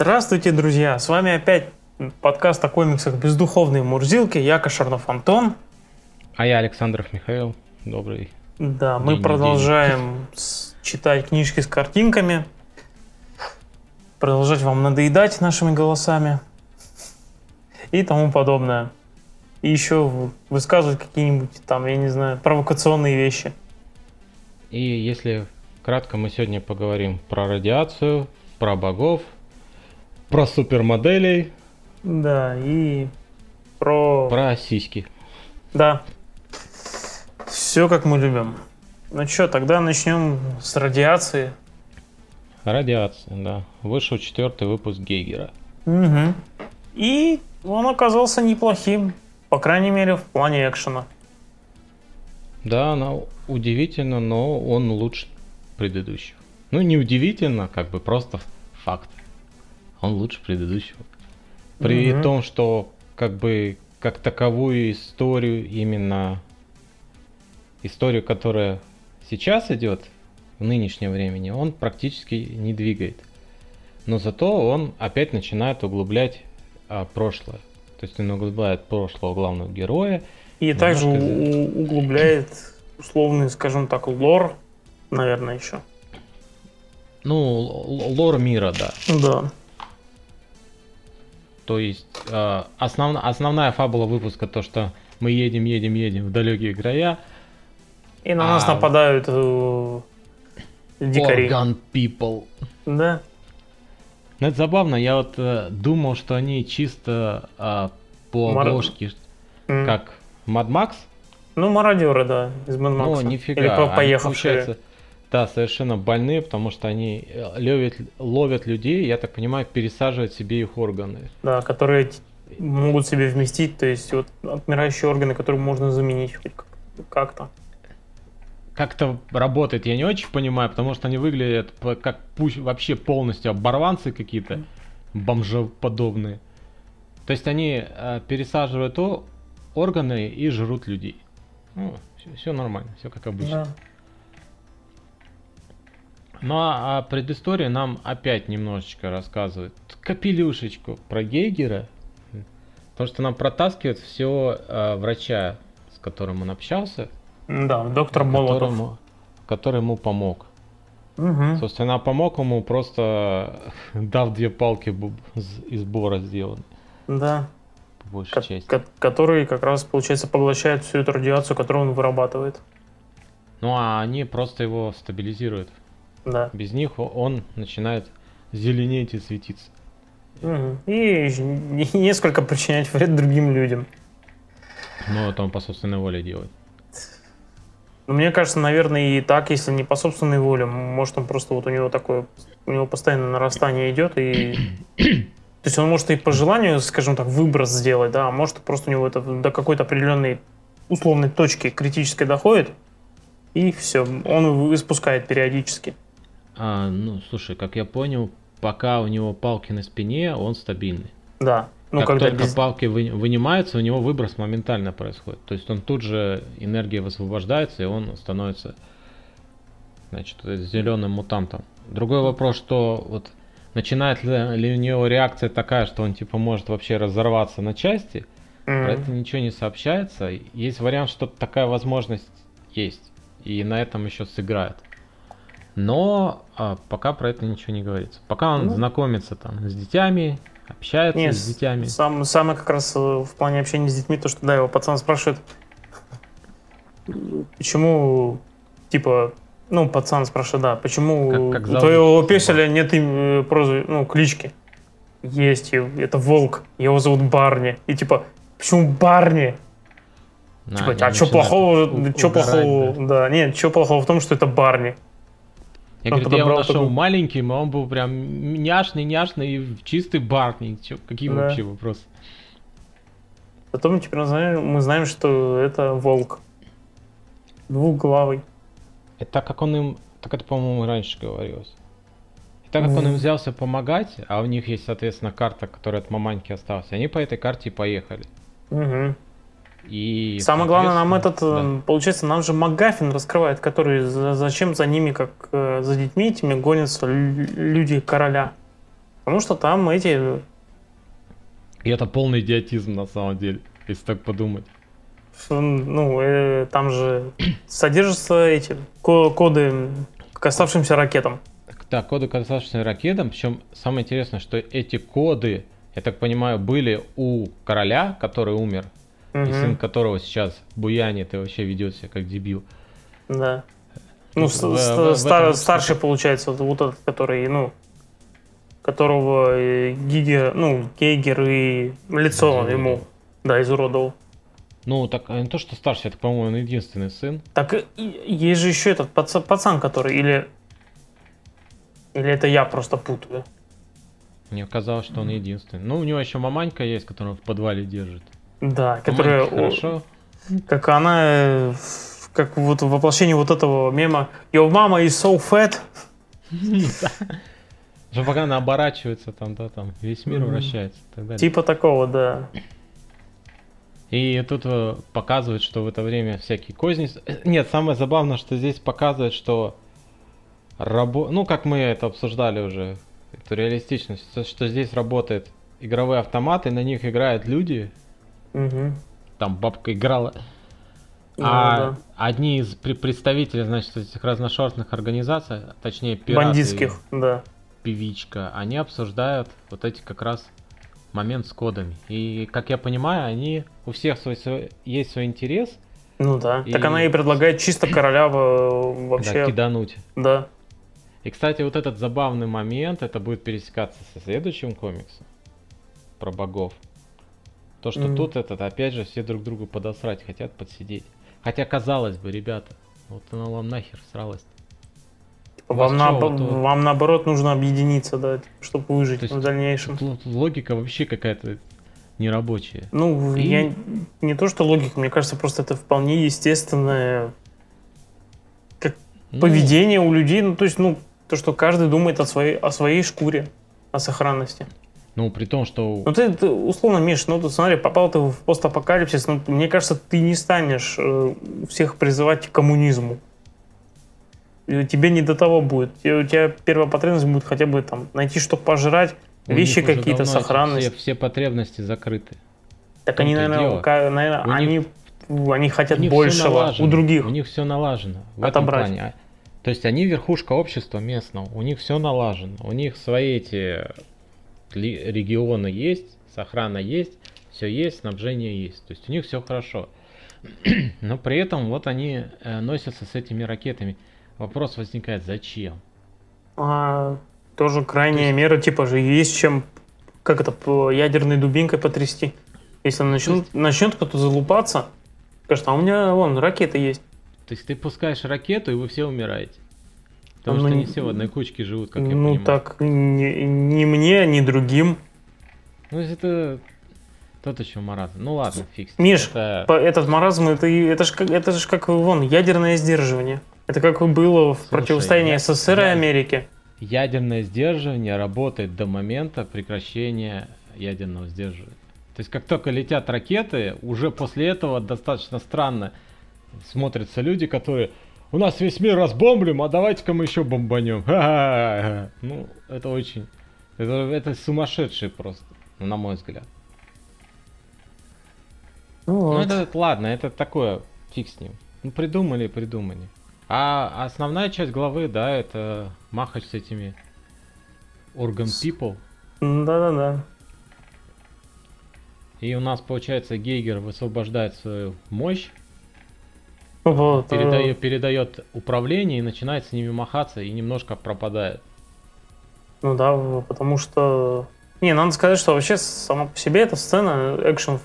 Здравствуйте, друзья! С вами опять подкаст о комиксах «Бездуховные Мурзилки». Я Кошарнов Антон. А я Александров Михаил. Добрый Да, мы День продолжаем с- читать книжки с картинками. Продолжать вам надоедать нашими голосами. И тому подобное. И еще высказывать какие-нибудь там, я не знаю, провокационные вещи. И если кратко, мы сегодня поговорим про радиацию, про богов, про супермоделей, Да, и про... про сиськи. Да. Все как мы любим. Ну что, тогда начнем с радиации. Радиация, да. Вышел четвертый выпуск Гейгера. Угу. И он оказался неплохим, по крайней мере, в плане экшена. Да, она удивительно, но он лучше предыдущего. Ну, не удивительно, как бы просто факт. Он лучше предыдущего. При Мгм. том, что как бы как таковую историю, именно историю, которая сейчас идет в нынешнем времени, он практически не двигает. Но зато он опять начинает углублять а, прошлое. То есть он углубляет прошлого главного героя, И Немножко также углубляет условный, скажем так, лор, наверное, еще. Ну, лор мира, да. Да. То есть э, основ- основная фабула выпуска то, что мы едем, едем, едем в далекие края. И на нас А. нападают э, дикари. Organ people. Да. Ну, это забавно, я вот э, думал, что они чисто э, по Мар- обложке, как Mad Max. Ну, мародеры, да, из Mad Ну, Max. нифига. Или по- они, поехавшие. получается, да, совершенно больные, потому что они э, ловят, ловят людей, я так понимаю, пересаживают себе их органы. Да, которые могут себе вместить, то есть вот отмирающие органы, которые можно заменить хоть как- как-то. как-то работает, я не очень понимаю, потому что они выглядят как пусть вообще полностью оборванцы какие-то, бомжоподобные. То есть они э, пересаживают органы и жрут людей. Ну, все, нормально, все как обычно. Да. Ну а, а предыстория нам опять немножечко рассказывает капелюшечку про Гейгера. Потому что нам протаскивает все врача, с которым он общался, Да, доктор Молотов. которому, который ему помог. Мгм. Собственно, помог ему просто дав две палки из бора сделаны, Да. по большей Ко- части. ко- который как раз, получается, поглощает всю эту радиацию, которую он вырабатывает. Ну а они просто его стабилизируют. Да. Без них он начинает зеленеть и светиться. Мгм. И не- несколько причинять вред другим людям. Но это он по собственной воле делает. Но мне кажется, наверное, и так, если не по собственной воле, может, он просто вот у него такое, у него постоянно нарастание идет, и... То есть он может и по желанию, скажем так, выброс сделать, да, а может просто у него это до какой-то определенной условной точки критической доходит, и все, он испускает периодически. А, ну, слушай, как я понял, пока у него палки на спине, он стабильный. Да. Ну, как только без- палки вы- вынимаются, у него выброс моментально происходит. То есть он тут же энергия высвобождается, и он становится, значит, зеленым мутантом. Другой вопрос, что вот начинает ли, ли у него реакция такая, что он типа может вообще разорваться на части, М. про это ничего не сообщается. Есть вариант, что такая возможность есть. И на этом еще сыграет. Но а, пока про это ничего не говорится. Пока он Ну. знакомится там с детьми, общается Нет, с детьми. Сам, самое как раз э, в плане общения с детьми, то, что, да, его пацан спрашивает, почему, типа, ну, пацан спрашивает, да, почему Как- как у твоего песеля нет им, э, прозы, ну, клички? Есть, это волк, его зовут Барни. И типа, почему Барни? На, типа, а что плохого, что плохого, да. нет, что плохого в том, что это Барни. Я, говорю, я его нашел такой- маленьким, а он был прям няшный, няшный, и чистый Барни. Какие Да. вообще вопросы? Зато мы теперь знаем, мы знаем, что это волк. Двухглавый. Это так как он им, так это, по-моему, раньше говорилось. И так как он им взялся помогать, а у них есть, соответственно, карта, которая от маманьки осталась, они по этой карте и поехали. Мгм. И, Самое главное, нам этот, э, получается, нам же МакГаффин раскрывает, который за- зачем за ними, как э, за детьми этими, гонятся лю- люди короля. Потому что там эти... И это полный идиотизм на самом деле, если так подумать. Ну, э, там же содержатся эти коды к оставшимся ракетам. Да, коды к оставшимся ракетам. Причем самое интересное, что эти коды, я так понимаю, были у короля, который умер, угу. и сын которого сейчас буянит и вообще ведет себя как дебил. Да. Ну, в, в, стар, в старший, получается, вот, этот, который, ну, которого э, Гигер, ну, Гейгер и лицо изуродовал. ему, да, изуродовал. Ну, так не то, что старший, это, по-моему, он единственный сын. Так есть же еще этот пацан, пацан, который или... Или это я просто путаю? Мне казалось, что он единственный. Ну, у него еще маманька есть, которую в подвале держит. Да, которая... Хорошо. Как она э, как вот воплощение вот этого мема Your mama is so fat. Что пока она оборачивается, там, да, там, весь мир вращается. Типа такого, да. И тут э, показывают, что в это время всякие козни... Э, нет, самое забавное, что здесь показывают, что... Рабо... Ну, как мы это обсуждали уже, эту реалистичность, что здесь работает игровые автоматы, на них играют люди. Угу. Там бабка играла ну, а да. одни из представителей, значит, этих разношерстных организаций, точнее пираты, бандитских, да, певичка, они обсуждают вот эти как раз момент с кодами. И, как я понимаю, они у всех свой, свой есть свой интерес. Ну да. И... Так она и предлагает чисто короля вообще. Да, кидануть. Да. И, кстати, вот этот забавный момент, это будет пересекаться со следующим комиксом про богов. То, что mm. тут этот, опять же, все друг другу подосрать хотят, подсидеть. Хотя, казалось бы, ребята, вот она вам нахер сралась. Типа, вам, на, вот, вам наоборот нужно объединиться, да, чтобы выжить есть, в дальнейшем. Тут логика вообще какая-то нерабочая. Ну, И... я не то, что логика, мне кажется, просто это вполне естественное как ну... поведение у людей. Ну, то есть, ну, то, что каждый думает о своей, о своей шкуре, о сохранности. Ну, при том, что... Ну, ты, ты условно, Миш, ну, ты смотри, попал ты в постапокалипсис, ну, мне кажется, ты не станешь э, всех призывать к коммунизму. Тебе не до того будет. У тебя первая потребность будет хотя бы там найти, что пожрать, у вещи какие-то, сохранность. Все, все потребности закрыты. Так они, наверное, к, наверное у они, них, они хотят у большего у других. У них все налажено. В Отобрать. Этом плане. То есть они верхушка общества местного, у них все налажено, у них свои эти регионы есть, сохрана есть, все есть, снабжение есть. То есть у них все хорошо. Но при этом вот они э, носятся с этими ракетами. Вопрос возникает, зачем? А, тоже крайняя есть... мера, типа же есть чем, как это, по ядерной дубинкой потрясти. Если начнут, есть... начнет кто-то залупаться, скажет, а у меня вон ракеты есть. То есть ты пускаешь ракету, и вы все умираете. Потому ну, что не все в одной кучке живут, как ну, я понимаю. Ну так, ни, ни мне, ни другим. Ну это тот еще маразм. Ну ладно, фиг. Миш, это... этот маразм, это, это же как, это ж как вон, ядерное сдерживание. Это как было в Слушай, противостоянии я, СССР я, и Америки. Ядерное сдерживание работает до момента прекращения ядерного сдерживания. То есть как только летят ракеты, уже после этого достаточно странно смотрятся люди, которые у нас весь мир разбомблим, а давайте-ка мы еще бомбанем. Ха-ха-ха. Ну, это очень... Это, это сумасшедший просто, на мой взгляд. Ну, ну вот. ну это ладно, это такое, фиг с ним. Ну придумали, придумали. А основная часть главы, да, это махать с этими Organ People. Да-да-да. И у нас, получается, Гейгер высвобождает свою мощь вот, передает, передает управление и начинает с ними махаться и немножко пропадает. Ну да, потому что... Не, надо сказать, что вообще сама по себе эта сцена, экшен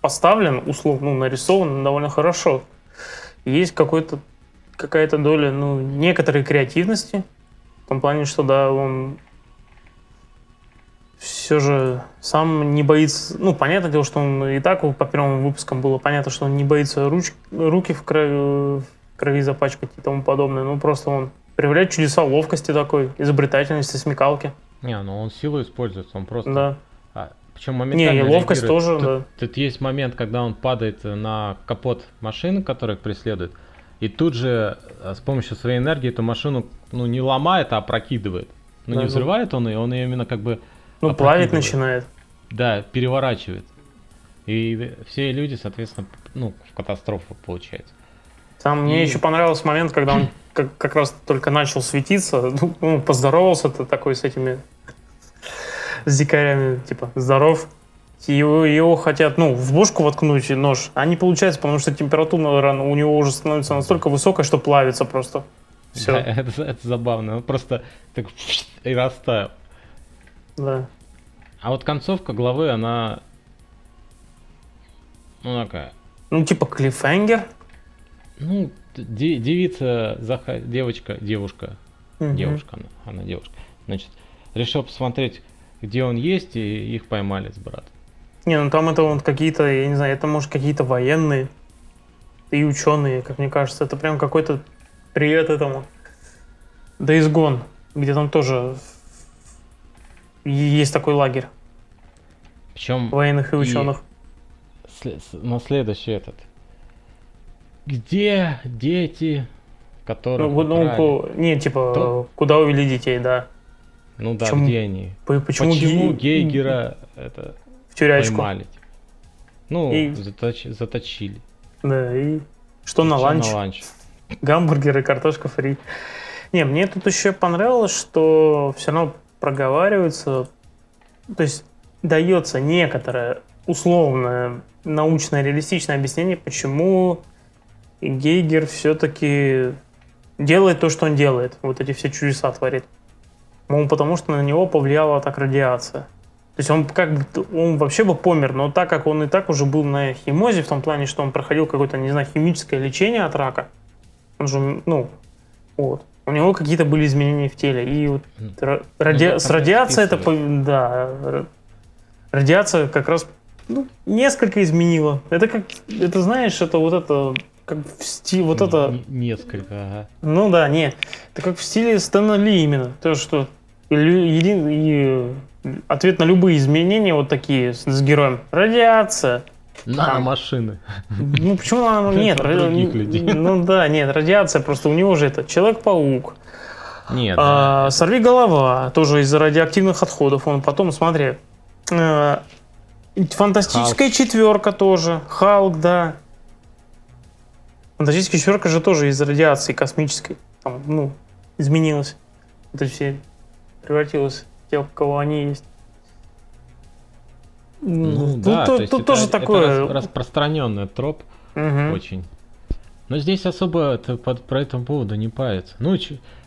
поставлен, условно, ну, нарисован довольно хорошо. Есть какой-то какая-то доля, ну, некоторой креативности, в том плане, что, да, он все же сам не боится, ну, понятное дело, что он и так по первым выпускам было понятно, что он не боится руч, руки в крови, в крови запачкать и тому подобное, ну, просто он проявляет чудеса ловкости такой, изобретательности, смекалки. Не, ну он силу использует, он просто... Да. А, причем моментально Не, и ловкость реагирует. тоже, тут, да. Тут есть момент, когда он падает на капот машины, которая преследует, и тут же а, с помощью своей энергии эту машину, ну, не ломает, а опрокидывает. Ну, да, не взрывает он ее, он ее именно как бы Ну, плавить начинает. Да, переворачивает. И все люди, соответственно, ну, в катастрофу получается. Там мне И- еще понравился момент, когда он как, как раз только начал светиться, ну, ну, поздоровался-то такой с этими с дикарями, типа, здоров. Его, его хотят, ну, в бошку воткнуть нож, а не получается, потому что температура у него уже становится настолько высокая, что плавится просто. Все, Да, это, это забавно. Он просто так и растаял. Да. А вот концовка главы, она... Ну, такая... Ну, типа клиффхенгер. Ну, де- девица, заха- девочка, девушка, Мгм. девушка, она, она девушка, значит, решил посмотреть, где он есть, и их поймали с братом. Не, ну там это вот какие-то, я не знаю, это может какие-то военные и ученые, как мне кажется. Это прям какой-то привет этому. Days Gone, где там тоже есть такой лагерь Причем военных и И- ученых. с- на следующий этот. Где дети, которых Ну, ну, не, типа, То- куда увели детей, да. Ну да, почему- где они? По- Почему, Почему, ге- Гейгера это в тюрячку? поймали? типа? Ну, И- заточ- заточили. Да, и что на Всё ланч? На ланч. Гамбургеры, картошка фри. Не, мне тут еще понравилось, что все равно проговаривается, то есть дается некоторое условное научное реалистичное объяснение, почему Гейгер все-таки делает то, что он делает, вот эти все чудеса творит. Мол, потому что на него повлияла так радиация. То есть он как бы, он вообще бы помер, но так как он и так уже был на химозе, в том плане, что он проходил какое-то, не знаю, химическое лечение от рака, он же, ну, вот. У него какие-то были изменения в теле. И вот Ну, ради- с радиацией это, да, ра- радиация как раз ну, несколько изменила. Это как, это знаешь, это вот это, как в стиле, вот это, Несколько, ага. ну да, не, это как в стиле Стэна Ли именно. То, что един- и ответ на любые изменения вот такие с, с героем. Радиация. Наномашины. Ну почему она... Нет, ну да, нет, радиация, просто у него же это Человек-паук, Нет, а, да. сорви голова, тоже из-за радиоактивных отходов. Он потом, смотри, э, фантастическая четверка тоже, Халк, да. Фантастическая четверка же тоже из радиации космической, там, ну, изменилась. Это все превратилось в тех, кого они есть. Ну, тут да, тут- то есть тут это- тоже это такое. рас- распространенный троп Мгм. очень. Но здесь особо это под, про этом поводу не пается. Ну,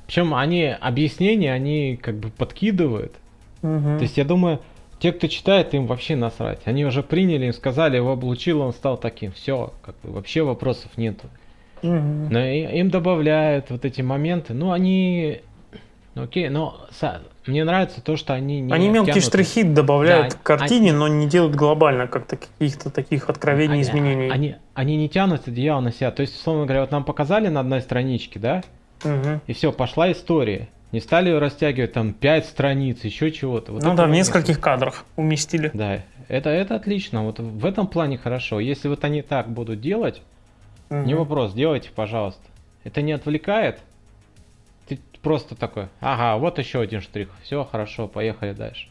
причем они объяснения, они как бы подкидывают. Мгм. То есть я думаю, те, кто читает, им вообще насрать. Они уже приняли, им сказали, его облучил, он стал таким. Все, как бы вообще вопросов нету. Мгм. Но и- им добавляют вот эти моменты. Ну, они... ну, Окей, но са- мне нравится то, что они не Они мелкие тянут- штрихи добавляют Да, к картине, но не делают глобально, как-то каких-то таких откровений, Они- изменений. Они, они не тянут одеяло на себя. То есть, условно говоря, вот нам показали на одной страничке, да? Мгм. И все, пошла история. Не стали ее растягивать там 5 страниц, еще чего-то. Вот ну да, в нескольких кадрах уместили. Да, это, это отлично. Вот в этом плане хорошо. Если вот они так будут делать, не Мгм. вопрос, делайте, пожалуйста. Это не отвлекает. Просто такой, ага, вот еще один штрих. Все, хорошо, поехали дальше.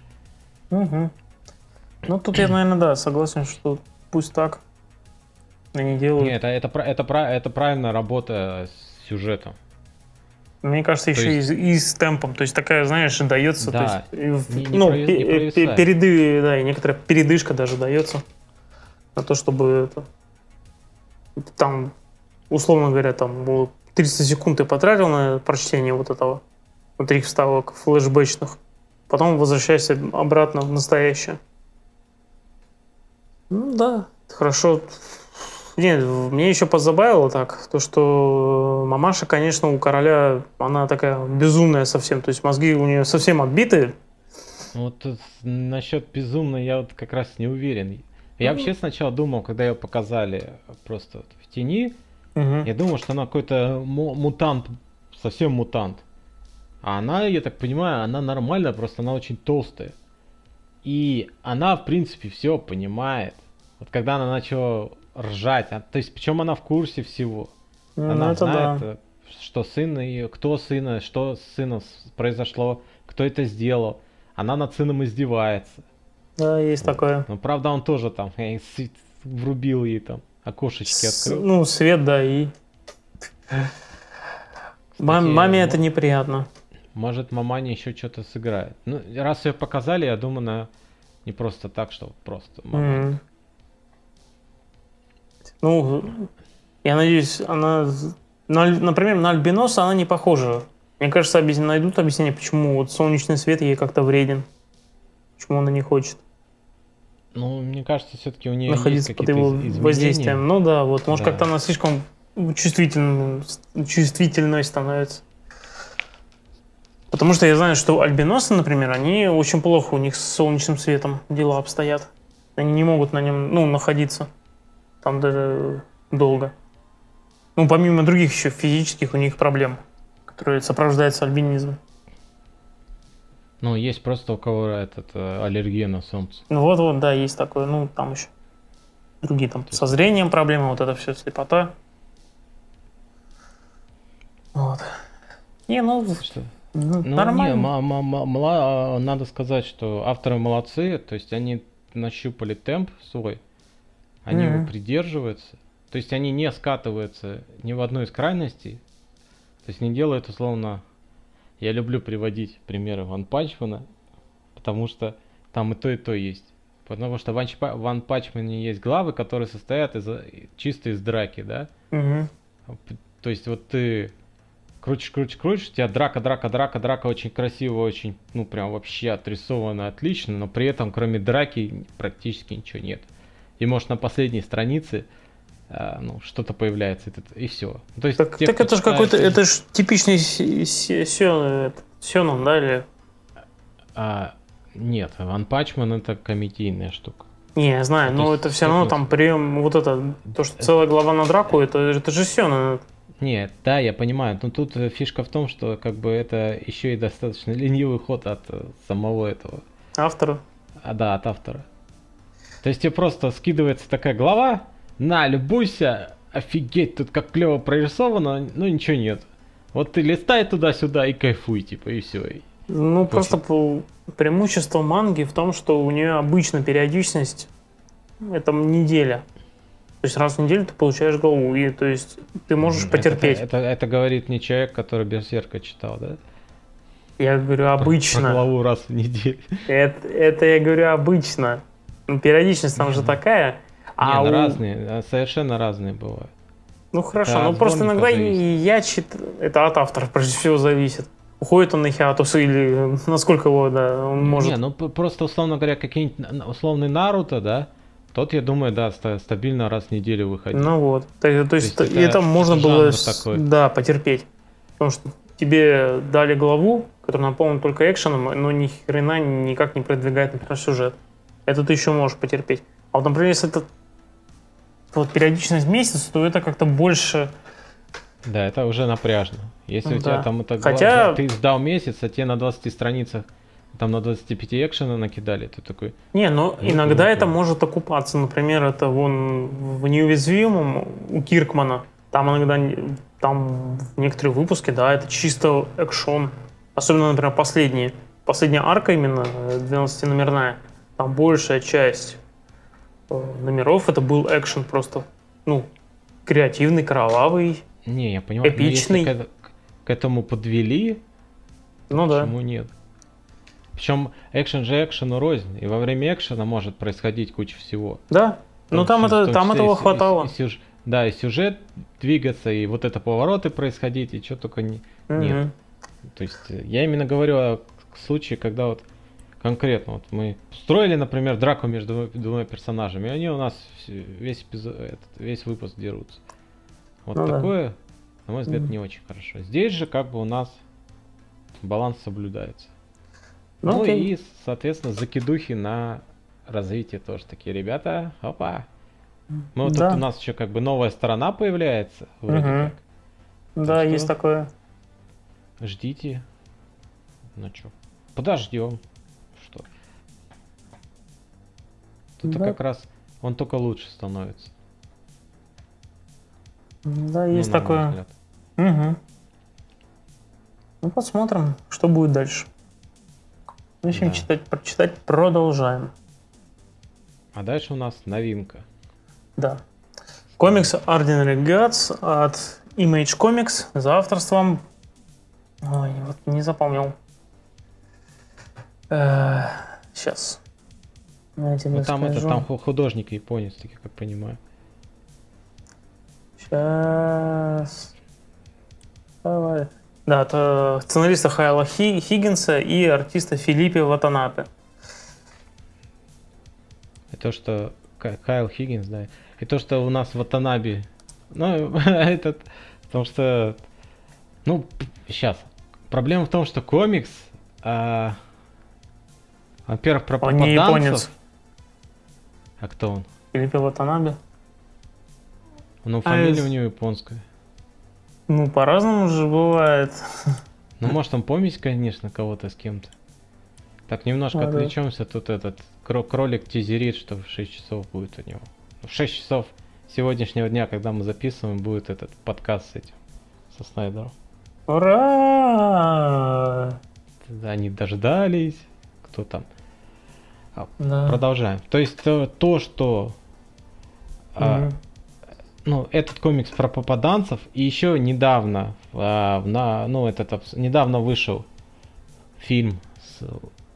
Мгм. Ну тут я, наверное, да, согласен, что пусть так. Они делают. Нет, это, это, это, это правильная работа с сюжетом. Мне кажется, То еще есть- и, с- и с темпом. То есть такая, знаешь, дается. Да. То есть, Не- не ну, прови- пе- э, пе- переды, да, и некоторая передышка даже дается на то, чтобы это там, условно говоря, там 300 секунд ты потратил на прочтение вот этого, вот этих вставок флешбэчных. Потом возвращайся обратно в настоящее. Ну да, хорошо. Нет, мне еще позабавило так, то что мамаша, конечно, у короля, она такая безумная совсем, то есть мозги у нее совсем отбиты. Вот тут насчет безумно я вот как раз не уверен. Я Ну. вообще сначала думал, когда ее показали просто вот в тени, Мгм. я думал, что она какой-то му- мутант, совсем мутант. А она, я так понимаю, она нормальная, просто она очень толстая. И она, в принципе, все понимает. Вот когда она начала ржать, а- то есть, причем она в курсе всего. Ну, Она знает, да. э, что сын ее, кто сына, что с сыном произошло, кто это сделал. она над сыном издевается. Да, есть вот. такое. Но правда он тоже там э, врубил ей там окошечки открыл. Ну, свет, да, и... Кстати, маме это неприятно. Может, маманя еще что-то сыграет. Ну, раз ее показали, я думаю, на не просто так, что просто мама. Mm-hmm. Ну, я надеюсь, она, на, например, на альбиноса она не похожа. Мне кажется, объяс... найдут объяснение, почему вот солнечный свет ей как-то вреден. Почему она не хочет. Ну, мне кажется, все-таки у нее находиться под его воздействием. Ну да, вот, может, да. как-то она слишком чувствительной, чувствительной становится. Потому что я знаю, что альбиносы, например, они очень плохо у них с солнечным светом дела обстоят. Они не могут на нем, ну, находиться там даже долго. Ну, помимо других еще физических у них проблем, которые сопровождаются альбинизмом. Ну, есть просто у кого этот э, аллергия на солнце. Ну вот, вот, да, есть такое. Ну, там еще другие там со зрением проблемы, вот это все слепота. Вот. Не, ну, что? Ну, нормально. Не, надо сказать, что авторы молодцы, то есть они нащупали темп свой, они mm-hmm. его придерживаются, то есть они не скатываются ни в одну из крайностей, то есть не делают условно, я люблю приводить примеры Ван Пачмана, потому что там и то, и то есть. Потому что в Ван Пачмане есть главы, которые состоят из, чисто из драки, да? Угу. То есть вот ты крутишь, крутишь, крутишь, у тебя драка, драка, драка, драка очень красиво, очень, ну, прям вообще отрисовано отлично, но при этом, кроме драки, практически ничего нет. И может на последней странице ну, что-то появляется, и, и все. То есть, так, те, так это же какой-то, это же типичный Сёнон, да, или? А, нет, Ван Пачман это комедийная штука. Не, я знаю, но это все равно там прием, вот это, то, что целая глава на драку, это, это же Сёнон. Нет, да, я понимаю, но тут э, фишка в том, что как бы это еще и достаточно ленивый ход от э, самого этого. Автора? А, да, от автора. То есть тебе просто скидывается такая глава, на, любуйся, офигеть, тут как клево прорисовано, ну ничего нет. Вот ты листай туда-сюда и кайфуй, типа, и все. Ну, Очень... просто по преимущество манги в том, что у нее обычно периодичность это неделя. То есть раз в неделю ты получаешь голову, и то есть ты можешь это, потерпеть. Это, это, это говорит не человек, который Берсерка читал, да? Я говорю обычно. Про, про главу раз в неделю. Это, это я говорю обычно. Ну, периодичность там же такая. А Нет, у... разные, совершенно разные бывают. Ну хорошо, да, ну просто иногда зависит. я читаю, это от автора прежде всего зависит. Уходит он на хиатус или насколько его, да, он может... Не, ну просто, условно говоря, какие-нибудь условный Наруто, да, тот, я думаю, да, стабильно раз в неделю выходит. Ну вот. То, то есть, то есть это можно было такой. да, потерпеть. Потому что тебе дали главу, которая наполнена только экшеном, но ни хрена никак не продвигает, например, сюжет. Это ты еще можешь потерпеть. А вот, например, если это вот периодичность месяц, то это как-то больше... Да, это уже напряжно. Если да. у тебя там это Хотя... ты сдал месяц, а тебе на 20 страницах там на 25 экшена накидали, ты такой... Не, но ну, иногда это может окупаться. Например, это вон в «Неуязвимом» у Киркмана. Там иногда, там в некоторые выпуски, да, это чисто экшон. Особенно, например, последние. Последняя арка именно, 12-номерная. Там большая часть э, номеров это был экшен просто, ну, креативный, кровавый, Не, я понимаю, эпичный. Если к, к этому подвели, ну да. Почему нет? Причем экшен же экшену рознь, и во время экшена может происходить куча всего. Да, ну там, это, там этого хватало. И, и, сюж... Да, и сюжет двигаться, и вот это повороты происходить, и что только не... угу. нет. То есть э, я именно говорю о случае, когда вот конкретно вот мы строили, например, драку между двумя персонажами, и они у нас весь эпизод, этот, весь выпуск дерутся. Вот ну, такое, да. на мой взгляд, mm не очень хорошо. Здесь же как бы у нас баланс соблюдается. Ну, ну и, соответственно, закидухи на развитие тоже такие. Ребята, опа. Ну, да. тут у нас еще как бы новая сторона появляется, вроде угу. как. Да, есть такое. Ждите. Ну что, подождем. Тут да. как раз он только лучше становится. Да, ну, есть такое. Угу. Ну, посмотрим, что будет дальше. Общем, Да. читать, прочитать продолжаем. А дальше у нас новинка. Да. Комикс Ordinary Gods от Image Comics за авторством... Ой, вот не запомнил. сейчас. Тебе Ну там это, там ху- художник японец, так я как понимаю. Сейчас. Давай. Да, это сценариста Хайла Хи- Хиггинса и артиста Филиппе Ватанапе. И то, что Ка- Кайл Хиггинс, да. И то, что у нас в Ватанаби. Ну, этот. Потому что. Ну, сейчас. Проблема в том, что комикс. а, Во-первых, про Он попаданцев. А кто он? Филиппе Ватанабе. Ну, А, фамилия из- у него японская. Ну, по-разному же бывает. Ну, может, он помесь, конечно, кого-то с кем-то. Так, немножко А, да. отвлечемся. Тут этот кро- кролик тизерит, что в 6 часов будет у него. В 6 часов сегодняшнего дня, когда мы записываем, будет этот подкаст с этим, со Снайдером. Ура! Они дождались. Кто там? Да. Продолжаем. То есть то, то, что а, Мгм. ну, этот комикс про попаданцев, и еще недавно, а, на, ну, этот, недавно вышел фильм с,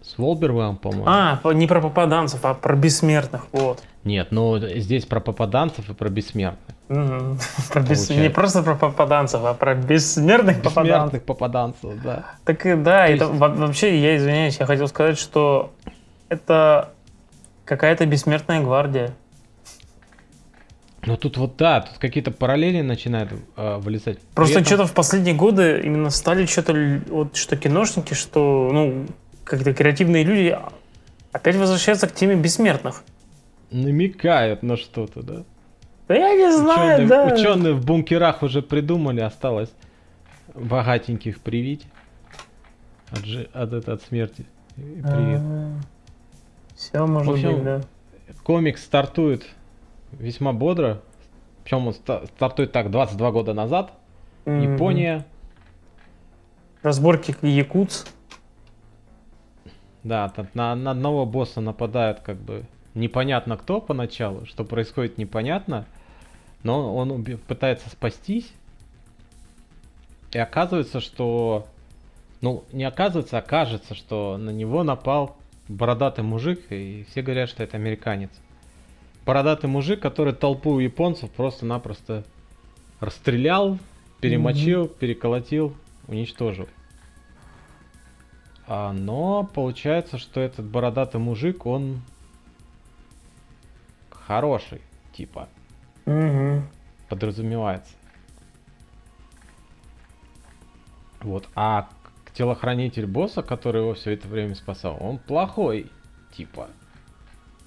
с Волбервеллом, по-моему. А, не про попаданцев, а про бессмертных, вот. Нет, ну здесь про попаданцев и про бессмертных. Мгм. Про бес-. Не просто про попаданцев, а про бессмертных попаданцев. Бессмертных попаданцев, да. Так и да, То это есть- во- вообще, я извиняюсь, я хотел сказать, что это какая-то бессмертная гвардия. Ну тут вот да, тут какие-то параллели начинают э, вылезать. Просто этом- что-то в последние годы именно стали что-то, вот что киношники, что, ну, как-то креативные люди опять возвращаются к теме бессмертных. намекают на что-то, да? Да я не знаю, Ученые, да. ученые в бункерах уже придумали, осталось богатеньких привить от, от, это- от смерти. Привет. Все может В общем, быть, да. Комикс стартует весьма бодро. Причем он ста- стартует так 22 года назад. Мгм. Япония. Разборки якутс. Да, на, на одного босса нападает как бы непонятно кто поначалу, что происходит непонятно, но он уби- пытается спастись. И оказывается, что... Ну, не оказывается, а кажется, что на него напал бородатый мужик, и все говорят, что это американец. Бородатый мужик, который толпу японцев просто-напросто расстрелял, перемочил, переколотил, уничтожил. А, но получается, что этот бородатый мужик, он хороший, типа, Мгм. подразумевается. Вот, а телохранитель босса, который его все это время спасал, он плохой, типа,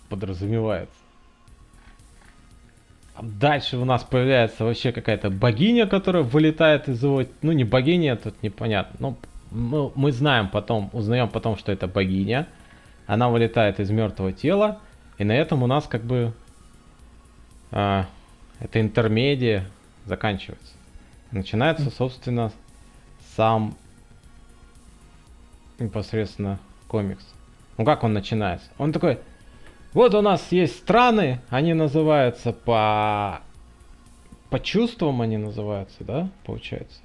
подразумевается. А дальше у нас появляется вообще какая-то богиня, которая вылетает из его... Ну, не богиня, тут непонятно. Ну, мы, знаем потом, узнаем потом, что это богиня. Она вылетает из мертвого тела. И на этом у нас как бы... а, эта интермедия заканчивается. Начинается, собственно, сам непосредственно комикс. Ну как он начинается? Он такой, вот у нас есть страны, они называются по по чувствам они называются, да, получается.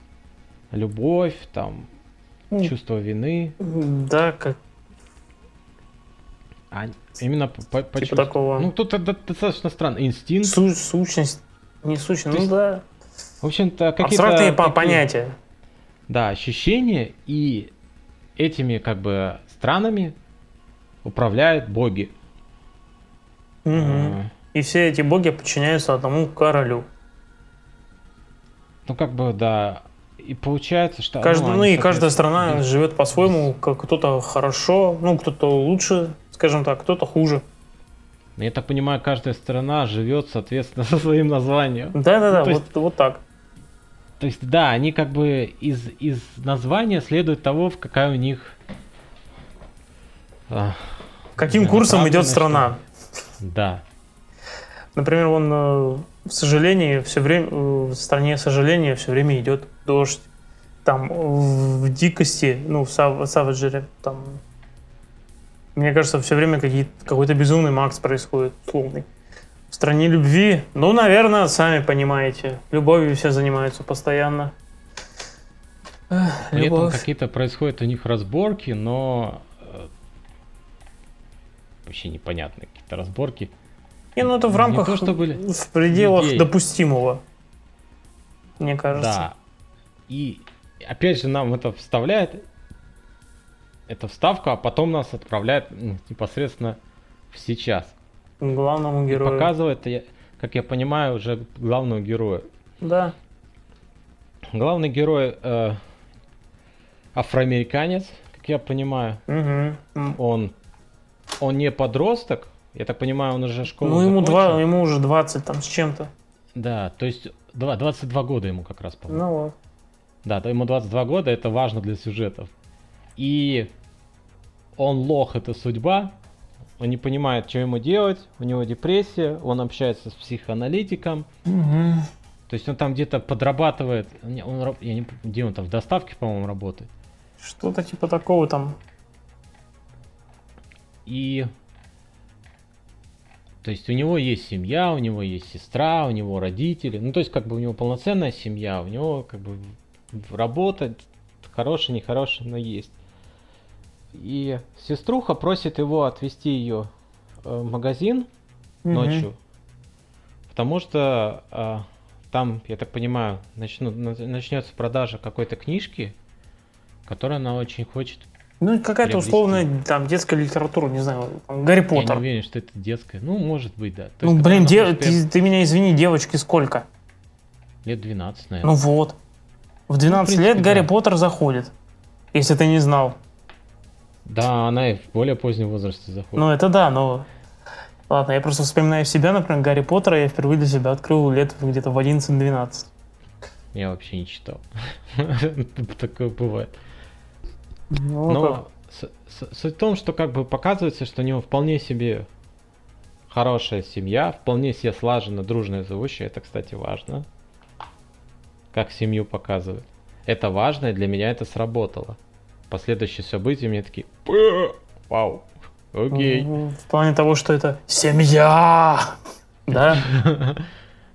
Любовь, там, чувство вины, Да, как а именно по, по- по типа такого. Ну тут это достаточно странно. Инстинкт. Су- сущность. Не сущность, ну да. В общем-то, какие-то Абстрактные такие- понятия. Да, ощущения и этими как бы странами управляют боги. Мгм. А, И все эти боги подчиняются одному королю. Ну как бы да, и получается, что Каждый, ну, они, и каждая страна соответственно, живет по-своему, как кто-то хорошо, ну кто-то лучше, скажем так, кто-то хуже. Я так понимаю, каждая страна живет соответственно со своим названием. Да-да-да, Ну, вот, есть- вот так. То есть да, они как бы из из названия следует того, в какая у них а, Каким Да, курсом идет страна? да. Например, вон э, в сожалении все время э, в стране сожаления все время идет дождь. Там в дикости, ну в Сав- Саваджере, там Мне кажется, все время какой-то безумный Макс происходит, условный. В стране любви, ну, наверное, сами понимаете, любовью все занимаются постоянно. При этом какие-то происходят у них разборки, но э, вообще непонятные какие-то разборки. Не, ну это в рамках, то, что были в пределах людей. допустимого, мне кажется. Да. И опять же нам это вставляет, эта вставка, а потом нас отправляет непосредственно в сейчас. Главному герою. И показывает, как я понимаю, уже главного героя. Да. Главный герой э, афроамериканец, как я понимаю. Угу. Он, он не подросток, я так понимаю, он уже школу Ну, ему, два, ему уже 20 там с чем-то. Да, то есть 22 года ему как раз, по-моему. Ну вот. Да, то ему 22 года, это важно для сюжетов. И он лох, это судьба, он не понимает, что ему делать, у него депрессия, он общается с психоаналитиком. Угу. То есть он там где-то подрабатывает, он, я не где он там, в доставке, по-моему, работает. Что-то типа такого там. И... То есть у него есть семья, у него есть сестра, у него родители. Ну, то есть как бы у него полноценная семья, у него как бы работа, хорошая, нехорошая, но есть. И сеструха просит его отвезти ее э, в магазин угу. ночью, потому что а, там, я так понимаю, начну, начнется продажа какой-то книжки, которую она очень хочет. Ну, какая-то условная там детская литература, не знаю, Гарри Поттер. Я не уверен, что это детская. Ну, может быть, да. То ну, есть, блин, де- ты, ты меня извини, девочки сколько? Лет 12, наверное. Ну вот. В 12 ну, в принципе, лет Гарри да. Поттер заходит. Если ты не знал. Да, она и в более позднем возрасте заходит. Ну, это да, но... Ладно, я просто вспоминаю себя, например, Гарри Поттера я впервые для себя открыл лет где-то в 11-12. Я вообще не читал. Такое бывает. Ну, Но суть в том, что как бы показывается, что у него вполне себе хорошая семья, вполне себе слаженно, дружная, живущая. Это, кстати, важно. Как семью показывают. Это важно, и для меня это сработало последующие события мне такие, вау, окей. В плане того, что это семья, да?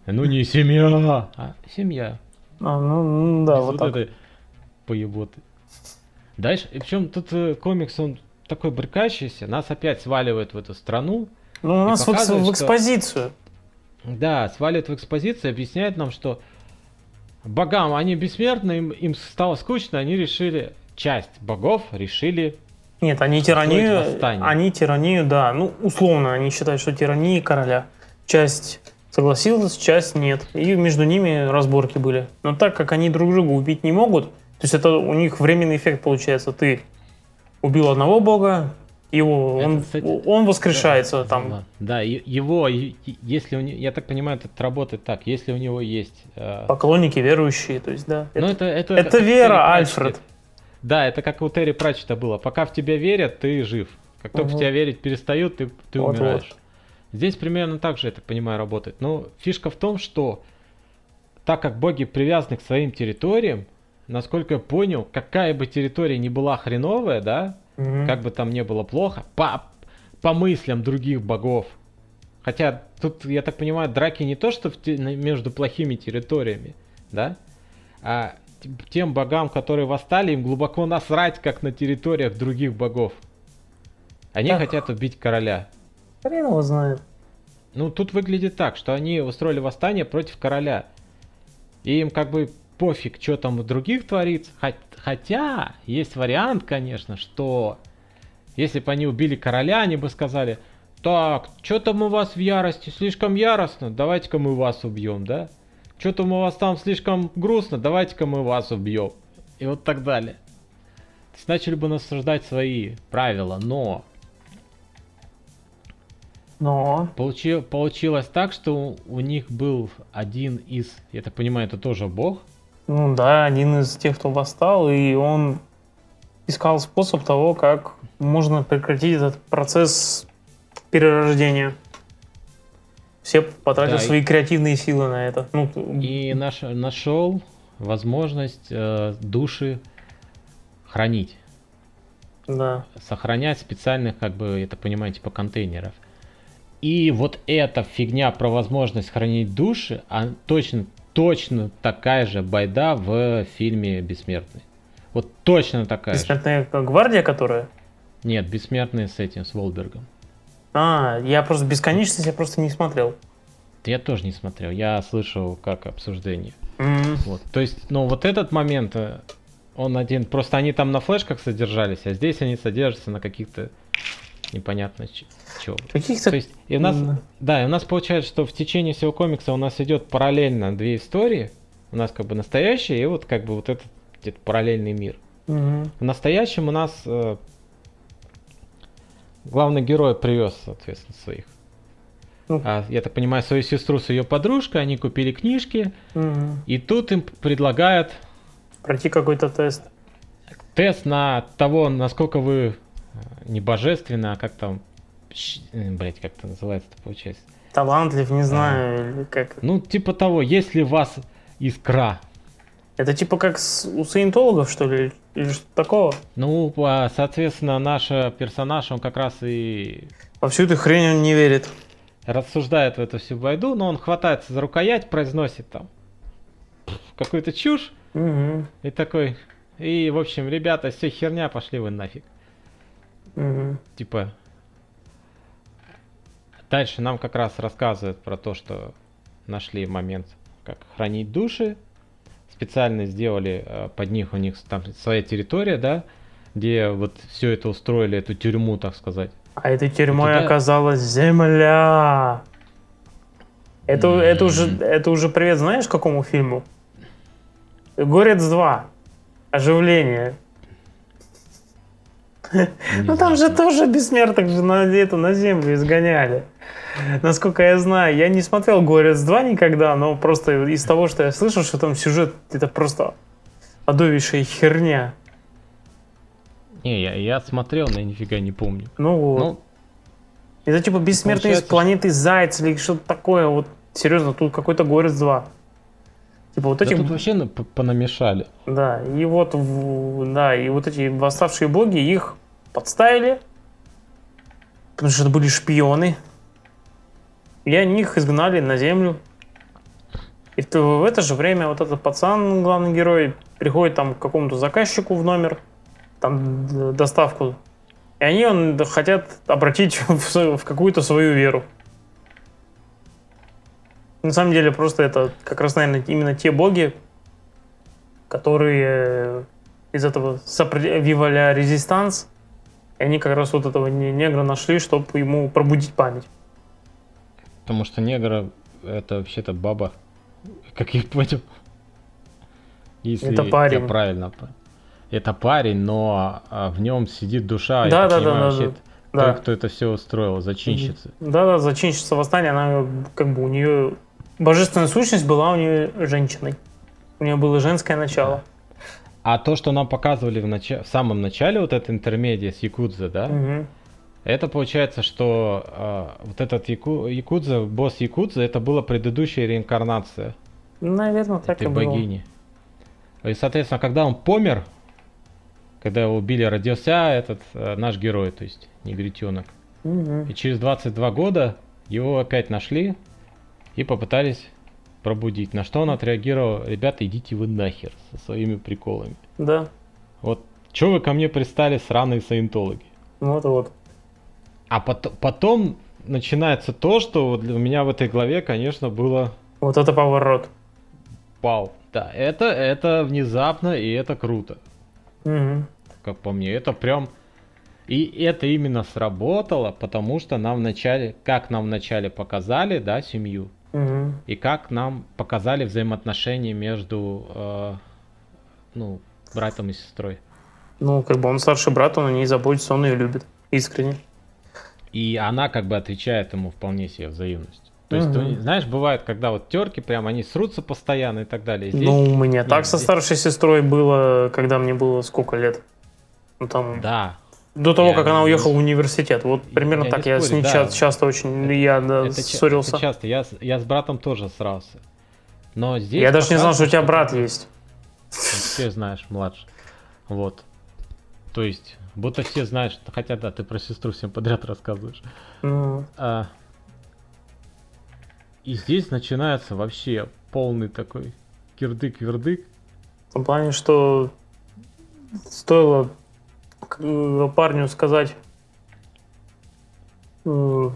Ну не семья, а семья. А, ну да, вот так. поеботы. Дальше, и причем тут э, комикс, он такой брыкающийся, нас опять сваливают в эту страну. Ну, у нас в, в экспозицию. Что, да, сваливают в экспозицию, объясняют нам, что богам, они бессмертны, им, им стало скучно, они решили часть богов решили нет, они тиранию, они тиранию, да, ну, условно, они считают, что тирания короля. Часть согласилась, часть нет. И между ними разборки были. Но так как они друг друга убить не могут, то есть это у них временный эффект получается. Ты убил одного бога, его, это, он, кстати, он воскрешается да, там. Да, его, если у него, я так понимаю, это работает так, если у него есть... Э... Поклонники, верующие, то есть, да. Но это, это, это, это вера, Альфред. Да, это как у Терри Пратчета было. Пока в тебя верят, ты жив. Как только угу. в тебя верить перестают, ты, ты вот, умираешь. Вот. Здесь примерно так же, я так понимаю, работает. Но фишка в том, что так как боги привязаны к своим территориям, насколько я понял, какая бы территория ни была хреновая, да, угу. как бы там не было плохо, по, по мыслям других богов. Хотя тут, я так понимаю, драки не то, что в, между плохими территориями, да, а тем богам, которые восстали, им глубоко насрать, как на территориях других богов. Они так. хотят убить короля. Хрен его знает. Ну, тут выглядит так, что они устроили восстание против короля. И им как бы пофиг, что там у других творится. Хотя, есть вариант, конечно, что если бы они убили короля, они бы сказали, так, что там у вас в ярости, слишком яростно, давайте-ка мы вас убьем, да? Что-то у вас там слишком грустно, давайте-ка мы вас убьем. И вот так далее. То есть начали бы насаждать свои правила, но... Но... Получи, получилось так, что у них был один из, я так понимаю, это тоже бог? Ну да, один из тех, кто восстал, и он искал способ того, как можно прекратить этот процесс перерождения. Все потратили да, свои и... креативные силы на это. Ну, и наш, нашел возможность э, души хранить. Да. сохранять специальных, как бы, это понимаете, типа контейнеров. И вот эта фигня про возможность хранить души, а точно, точно такая же байда в фильме «Бессмертный». Вот точно такая же. Бессмертная гвардия, которая? Нет, «Бессмертный» с этим, с Волбергом. А, я просто бесконечность я просто не смотрел. Я тоже не смотрел, я слышал как обсуждение. М, Вот. То есть, ну вот этот момент, э, он один, просто они там на флешках содержались, а здесь они содержатся на каких-то непонятно чего. Каких-то... То есть, и у нас, М. да, и у нас получается, что в течение всего комикса у нас идет параллельно две истории. У нас как бы настоящая и вот как бы вот этот где-то параллельный мир. Мгм. В настоящем у нас э, главный герой привез, соответственно, своих. А, я так понимаю, свою сестру с ее подружкой, они купили книжки, Мгм. и тут им предлагают Пройти какой-то тест. тест на того, насколько вы э, не божественны, а как там, блять, как это называется, получается. Талантлив, не знаю, или как. Ну, типа того, есть ли у вас искра? Это типа как с- у саентологов, что ли? Или что такого? Ну, соответственно, наш персонаж, он как раз и Во всю эту хрень он не верит. рассуждает в эту всю байду, но он хватается за рукоять, произносит там какую-то чушь Мгм. и такой, и, в общем, ребята, все херня, пошли вы нафиг. Мгм. Типа, дальше нам как раз рассказывают про то, что нашли момент, как хранить души, специально сделали э, под них, у них там своя территория, да, где вот все это устроили, эту тюрьму, так сказать. А этой тюрьмой туда- оказалась земля. Это, это, уже, это уже привет, знаешь, какому фильму? Горец 2. Оживление. Ну там же тоже бессмертных же на, это, на землю изгоняли. Насколько я знаю, я не смотрел Горец 2 никогда, но просто из того, что я слышал, что там сюжет это просто адовейшая херня. Не, я, я смотрел, но я нифига не помню. Ну вот. Ну, Это типа бессмертный из Получается, планеты Заяц или что-то такое. Вот серьезно, тут какой-то Горец 2. Типа вот да эти... тут вообще понамешали. Да, и вот, да, и вот эти восставшие боги их подставили, потому что это были шпионы, и они их изгнали на землю. И в, это же время вот этот пацан, главный герой, приходит там к какому-то заказчику в номер, там доставку, и они он, хотят обратить в, в какую-то свою веру. На самом деле просто это как раз, наверное, именно те боги, которые э, из этого сопротивляли резистанс, и они как раз вот этого не- негра нашли, чтобы ему пробудить память. Потому что негр это вообще-то баба. Как я понял. Если Это парень. я правильно. Это парень, но а, в нем сидит душа. Да, да, понимаю, да, да, вообще да. Той, Да. кто это все устроил, зачинщица. Да-да, зачинщица восстания, она как бы у нее... Божественная сущность была у нее женщиной. У нее было женское начало. А то, что нам показывали в, нача- в самом начале, вот эта интермедия с Якудза, да, Мгм. это получается, что а, вот этот Яку... Якудза, босс Якудза, это была предыдущая реинкарнация Наверное, так этой и было. богини. И, соответственно, когда он помер, когда его убили, родился этот э, наш герой, то есть негритенок. Мгм. И через 22 года его опять нашли и попытались пробудить. На что он отреагировал, ребята, идите вы нахер со своими приколами. Да, Вот, что вы ко мне пристали, сраные саентологи? вот-вот. А пот- потом начинается то, что вот для меня в этой главе, конечно, было Вот это поворот. вау. Да, это, это внезапно и это круто, Мгм. как по мне. Это прям... И это именно сработало, потому что нам вначале, как нам вначале показали, да, семью, Мгм. и как нам показали взаимоотношения между, э, ну, братом и сестрой. Ну, как бы он старший брат, он о ней заботится, он ее любит. Искренне. И она как бы отвечает ему вполне себе взаимностью. То есть, Мгм. ты знаешь, бывает, когда вот терки прям, они срутся постоянно и так далее. Здесь, Ну, у меня так со здесь- старшей сестрой было, когда мне было сколько лет? Ну, там, да, до того, я как она уехала с- в университет. Вот примерно я так. Я с спорю, ней да. ча- часто очень, я да, это, ссорился. это часто. Я, с- я с братом тоже срался. Но здесь... Я даже не знал, что у тебя брат есть. Ты знаешь, младший. Вот. То есть, будто все знают. Хотя да, ты про сестру всем подряд рассказываешь. Ну, А, И здесь начинается вообще полный такой кирдык-вердык. в том плане, что стоило э, парню сказать э,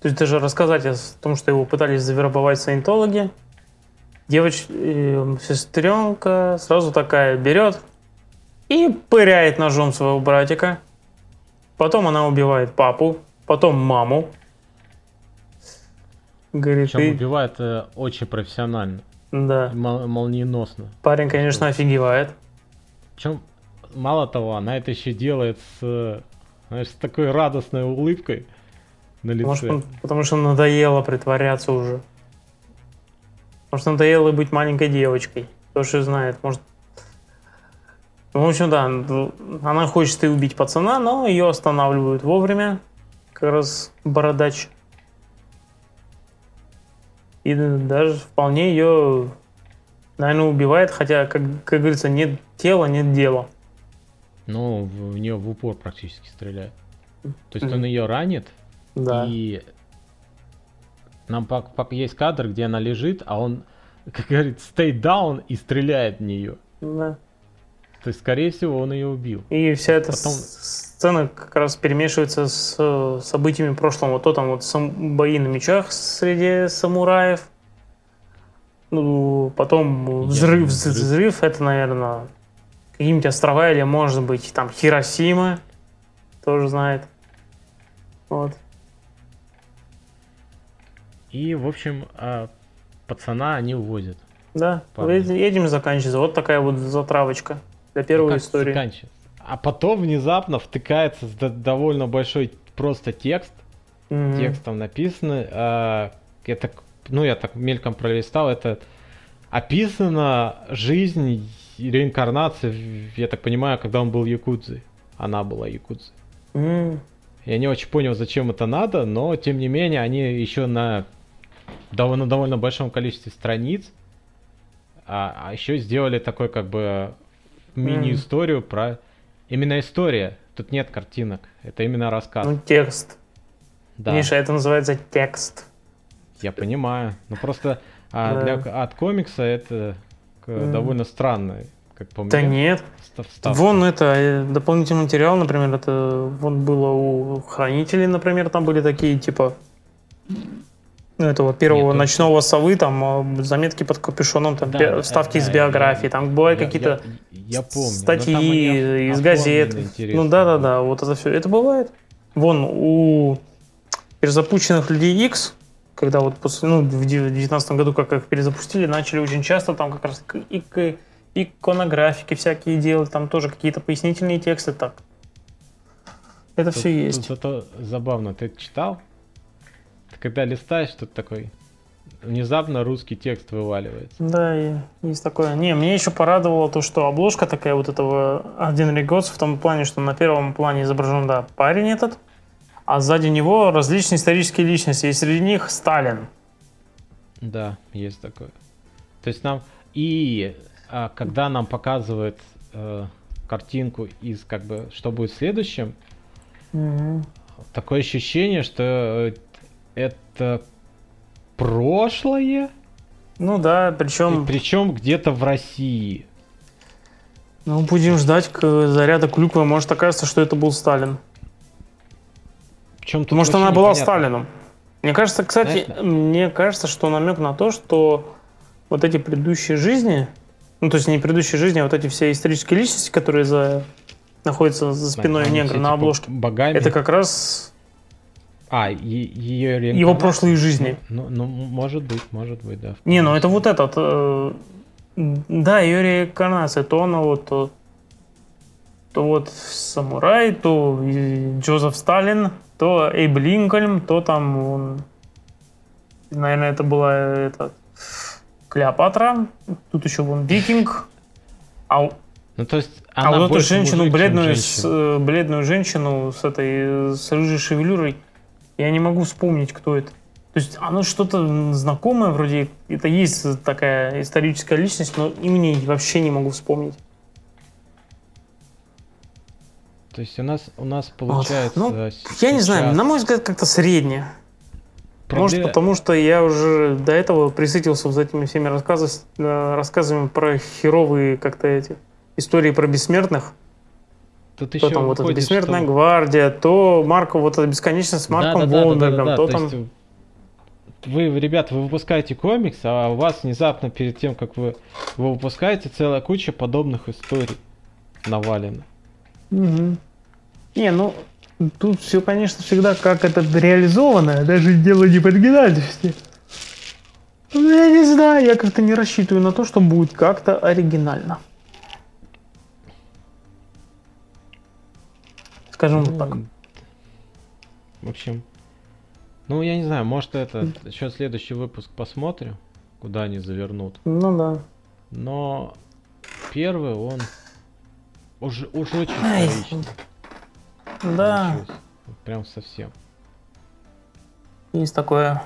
то есть даже рассказать о том, что его пытались завербовать саентологи, девоч... сестренка сразу такая берет и пыряет ножом своего братика. Потом она убивает папу, потом маму. Говорит, Причем «Ты- убивает э, очень профессионально, да. мол- молниеносно. Парень, конечно, офигевает. Причем, мало того, она это еще делает с, знаешь, с такой радостной улыбкой на лице. Может, он- потому что надоело притворяться уже. Может, надоело быть маленькой девочкой. Кто же знает, может... Ну, в общем, да, она хочет и убить пацана, но ее останавливают вовремя. Как раз бородач. И даже вполне ее, наверное, убивает, хотя, как, как говорится, нет тела, нет дела. Ну, в, нее в упор практически стреляет. То есть он ее ранит, Да. и нам пок- пок- есть кадр, где она лежит, а он, как говорит, stay down и стреляет в нее. да. То есть, скорее всего, он ее убил. И вся эта Потом- сцена как раз перемешивается с событиями прошлого. Вот то там вот сам- бои на мечах среди самураев. Ну, потом взрыв. взрыв. взрыв, это, наверное, какие-нибудь острова или, может быть, там Хиросима. Тоже знает. Вот. И, в общем, а, пацана они увозят. Да, Парни. этим заканчивается. Вот такая вот затравочка для первой Ну, истории. заканчивается? А потом внезапно втыкается довольно большой просто текст. Мгм. Текстом написано. а, это, ну, я так мельком пролистал. Это описана жизнь реинкарнация, я так понимаю, когда он был якудзой. Она была якудзой. М, Я не очень понял, зачем это надо, но тем не менее они еще на довольно, довольно большом количестве страниц, а, еще сделали такой как бы мини-историю про... Именно история, тут нет картинок, это именно рассказ. Ну, текст. да, Миша, это называется текст. я понимаю. Но просто а, для, от комикса это Мгм. довольно странно, как по Да мне. нет, вста- вставка. Вон это, э, дополнительный материал, например, это вон было у хранителей, например, там были такие, типа, ну, этого первого Нет, ночного совы, там, э, заметки под капюшоном, там, Да, да, вставки да, из я- биографии, там бывают Я- какие-то я, я помню. статьи из газет. Ну, да-да-да, вот это все, это бывает. Вон, у перезапущенных людей X, когда вот после, ну, в 2019 году, как их перезапустили, начали очень часто там как раз и к- иконографики всякие делать, там тоже какие-то пояснительные тексты, так. Это Тут- все есть. зато забавно, ты читал? Ты когда листаешь, тут такой внезапно русский текст вываливается. Да, и есть такое. Не, мне еще порадовало то, что обложка такая вот этого один Ригоц в том плане, что на первом плане изображен, да, парень этот, а сзади него различные исторические личности, и среди них Сталин. Да, есть такое. То есть нам и а, когда нам показывают э, картинку из как бы что будет следующим, такое ощущение, что это прошлое, Ну да, причем, причем где-то в России. ну, будем ждать к заряда клюквы. Может, окажется, что это был Сталин. Причем тут Может, она была непонятно. Сталином. Мне кажется, кстати, Знаешь, мне кажется, что намек на то, что вот эти предыдущие жизни, ну, то есть не предыдущие жизни, а вот эти все исторические личности, которые за, находятся за спиной Они негра все, на типа, обложке, Богами. это как раз А, ее его прошлые жизни. Ну, ну, может быть, может быть, да. Не, ну это вот этот, э, да, ее реинкарнация, то она вот, то, то вот самурай, то Джозеф Сталин, то Эйб Линкольн, то там, он, наверное, это была это, Клеопатра, тут еще вон Викинг, а, Ну, то есть, а она вот эту женщину, мужик, бледную, с, женщина. э, бледную женщину с этой, с рыжей шевелюрой, я не могу вспомнить, кто это. То есть оно что-то знакомое вроде, это есть такая историческая личность, но имени вообще не могу вспомнить. То есть у нас, у нас получается... Вот. Ну, я не знаю, на мой взгляд, как-то среднее. Проблем... Может, потому что я уже до этого присытился вот этими всеми рассказами, э, рассказами про херовые как-то эти истории про бессмертных. Тут то еще там вот эта бессмертная что... гвардия, то Марко, вот эта бесконечность с Марком да, да, Волбергом, да, да, да, да, то, то там... Есть вы, ребят, вы выпускаете комикс, а у вас внезапно перед тем, как вы его выпускаете, целая куча подобных историй навалена. Угу. Не, ну, тут все, конечно, всегда как это реализовано, даже дело не в оригинальности. Ну, я не знаю, я как-то не рассчитываю на то, что будет как-то оригинально. Скажем ну, так. В общем, ну, я не знаю, может это еще следующий выпуск посмотрим, куда они завернут. Ну да. Но первый он уже, уж очень вторичный. Да. Прям совсем. Есть такое.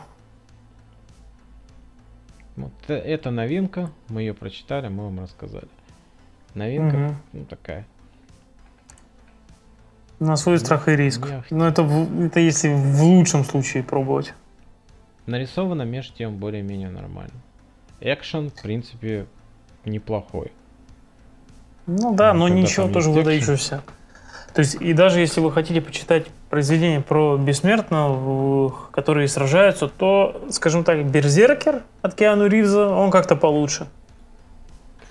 Вот э, это новинка, мы ее прочитали, мы вам рассказали. Новинка, угу. ну такая. На свой страх и риск. Но это, это если в лучшем случае пробовать. Нарисовано между тем более-менее нормально. Экшен, в принципе, неплохой. Ну да, но ничего тоже выдающегося. То есть, и даже если вы хотите почитать произведения про бессмертных, которые сражаются, то, скажем так, Берзеркер от Киану Ривза, он как-то получше.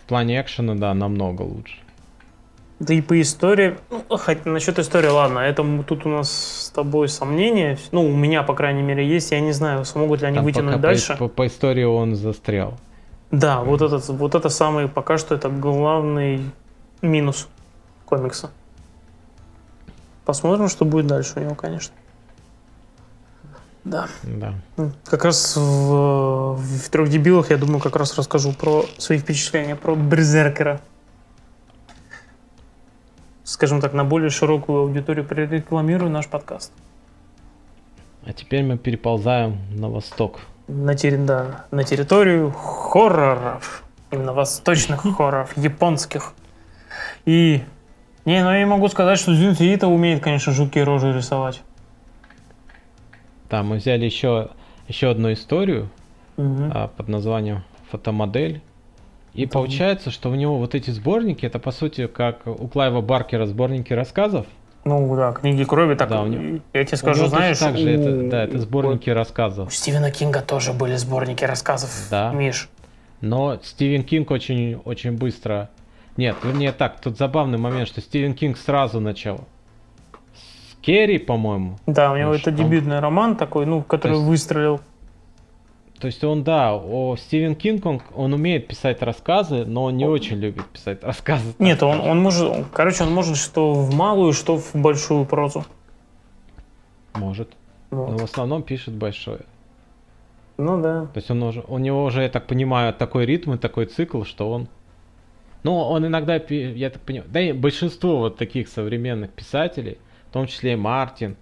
В плане экшена, да, намного лучше. Да и по истории, ну, хоть насчет истории, ладно, это тут у нас с тобой сомнения, ну, у меня, по крайней мере, есть, я не знаю, смогут ли они Там вытянуть дальше. По, по истории он застрял. Да, вот, этот, вот это самый, пока что это главный минус комикса. Посмотрим, что будет дальше у него, конечно. Да. Да. Как раз в, в трех дебилах я думаю, как раз расскажу про свои впечатления про Берзеркера скажем так, на более широкую аудиторию прорекламирую наш подкаст. А теперь мы переползаем на восток. На, терри... да, на территорию хорроров. Именно восточных хорроров, японских. И... Не, ну я могу сказать, что Зюнси Ита умеет, конечно, жуткие рожи рисовать. Да, мы взяли еще, еще одну историю угу. а, под названием «Фотомодель». И это... получается, что у него вот эти сборники, это по сути как у Клайва Баркера сборники рассказов. Ну да, книги крови, так да, у него... я тебе скажу, знаешь, так же, у... это, да, это сборники у... рассказов. У Стивена Кинга тоже были сборники рассказов, да. Миш. Но Стивен Кинг очень, очень быстро... Нет, не так, тут забавный момент, что Стивен Кинг сразу начал с Кэрри, по-моему. Да, у него это дебютный роман такой, ну, который есть... выстрелил. То есть он, да, о Стивен Кинг, он, он умеет писать рассказы, но он не очень любит писать рассказы. Нет, он, он может, короче, он может что в малую, что в большую прозу. Может. Вот. Но в основном пишет большое. Ну да. То есть он уже, у него уже, я так понимаю, такой ритм и такой цикл, что он... Ну, он иногда, я так понимаю, да и большинство вот таких современных писателей, в том числе и Мартин,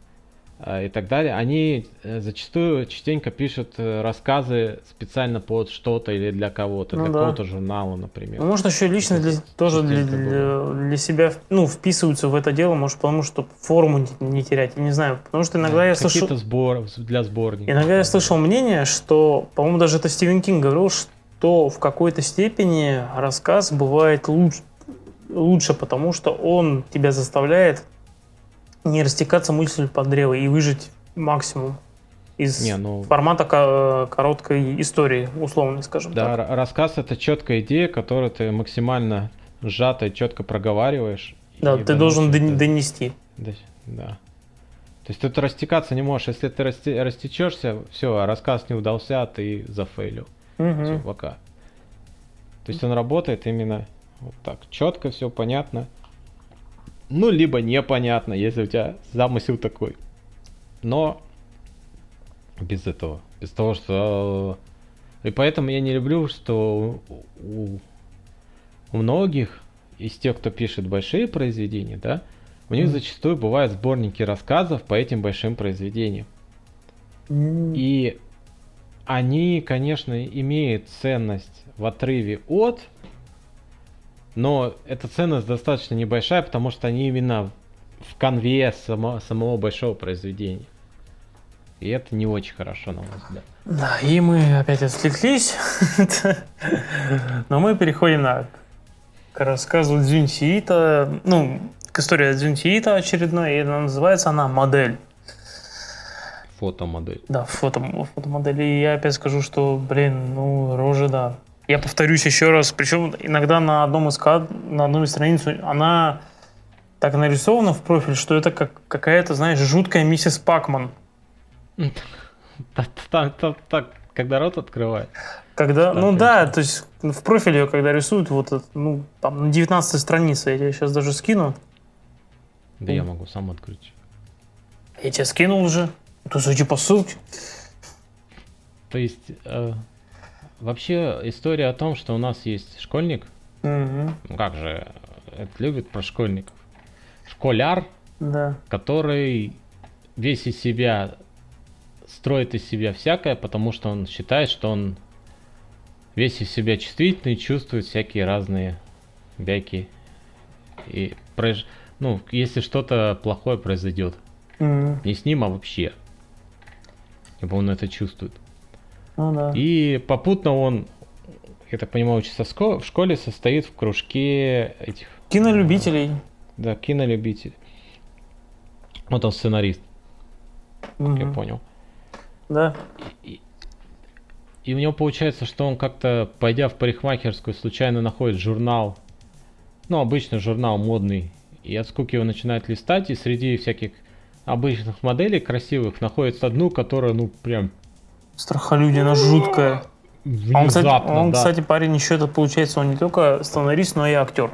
а, и так далее, они э, зачастую частенько пишут э, рассказы специально под что-то или для кого-то, ну, для да. какого-то журнала, например. Ну, может, еще лично для, тоже для, для, для себя ну, вписываются в это дело, может, потому что форму не, не терять, я не знаю. Потому что иногда да, я слышал... Какие-то сбор для сборника. Иногда я слышал мнение, что, по-моему, даже это Стивен Кинг говорил, что в какой-то степени рассказ бывает лучше, лучше, потому что он тебя заставляет не растекаться мыслью под древо и выжить максимум из не, ну... формата короткой истории, условно скажем да, так. рассказ это четкая идея, которую ты максимально сжато и четко проговариваешь. Да, ты должен это... донести. Да. То есть тут растекаться не можешь. Если ты расте... растечешься, все, а рассказ не удался, а ты зафейлил. Угу. Пока. То есть он работает именно вот так. Четко, все понятно. Ну, либо непонятно, если у тебя замысел такой. Но без этого. Без того, что... И поэтому я не люблю, что у, у многих из тех, кто пишет большие произведения, да, у них mm. зачастую бывают сборники рассказов по этим большим произведениям. Mm. И они, конечно, имеют ценность в отрыве от но эта ценность достаточно небольшая, потому что они именно в конве само, самого большого произведения. И это не очень хорошо, на мой взгляд. Да, и мы опять отвлеклись. Но мы переходим на, к рассказу Дзюньсиита. Ну, к истории Дзюньсиита очередной. И она называется она «Модель». Фотомодель. Да, фото, фотомодель. И я опять скажу, что, блин, ну, рожа, да. Я повторюсь еще раз. Причем иногда на одном из кад... на одной из страниц она так нарисована в профиль, что это как какая-то, знаешь, жуткая миссис Пакман. Так, когда рот открывает. Когда, ну да, то есть в профиле, когда рисуют, вот ну, там на 19 странице, я тебе сейчас даже скину. Да я могу сам открыть. Я тебе скинул уже. То зайди по ссылке. То есть, э, вообще история о том, что у нас есть школьник, ну как же, это любит про школьников. Школяр, Да. который весь из себя строит из себя всякое, потому что он считает, что он весь из себя чувствительный, чувствует всякие разные бяки. И ну, если что-то плохое произойдет, Мгм. не с ним, а вообще. Ибо он это чувствует. Ну да. И попутно он, я так понимаю, учится в школе, состоит в кружке этих, Кинолюбителей. да, кинолюбителей. Вот он сценарист, я Мгм. понял. Да. И у него получается, что он как-то, пойдя в парикмахерскую, случайно находит журнал, ну, обычно журнал модный, и от скуки его начинает листать, и среди всяких обычных моделей красивых находится одну, которая, ну, прям Страхолюдина жуткая. А он, кстати, внезапно, он, да. кстати, парень еще это получается, он не только сценарист, но и актер.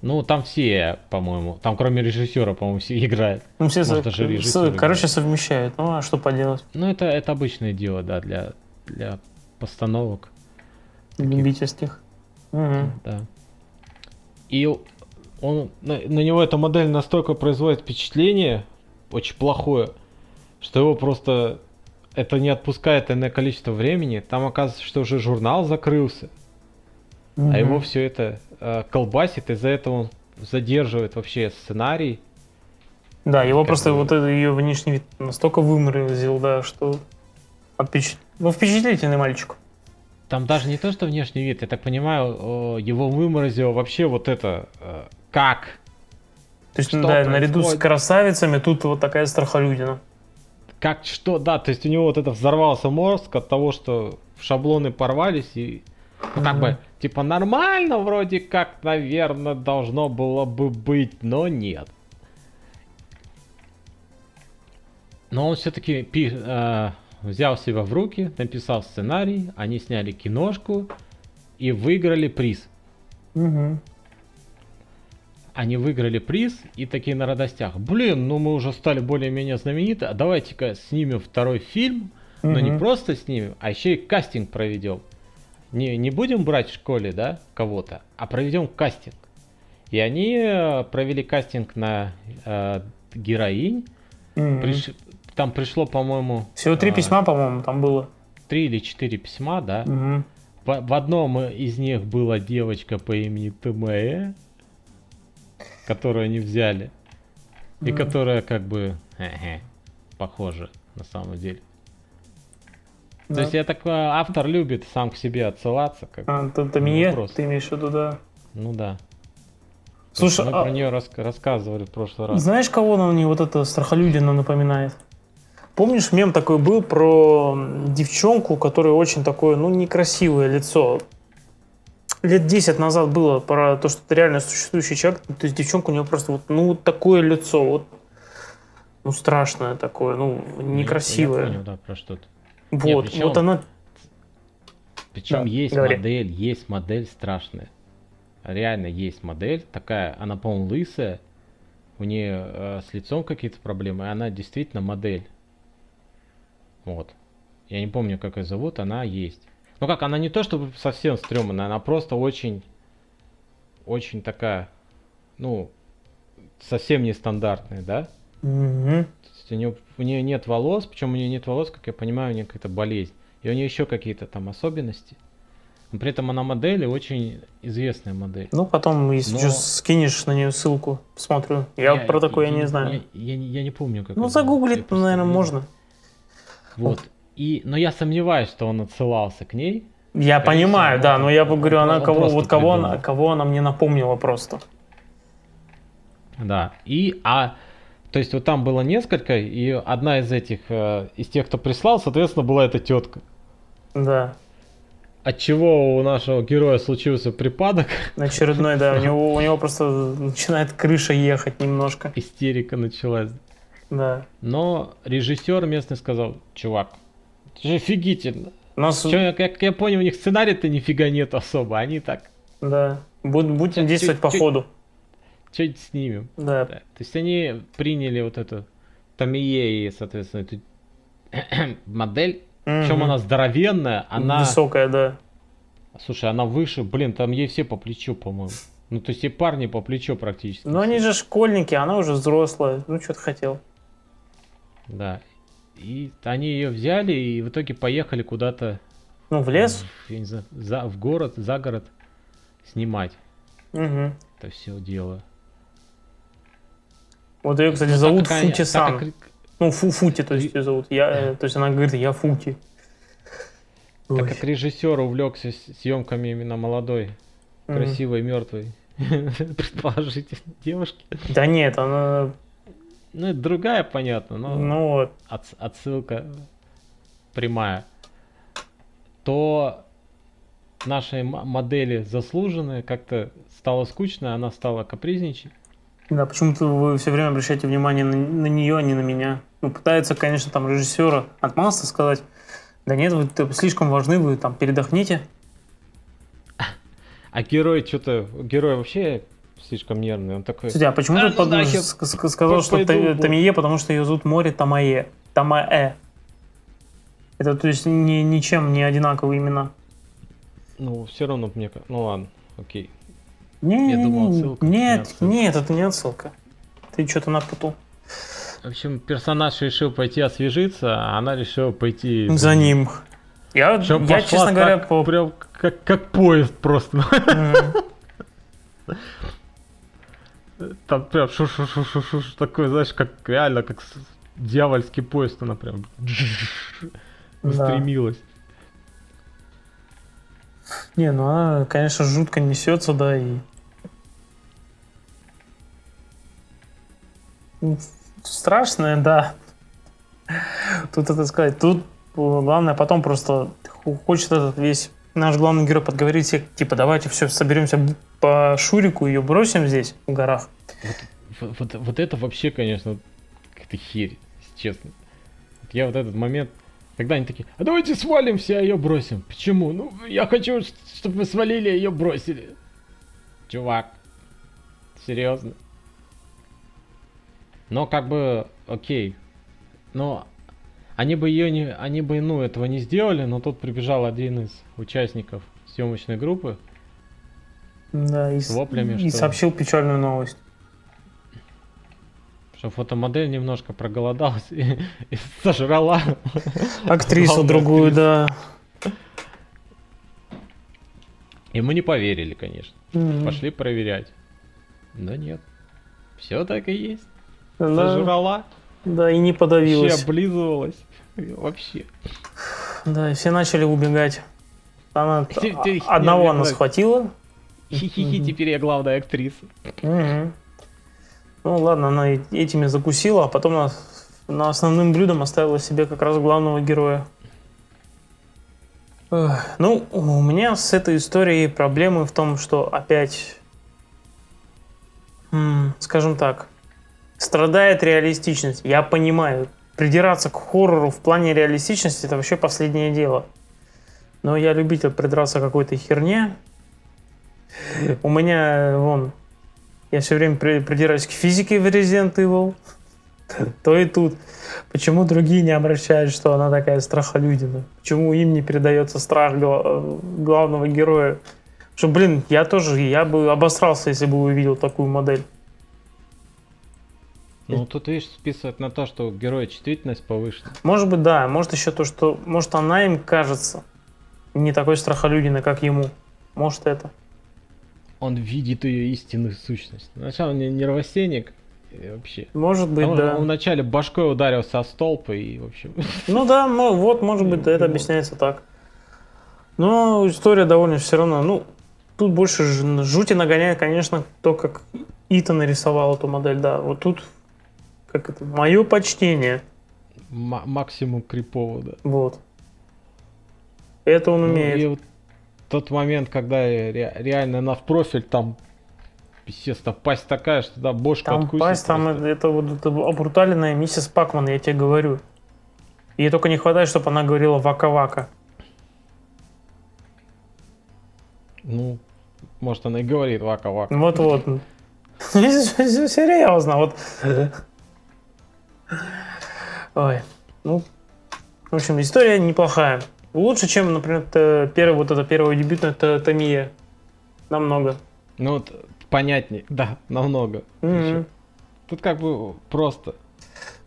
Ну, там все, по-моему, там кроме режиссера, по-моему, все играют. Ну, все, Может, со- даже режиссер короче, совмещают. Ну, а что поделать? Ну, это, это обычное дело, да, для, для постановок, Любительских. Мгм. да. И он, на, на него эта модель настолько производит впечатление, очень плохое, что его просто это не отпускает иное количество времени. Там оказывается, что уже журнал закрылся, а его все это э, колбасит, из-за этого он задерживает вообще сценарий. Да, его как просто бы- вот ее внешний вид настолько выморозил, да, что впечат- ну, впечатлительный мальчик. Там даже не то, что внешний вид, я так понимаю, его выморозило вообще вот это, э, как То есть, Что да, наряду с происходит? красавицами тут вот такая страхолюдина. Как что, да, то есть у него вот это взорвался мозг от того, что шаблоны порвались и ну, как Мгм. бы типа нормально вроде как, наверное, должно было бы быть, но нет. Но он все-таки взял себя в руки, написал сценарий, они сняли киношку и выиграли приз. Мгм. Они выиграли приз и такие на радостях. Блин, ну мы уже стали более-менее знамениты, а давайте-ка снимем второй фильм, но не просто снимем, а еще и кастинг проведем. Не, не будем брать в школе, да, кого-то, а проведем кастинг. И они э, провели кастинг на э, героинь. Мгм. Приш- Там пришло, по-моему, Всего три а, письма, по-моему, там было. три или четыре письма, да. Мгм. В, в одном из них была девочка по имени Тмэ, которую они взяли. И Мгм. которая как бы похожа на самом деле. Да. То есть я так э, автор любит сам к себе отсылаться, как А, то- Тамие, вопрос. ты имеешь в виду, да. ну да. Слушай, мы а про нее рассказывали в прошлый раз. знаешь, кого она мне вот эта страхолюдина напоминает? Помнишь, мем такой был про девчонку, у которой очень такое, ну, некрасивое лицо. Лет 10 назад было про то, что это реально существующий человек. То есть девчонка у нее просто вот, ну, вот такое лицо, вот, ну, страшное такое, ну, Ну, я- некрасивое. Я понял, да, про что-то. Вот, причем- вот она, Причем Да, есть говори. модель, есть модель страшная. Реально есть модель такая, она, по-моему, лысая. У нее э, с лицом какие-то проблемы, и она действительно модель. Вот. Я не помню, как ее зовут, она есть. Ну как, она не то чтобы совсем стрёмная, она просто очень, очень такая, ну, совсем нестандартная, да? Мгм. То есть у нее, у нее нет волос, причем у нее нет волос, как я понимаю, у нее какая-то болезнь. И у нее еще какие-то там особенности. Но при этом она модель и очень известная модель. Ну, потом, если Но- что, скинешь на нее ссылку, посмотрю. Я, про такое я, не знаю. Я, я не- я не помню, как ну. Я загуглить, наверное, можно. Вот. И, но я сомневаюсь, что он отсылался к ней. Я Скорее понимаю, да, но я он- говорю, он она кого, вот кого она, кого она мне напомнила просто. Да. И, а, то есть вот там было несколько, и одна из этих, э, из тех, кто прислал, соответственно, была эта тетка. Да. От чего у нашего героя случился припадок, Очередной, да, у него, у него просто начинает крыша ехать немножко. истерика началась. Да. Но режиссер местный сказал, чувак, это же офигительно. Нас, Чё, как я понял, у них сценария-то нифига нет особо, они так, да, буд- будем Чуть- действовать по чуть- ходу. что-нибудь снимем. Да. Да. То есть они приняли вот эту Томие и, соответственно, эту модель. Причем Мгм. она здоровенная, она... Высокая, да. Слушай, она выше, блин, там ей все по плечу, по-моему. Ну, то есть и парни по плечу практически. Но они же школьники, она уже взрослая. Ну, что ты хотел. Да. И они ее взяли и в итоге поехали куда-то... Ну, в лес. В, я не знаю, за, в город, за город снимать Мгм. это все дело. Вот ее, кстати, Ну, зовут как Фути-сан. как- Ну, Фу Фути, то есть ее зовут. Я, э, то есть она говорит, я Фути. Так Ой. как режиссер увлекся с- съемками именно молодой, Мгм. красивой, мертвой, предположительно, девушки. Да нет, она... Ну, это другая, понятно, но Ну вот. отс- отсылка прямая. То нашей модели заслуженная как-то стало скучно, она стала капризничать. Да, почему-то вы все время обращаете внимание на, нее, а не на меня. Ну, пытается, конечно, там режиссера отмазаться, сказать, да нет, вы слишком важны, вы там передохните. А герой что-то, герой вообще слишком нервный, он такой... Кстати, а почему А, ты ну под- нахер. сказал, что пойду. Тамие, потому что ее зовут Мори Тамае? Тамаэ. Это, то есть, ни, ничем не одинаковые имена. Ну, все равно мне... Ну ладно, окей. Не, Я думал, не, отсылка, не Нет, отсылка. нет, это не отсылка. Ты что-то напутал. В общем, персонаж решил пойти освежиться, а она решила пойти... За ним. Я, я пошла честно говоря, так, по... прям как, как поезд просто. М, Там прям шу-шу-шу-шу-шу, такой, знаешь, как реально, как дьявольский поезд она прям устремилась. Не, ну она, конечно, жутко несется, да, и... Ну, Страшная, да. Тут это сказать. Тут главное потом просто хочет этот весь наш главный герой подговорить всех, типа, давайте все, соберемся по Шурику, ее бросим здесь, в горах. Вот, вот, вот это вообще, конечно, какая-то херь, честно. Я вот этот момент, когда они такие, а давайте свалим все, а ее бросим. Почему? Ну, я хочу, чтобы вы свалили, а ее бросили. Чувак, серьезно. Но как бы, окей. Но они бы ее не, они бы, ну, этого не сделали, но тут прибежал один из участников съемочной группы. Да, и, С воплями, и что- сообщил печальную новость. Что фотомодель немножко проголодалась и, и сожрала. Актрису другую, актрису. да. И мы не поверили, конечно. М, Пошли проверять. Да нет. Все так и есть. да, Сожрала. да, и не Вообще подавилась. облизывалась. Вообще. Да, и все начали убегать. Она ты- одного она схватила. Хи-хи-хи, теперь я главная актриса. Ну ладно, она этими закусила, а потом на, на основным блюдом оставила себе как раз главного героя. Ну, у меня с этой историей проблемы в том, что опять, скажем так, страдает реалистичность. Я понимаю, придираться к хоррору в плане реалистичности это вообще последнее дело. Но я любитель придраться к какой-то херне. У меня, вон, я все время при- придираюсь к физике в Resident Evil. То и тут. Почему другие не обращают, что она такая страхолюдина? Почему им не передается страх э, главного героя? Что, блин, я тоже, я бы обосрался, если бы увидел такую модель. Ну, тут, видишь, списывает на то, что у героя чувствительность повышена. Может быть, да, может еще то, что, может она им кажется. не такой страхолюдиный, как ему. Может это. Он видит ее истинную сущность. Сначала он не нервостенник, и вообще. Может быть, Он, да. он вначале башкой ударился о столб и, в общем... Ну да, ну, вот, может быть, это объясняется так. Но история довольно все равно, ну, тут больше жути нагоняет, конечно, то, как Ита нарисовал эту модель, да. Вот тут, как это, мое почтение, ма- максимум крипово, да. вот. Это он Ну, умеет. и вот тот момент, когда ре- реально она в профиль, там, естественно, пасть такая, что да, бошку Там откусит пасть, там это вот это обруталенная миссис Пакман, я тебе говорю. Ей только не хватает, чтобы она говорила вака-вака. Ну, может, она и говорит вака-вака. Вот-вот. Серьезно, вот. Ой, ну, в общем, история неплохая. Лучше, чем, например, первый, вот это первая дебютная Т- Томия. Намного. Ну, вот, понятней, да, намного. Ещё. Тут как бы просто.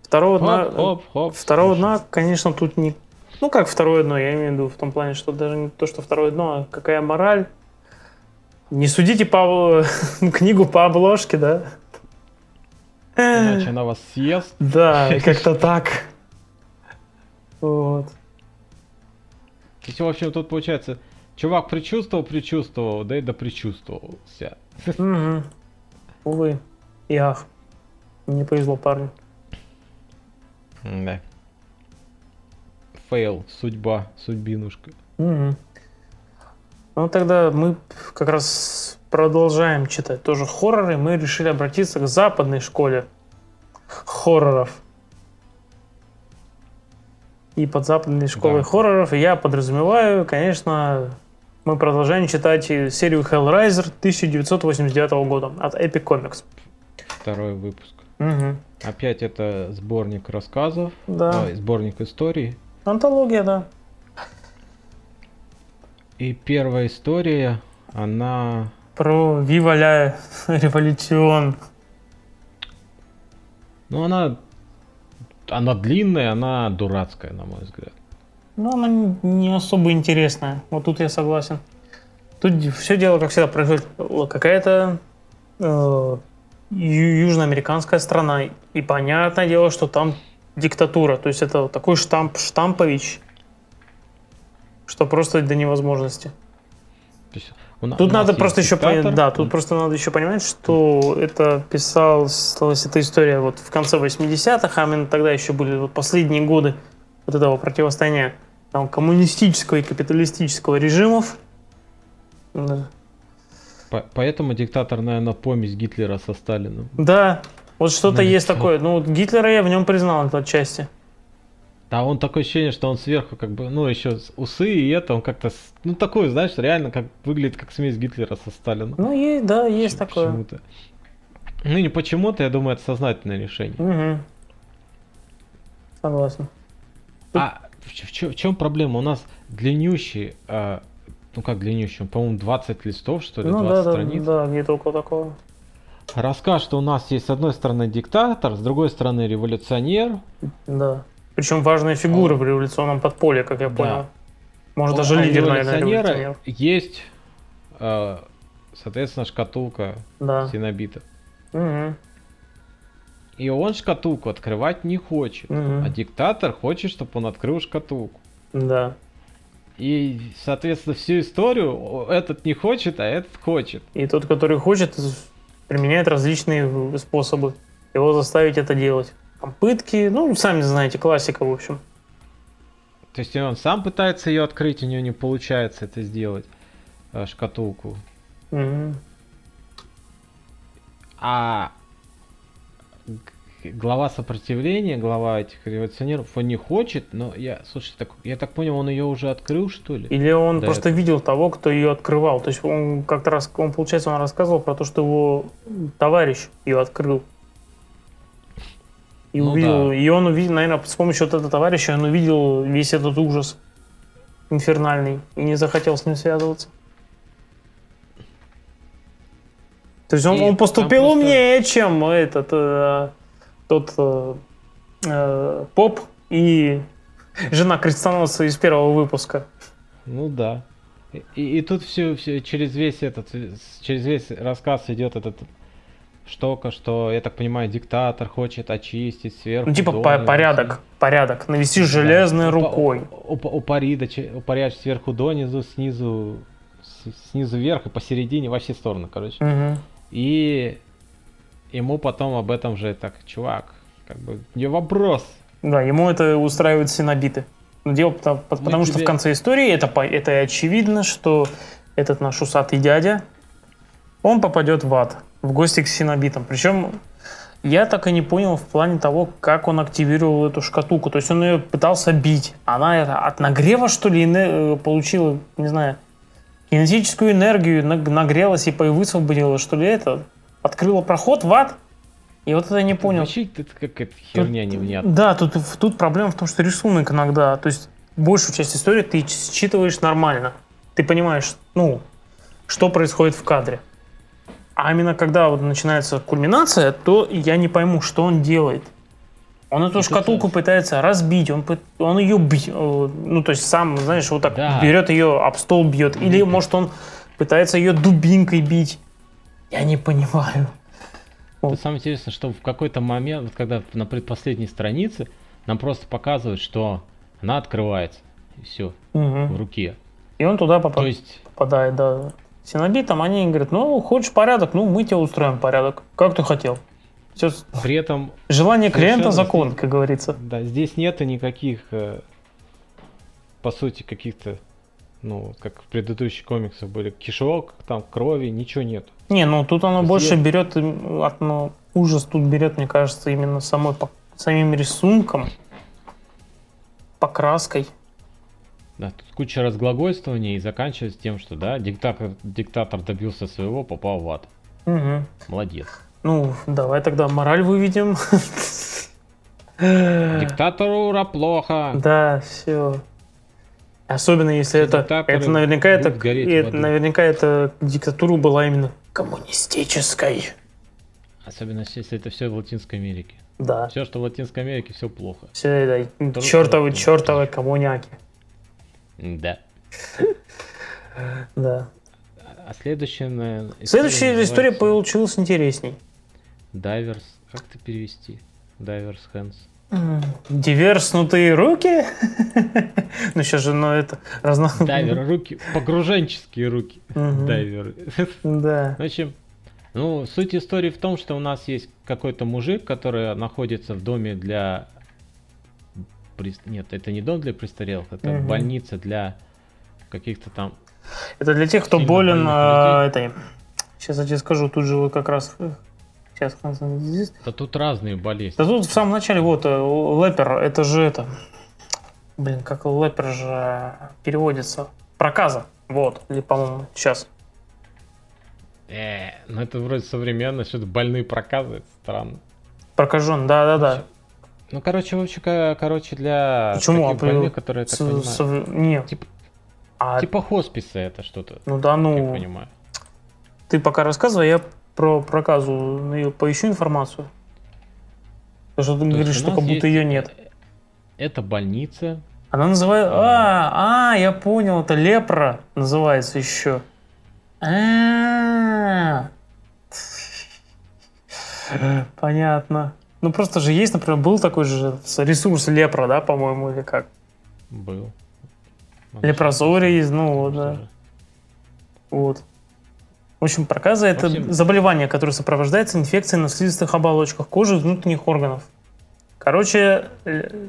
Второго дна, Хоп, хоп, хоп. второго слушай. дна, конечно, тут не... Ну, как второе дно, я имею в виду в том плане, что даже не то, что второе дно, а какая мораль. Не судите по, книгу по обложке, да? Иначе она вас съест. Да, как-то так. Вот. То есть, в общем, тут получается, чувак предчувствовал, предчувствовал, да и да предчувствовался. Мгм. Увы. И ах. Не повезло парню. Да. Фейл, судьба, судьбинушка. Мгм. Ну, тогда мы как раз продолжаем читать тоже хорроры. Мы решили обратиться к западной школе хорроров. И под западной школой Да. хорроров я подразумеваю, конечно, мы продолжаем читать и серию Hellraiser 1989 года от Epic Comics. Второй выпуск. Мгм. Опять это сборник рассказов, Да. ой, сборник историй. Антология, да. И первая история, она... Про la Revolution. Ну, она... Она длинная, она дурацкая, на мой взгляд. Ну, она не- особо интересная. Вот тут я согласен. Тут все дело, как всегда, происходит. Л- Какая-то э, южноамериканская страна. И понятное дело, что там диктатура. То есть это вот такой штамп, штампович, что просто до невозможности. То есть Тут надо просто еще понять, да, тут он- просто надо еще понимать, что это писалась эта история вот в конце 80-х, а именно тогда еще были вот последние годы вот этого противостояния там, коммунистического и капиталистического режимов. Да. по- Поэтому диктатор, наверное, помесь Гитлера со Сталиным. Да, вот что-то Ну, есть такое. Ну, вот Гитлера я в нем признал это отчасти. Да, он такое ощущение, что он сверху как бы, ну, еще усы и это, он как-то, ну, такой, знаешь, реально как выглядит как смесь Гитлера со Сталином. Ну, есть, да, есть Почему- такое. Почему-то. Ну, не почему-то, я думаю, это сознательное решение. Мгм. Согласен. А в, чем проблема? У нас длиннющий, а, ну как длиннющий, по-моему, 20 листов, что ли, Ну 20 да, да, страниц. да, где-то около такого. Рассказ, что у нас есть с одной стороны диктатор, с другой стороны революционер. Да. Причем важная фигура Он- в революционном подполье, как я Да. понял. Может, У- даже а у лидер, наверное, революционер. есть, а, соответственно, шкатулка Да. синобита. Мгм. И он шкатулку открывать не хочет. Мгм. А диктатор хочет, чтобы он открыл шкатулку. Да. И, соответственно, всю историю этот не хочет, а этот хочет. И тот, который хочет, применяет различные в- способы его заставить это делать. Там пытки, ну, сами знаете, классика, в общем. То есть он сам пытается ее открыть, у него не получается это сделать, э, шкатулку. Мгм. А глава сопротивления, глава этих революционеров, он не хочет, но я, слушай, так, я так понял, он ее уже открыл, что ли? Или он просто это- видел того, кто ее открывал. То есть он как-то раз, он, получается, он рассказывал про то, что его товарищ ее открыл. И Ну увидел, да. и он увидел, наверное, с помощью вот этого товарища он увидел весь этот ужас инфернальный и не захотел с ним связываться. То есть он, И он поступил просто- умнее, чем этот э, тот э, э, поп и жена крестоносца из первого выпуска. Ну да. И, и тут все, все через весь этот, через весь рассказ идет этот штука, что, я так понимаю, диктатор хочет очистить сверху. Ну, типа по порядок, порядок, навести да. железной рукой. Упорядочить, упорядочить сверху донизу, снизу, снизу вверх и посередине во все стороны, короче. Угу. И ему потом об этом же так, чувак, как бы, не вопрос. Да, ему это устраивает синобиты. Но дело потому, потому тебе... что в конце истории это, это очевидно, что этот наш усатый дядя, он попадет в ад, в гости к синобитам. Причем я так и не понял в плане того, как он активировал эту шкатулку. То есть он ее пытался бить. Она это от нагрева, что ли, э, получила, не знаю, кинетическую энергию, нагрелась и высвободила, что ли, это. Открыла проход в ад. И вот это я не понял. Звучит это какая-то херня тут, невнятная. Да, тут, тут проблема в том, что рисунок иногда, то есть большую часть истории ты считываешь нормально. Ты понимаешь, ну, что происходит в кадре. А именно когда вот начинается кульминация, то я не пойму, что он делает. Он эту шкатулку пытается разбить, он, он ее бьет, э, ну то есть сам, знаешь, вот так да. берет ее, об стол бьет. Или может он пытается ее дубинкой бить. Я не понимаю. Это самое интересное, что в какой-то момент, когда на предпоследней странице нам просто показывают, что она открывается. И все. Угу. В руке. И он туда попад... То есть... попадает, да. Синобитом они говорят, ну, хочешь порядок, ну, мы тебе устроим порядок. Как ты хотел. Все... При этом... Желание клиента закон, как говорится. Да, здесь нету никаких, э, по сути, каких-то ну, как в предыдущих комиксах были кишок, там крови, ничего нет. Не, ну тут оно больше я... берет, ну, ужас тут берет, мне кажется, именно самой, самим рисунком, покраской. Да, тут куча разглагольствований и заканчивается тем, что, да, диктатор, диктатор добился своего, попал в ад. Угу. Молодец. Ну, давай тогда мораль выведем. Диктатору ура плохо. Да, все. Особенно если это, это наверняка это, это наверняка это диктатура была именно коммунистической. Особенно если это все в Латинской Америке. Да. Все, что в Латинской Америке, все плохо. Все это чертовы, чертовы коммуняки. Да. Да. А следующая... Следующая история получилась интересней. Дайверс. Как это перевести? Дайверс Hands. Диверснутые руки? ну сейчас же, ну это... Разно... Дайвер, руки, погруженческие руки. Дайвер. Да. В общем, ну, суть истории в том, что у нас есть какой-то мужик, который находится в доме для... Нет, это не дом для престарелых, это угу. больница для каких-то там... Это для тех, кто болен а, этой... Сейчас я тебе скажу, тут же вот как раз Сейчас Да тут разные болезни. Да тут в самом начале вот э, лепер, это же это. Блин, как лепер же переводится. Проказа. Вот. Или, по-моему, сейчас. Э, ну это вроде современно, что-то больные проказы, это странно. Прокажен, да-да-да. Ну, короче, вообще, короче, для Почему? таких а больных, которые, я так понимаю, сов... Нет. Типа, а... типа хосписа это что-то. Ну да, ну... Я понимаю. Ты пока рассказывай, я про проказу я поищу информацию. Потому что ты говоришь, что как будто ее нет. Это больница. Она называется... А, а, я понял, это лепра называется еще. А, Понятно. Ну просто же есть, например, был такой же ресурс лепра, да, по-моему, или как? Был. Лепрозорий, ну, да. Вот. В общем, проказа – это общем... заболевание, которое сопровождается инфекцией на слизистых оболочках кожи и внутренних органов. Короче,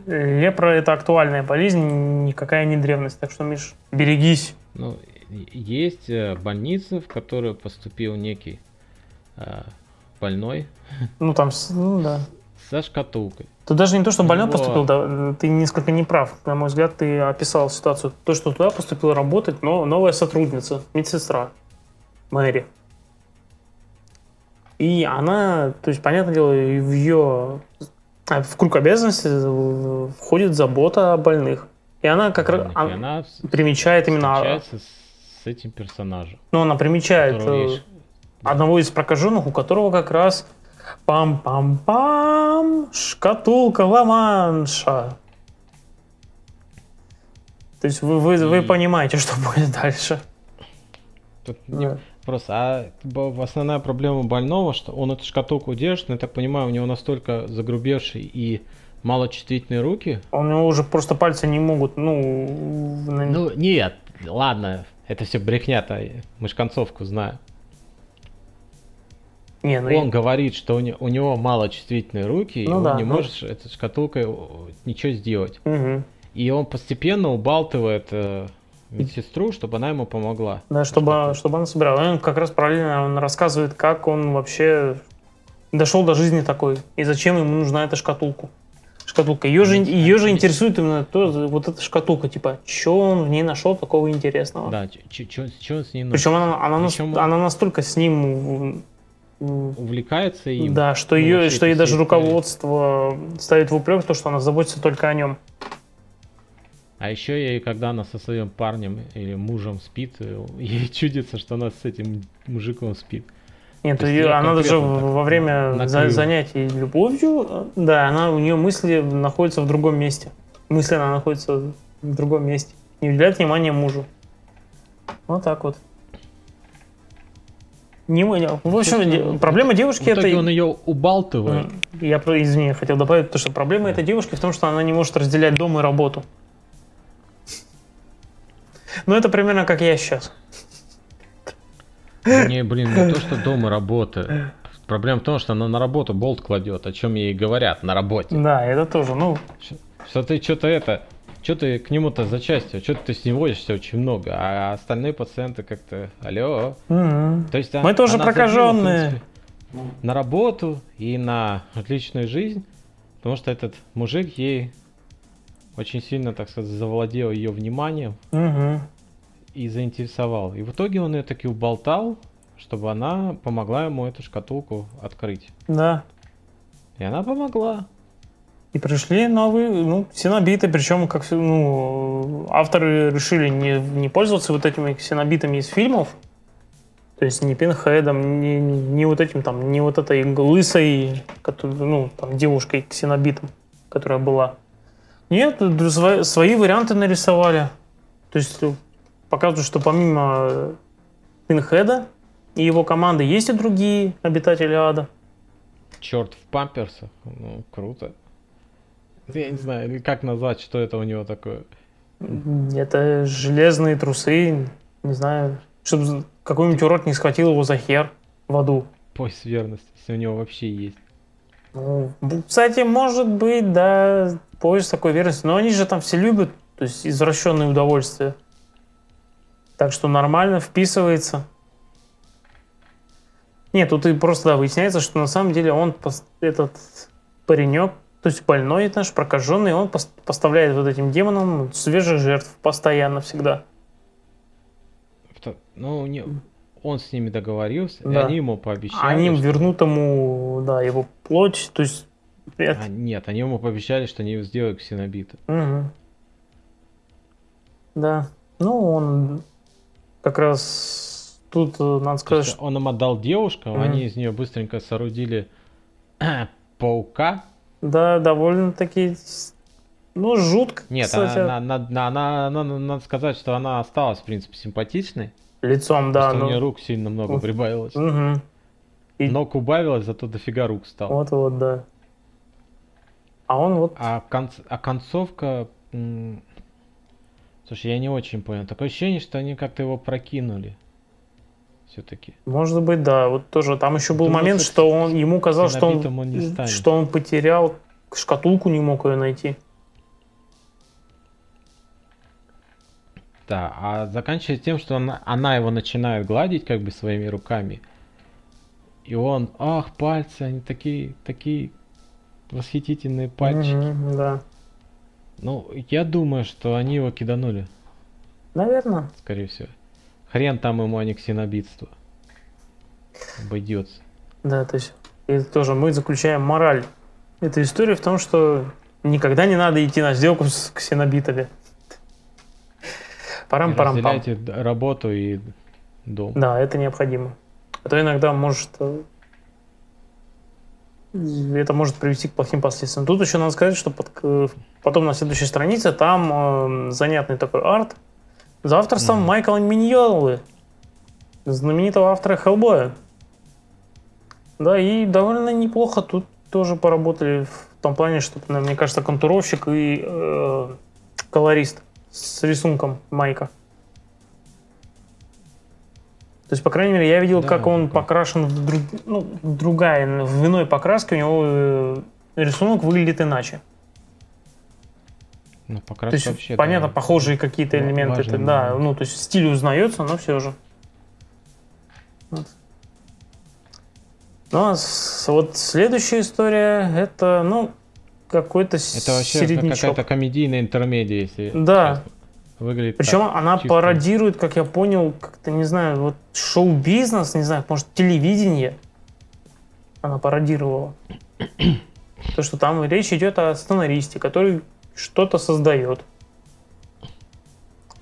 лепра – это актуальная болезнь, никакая не древность. Так что, Миш, берегись. Ну, есть э, больница, в которую поступил некий э, больной. Ну, там, ну да. Со шкатулкой. Тут даже не то, что больной Его... поступил, да, ты несколько неправ. На мой взгляд, ты описал ситуацию. То, что туда поступила работать, но новая сотрудница, медсестра. Мэри. И она, то есть, понятное дело, в ее а, в круг обязанностей входит забота о больных. И она как раз она, она примечает именно... с этим персонажем. Ну, она примечает э, есть... одного из прокаженных, у которого как раз пам-пам-пам, шкатулка Ла-Манша. То есть вы, вы, вы понимаете, что будет дальше. Тут не Да. Просто, а основная проблема больного, что он эту шкатулку держит, но я так понимаю, у него настолько загрубевшие и малочувствительные руки. У него уже просто пальцы не могут, ну... Ну, нет, ладно, это все брехня-то, мы ж концовку знаем. Не, ну, Он говорит, что у, не- у него малочувствительные руки, и Ну он да, не ну. может этой шкатулкой ничего сделать. мгм. И он постепенно убалтывает э, медсестру, чтобы она ему помогла. Да, чтобы, чтобы она собирала. И Он как раз параллельно он рассказывает, как он вообще дошел до жизни такой, и зачем ему нужна эта шкатулка. Шкатулка. Ее же, ее же интересует именно то, вот эта шкатулка, типа, что он в ней нашел такого интересного. Да, что он с ней ну, Причем она, она, Причем- она настолько с ним, увлекается им. да, что ну, ее, что ей даже всей историей. руководство ставит в упрек то, что она заботится только о нем. А еще ей, когда она со своим парнем или мужем спит, э, ей чудится, что она с этим мужиком спит. Нет, То ее- она даже во время накрыло. занятий любовью, э, да, она у нее мысли находятся в другом месте. Мысли она находится в другом месте. Не уделяет внимания мужу. Вот так вот. Не, не- в общем, Собственно, де- проблема девушки В итоге это... он ее убалтывает. Я, извини, хотел добавить, то, что проблема этой девушки в том, что она не может разделять дом и работу. Ну, это примерно как я сейчас. Не, блин, не то, что дома работа. Проблема в том, что она на работу болт кладет, о чем ей говорят на работе. Да, это тоже, ну, Что ты что-то это, что ты к нему-то за частью, что ты с ним возишься очень много, а остальные пациенты как-то, алло. м, То есть Мы а- тоже она забила, в прокаженные. принципе, на работу и на личную жизнь, потому что этот мужик ей очень сильно, так сказать, завладел ее вниманием мгм. и заинтересовал. И в итоге он ее таки уболтал, чтобы она помогла ему эту шкатулку открыть. да. И она помогла. И пришли новые, ну, ксенобиты, причем, как, ну, авторы решили не, не пользоваться вот этими ксенобитами из фильмов, то есть не пинхедом, не, не вот этим там, не вот этой лысой, которая, ну, там, девушкой ксенобитом, которая была. Нет, свои варианты нарисовали. То есть э, показывают, что помимо Пинхеда и его команды есть и другие обитатели ада. Черт в памперсах. Ну, круто. Я не знаю, как назвать, что это у него такое. Это железные трусы, не знаю, чтобы какой-нибудь урод не схватил его за хер в аду. Пояс верности, если у него вообще есть. Ну, кстати, может быть, да, пояс такой верности, но они же там все любят, то есть извращенные удовольствия. Так что нормально вписывается. Нет, тут и просто да, выясняется, что на самом деле он, этот паренек, то есть больной наш, прокаженный, он пос- поставляет вот этим демонам свежих жертв постоянно всегда. Ну, не, он с ними договорился, и Да. они ему пообещали. Они что- вернут ему, да, его плоть, то есть... это- А, нет, они ему пообещали, что они сделают ксенобита. Мгм. Да. Ну, он как раз тут, э, надо То сказать, есть что... он им отдал девушку, Мгм. они из нее быстренько соорудили паука. Да, довольно-таки... Ну, жутко, Нет, кстати. она, она- она- она- она- надо сказать, что она осталась, в принципе, симпатичной. Лицом, да. просто у ну, нее рук сильно много прибавилось. мгм. и- Ног убавилось, зато дофига рук стало. Вот-вот, да. А он вот... А, конц- а концовка... Слушай, я не очень понял. Такое ощущение, что они как-то его прокинули. Все-таки. Может быть, да. Вот тоже там еще был Думаю, момент, что он ему казалось, что он, он не станет. что он потерял шкатулку, не мог ее найти. Да, а заканчивается тем, что она, она его начинает гладить как бы своими руками. И он, ах, пальцы, они такие, такие восхитительные пальчики. Мгм, да. Ну, я думаю, что они его киданули, Наверное. скорее всего. Хрен там ему, а не ксенобитство. Обойдется. Да, то есть и тоже мы заключаем мораль этой истории в том, что никогда не надо идти на сделку с ксенобитами. Парам-парам-пам. Разделяйте работу и дом. Да, это необходимо. А то иногда может... э, это может привести к плохим последствиям. Тут еще надо сказать, что под, к- потом на следующей странице там э, занятный такой арт за авторством Мгм. Майкла Миньолы, знаменитого автора Хеллбоя. Да, и довольно неплохо тут тоже поработали в том плане, что, ну, мне кажется, контуровщик и э, колорист с рисунком Майка. То есть, по крайней мере, я видел, Да, как он покрашен в, друг- ну, другая, в иной покраске, у него э, рисунок выглядит иначе. Ну, То покраска есть, вообще. понятно, да, похожие какие-то элементы, важный да, ну, то есть стиль узнается, но все же. Вот. Ну, а с- вот следующая история, это, ну, какой-то Это вообще середнячок. какая-то комедийная интермедия, если Да. выглядит. Причем так, она чисто. пародирует, как я понял, как-то, не знаю, вот шоу-бизнес, не знаю, может, телевидение она пародировала. То, что там речь идет о сценаристе, который что-то создает.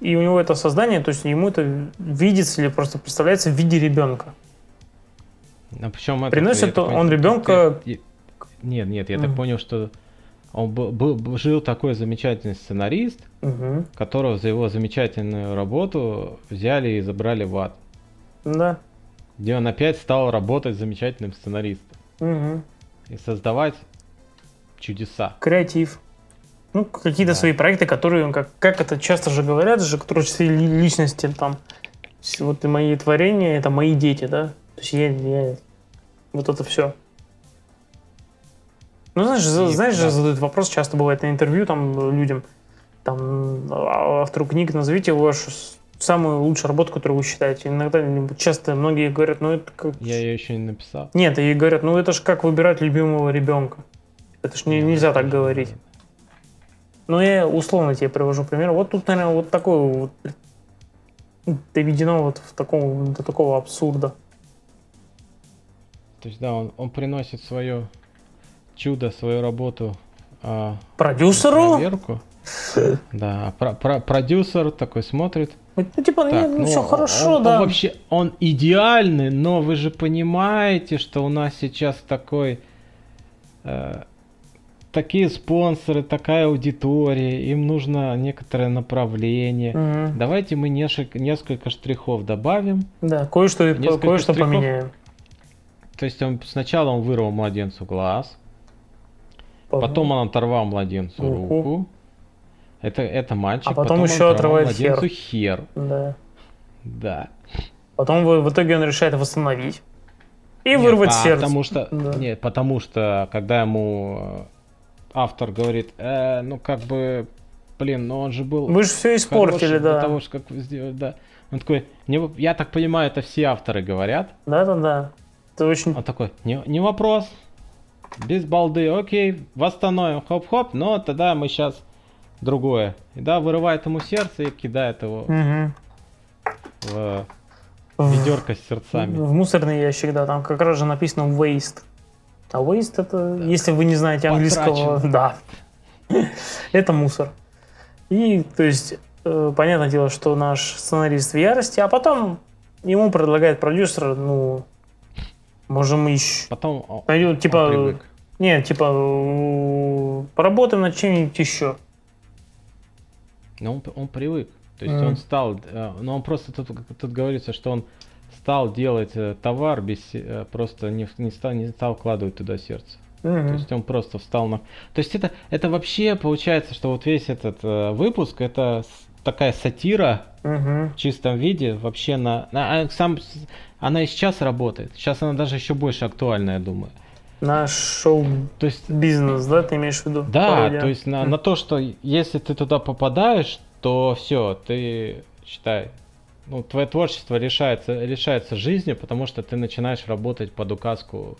И у него это создание, то есть ему это видится или просто представляется в виде ребенка. А причем это, Приносит он понял, ребенка- я- Нет, нет, я Мгм. так понял, что он был, был- жил такой замечательный сценарист, Мгм. которого за его замечательную работу взяли и забрали в ад, Да. где он опять стал работать замечательным сценаристом Мгм. и создавать чудеса. Креатив. Ну, какие-то Да. свои проекты, которые, как, как это часто же говорят, же, творческие ли- личности, там, вот и мои творения, это мои дети, да? То есть я, я- вот это все. Ну, знаешь, И, знаешь, да. задают вопрос, часто бывает на интервью там людям, там, а- автору книг, назовите вашу самую лучшую работу, которую вы считаете. Иногда, часто многие говорят, ну, это как... Я ее еще не написал. Нет, и говорят, ну, это же как выбирать любимого ребенка. Это ж не, нельзя так говорить. Да. Ну, я условно тебе привожу пример. Вот тут, наверное, вот такое вот ну, доведено вот в таком, до такого абсурда. То есть, да, он, он приносит свое чудо, свою работу а, Продюсеру? проверку. Да, а про- про- продюсер такой смотрит. Ну, типа, Так, нет, ну, все он- хорошо, он, да. Он вообще, он идеальный, но вы же понимаете, что у нас сейчас такой, э, такие спонсоры, такая аудитория, им нужно некоторое направление. Мгм. Давайте мы несколько, несколько штрихов добавим. Да, кое-что, Несколько кое-что штрихов. поменяем. То есть он, сначала он вырвал младенцу глаз, потом он оторвал младенцу Руку. руку. Это, это мальчик. А потом он еще отрывает младенцу хер. Да. Да. Потом в, в итоге он решает восстановить. И Нет, вырвать а сердце. Потому что, Да. нет, потому что, когда ему э, автор говорит, «Э, ну как бы, блин, ну он же был Вы же все испортили, да. того, что как вы сделали, да. Он такой, не, я так понимаю, это все авторы говорят. Да-да-да. Это очень... Он такой, не, не вопрос, без балды, окей, восстановим, хоп-хоп, но тогда мы сейчас другое. И да, вырывает ему сердце и кидает его Мгм. в В- ведерко с сердцами. В мусорный ящик, да, там как раз же написано waste. А waste это, если вы не знаете английского, Потрачено. да, это мусор. И, то есть, э, понятное дело, что наш сценарист в ярости, а потом ему предлагает продюсер, ну, можем еще, Потом найдем, типа, привык. не, типа, поработаем над чем-нибудь еще. Но он, он привык. То есть Мгм. он стал, э, но он просто тут, тут говорится, что он стал делать э, товар без, э, просто не, не стал, не стал вкладывать туда сердце. То Мгм. есть он просто встал на... То есть это, это вообще получается, что вот весь этот э, выпуск, это такая сатира Мгм. в чистом виде вообще на... на- а сам, она и сейчас работает. Сейчас она даже еще больше актуальна, я думаю. Наш шоу-бизнес, То есть да, ты имеешь в виду? Да, Пародия. то есть на, М. на то, что если ты туда попадаешь, то все, ты считай, ну, твое творчество решается, решается жизнью, потому что ты начинаешь работать под указку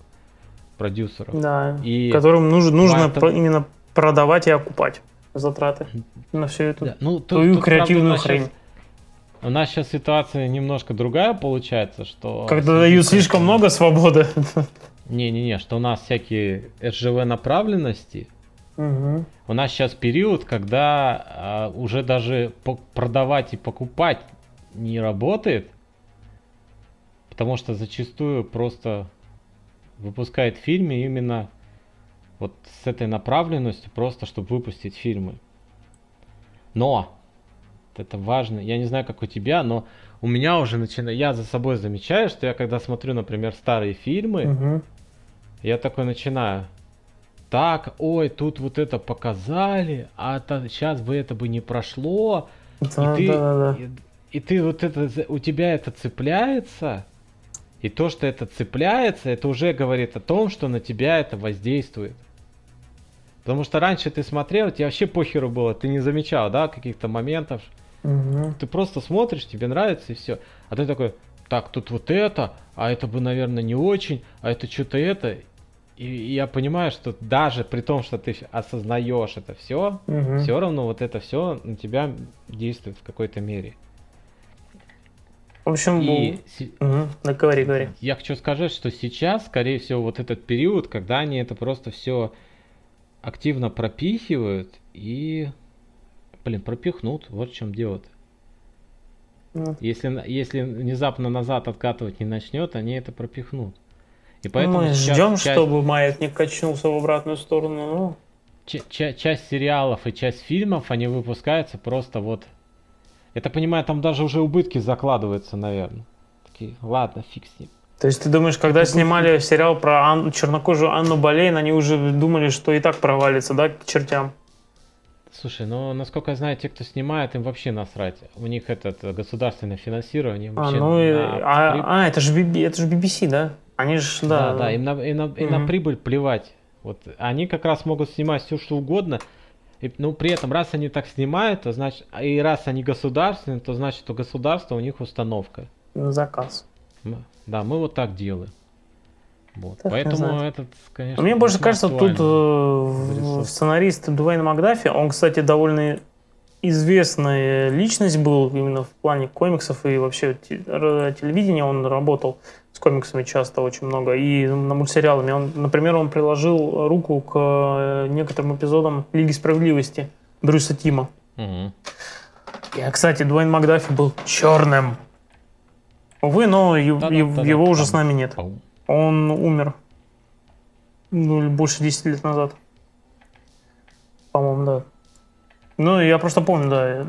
продюсеров. Да, И которым нужно, нужно про- именно продавать и окупать затраты на всю эту Да, ну, тут- твою тут, правда, креативную нас хрень. щас- у нас сейчас ситуация немножко другая получается, что... Когда дают слишком много свободы. Не-не-не, что у нас всякие РЖВ направленности, Мгм. У нас сейчас период, когда а, уже даже продавать и покупать не работает, потому что зачастую просто выпускает в фильме именно вот с этой направленностью, просто чтобы выпустить фильмы. Но, это важно, я не знаю, как у тебя, но у меня уже начинает, я за собой замечаю, что я когда смотрю, например, старые фильмы, Мгм. я такой начинаю, так, ой, тут вот это показали, а сейчас бы это бы не прошло, Да, и ты, да, да, да. И, ты вот это, у тебя это цепляется, и то, что это цепляется, это уже говорит о том, что на тебя это воздействует. Потому что раньше ты смотрел, тебе вообще похеру было, ты не замечал, да, каких-то моментов. Мгм. Ты просто смотришь, тебе нравится и все. А ты такой, так, тут вот это, а это бы, наверное, не очень, а это что-то это. И, и я понимаю, что даже при том, что ты осознаешь это все, Мгм. все равно вот это все на тебя действует в какой-то мере. В общем, И Мгм. да, говори, говори. я хочу сказать, что сейчас, скорее всего, вот этот период, когда они это просто все активно пропихивают и, блин, пропихнут, вот в чем дело. -то. Ну, Если, если внезапно назад откатывать не начнет, они это пропихнут. И поэтому Мы сейчас ждем, часть, чтобы маятник качнулся в обратную сторону. Ну, ча- ча- часть сериалов и часть фильмов, они выпускаются просто вот... Я так понимаю, там даже уже убытки закладываются, наверное. Такие, ладно, фиг с ним. то есть ты думаешь, когда снимали сериал про Ан- чернокожую Анну Болейн, они уже думали, что и так провалится, да, к чертям? Слушай, ну, насколько я знаю, те, кто снимает, им вообще насрать. У них этот э, государственное финансирование А, ну, и- на а, а, это же BB это же BBC, да? Они же, да. да, да, им на, и на, и на прибыль плевать. Вот они как раз могут снимать все, что угодно. И, ну, при этом, раз они так снимают, то значит, и раз они государственные, то значит, у государства у них установка. на заказ. Да, мы вот так делаем. Вот. Так, Поэтому этот, конечно. Мне больше кажется, тут актуально. э, сценарист Дуэйн Макдафи, он, кстати, довольно известная личность был именно в плане комиксов и вообще телевидения. Он работал с комиксами часто очень много и на мультсериалами. Он, например, он приложил руку к э, некоторым эпизодам Лиги Справедливости Брюса Тима. Мгм. И, кстати, Дуэйн Макдафи был черным. Увы, но его уже с нами нет. Он умер ну, больше 10 лет назад. По-моему, да. Ну, я просто помню, да.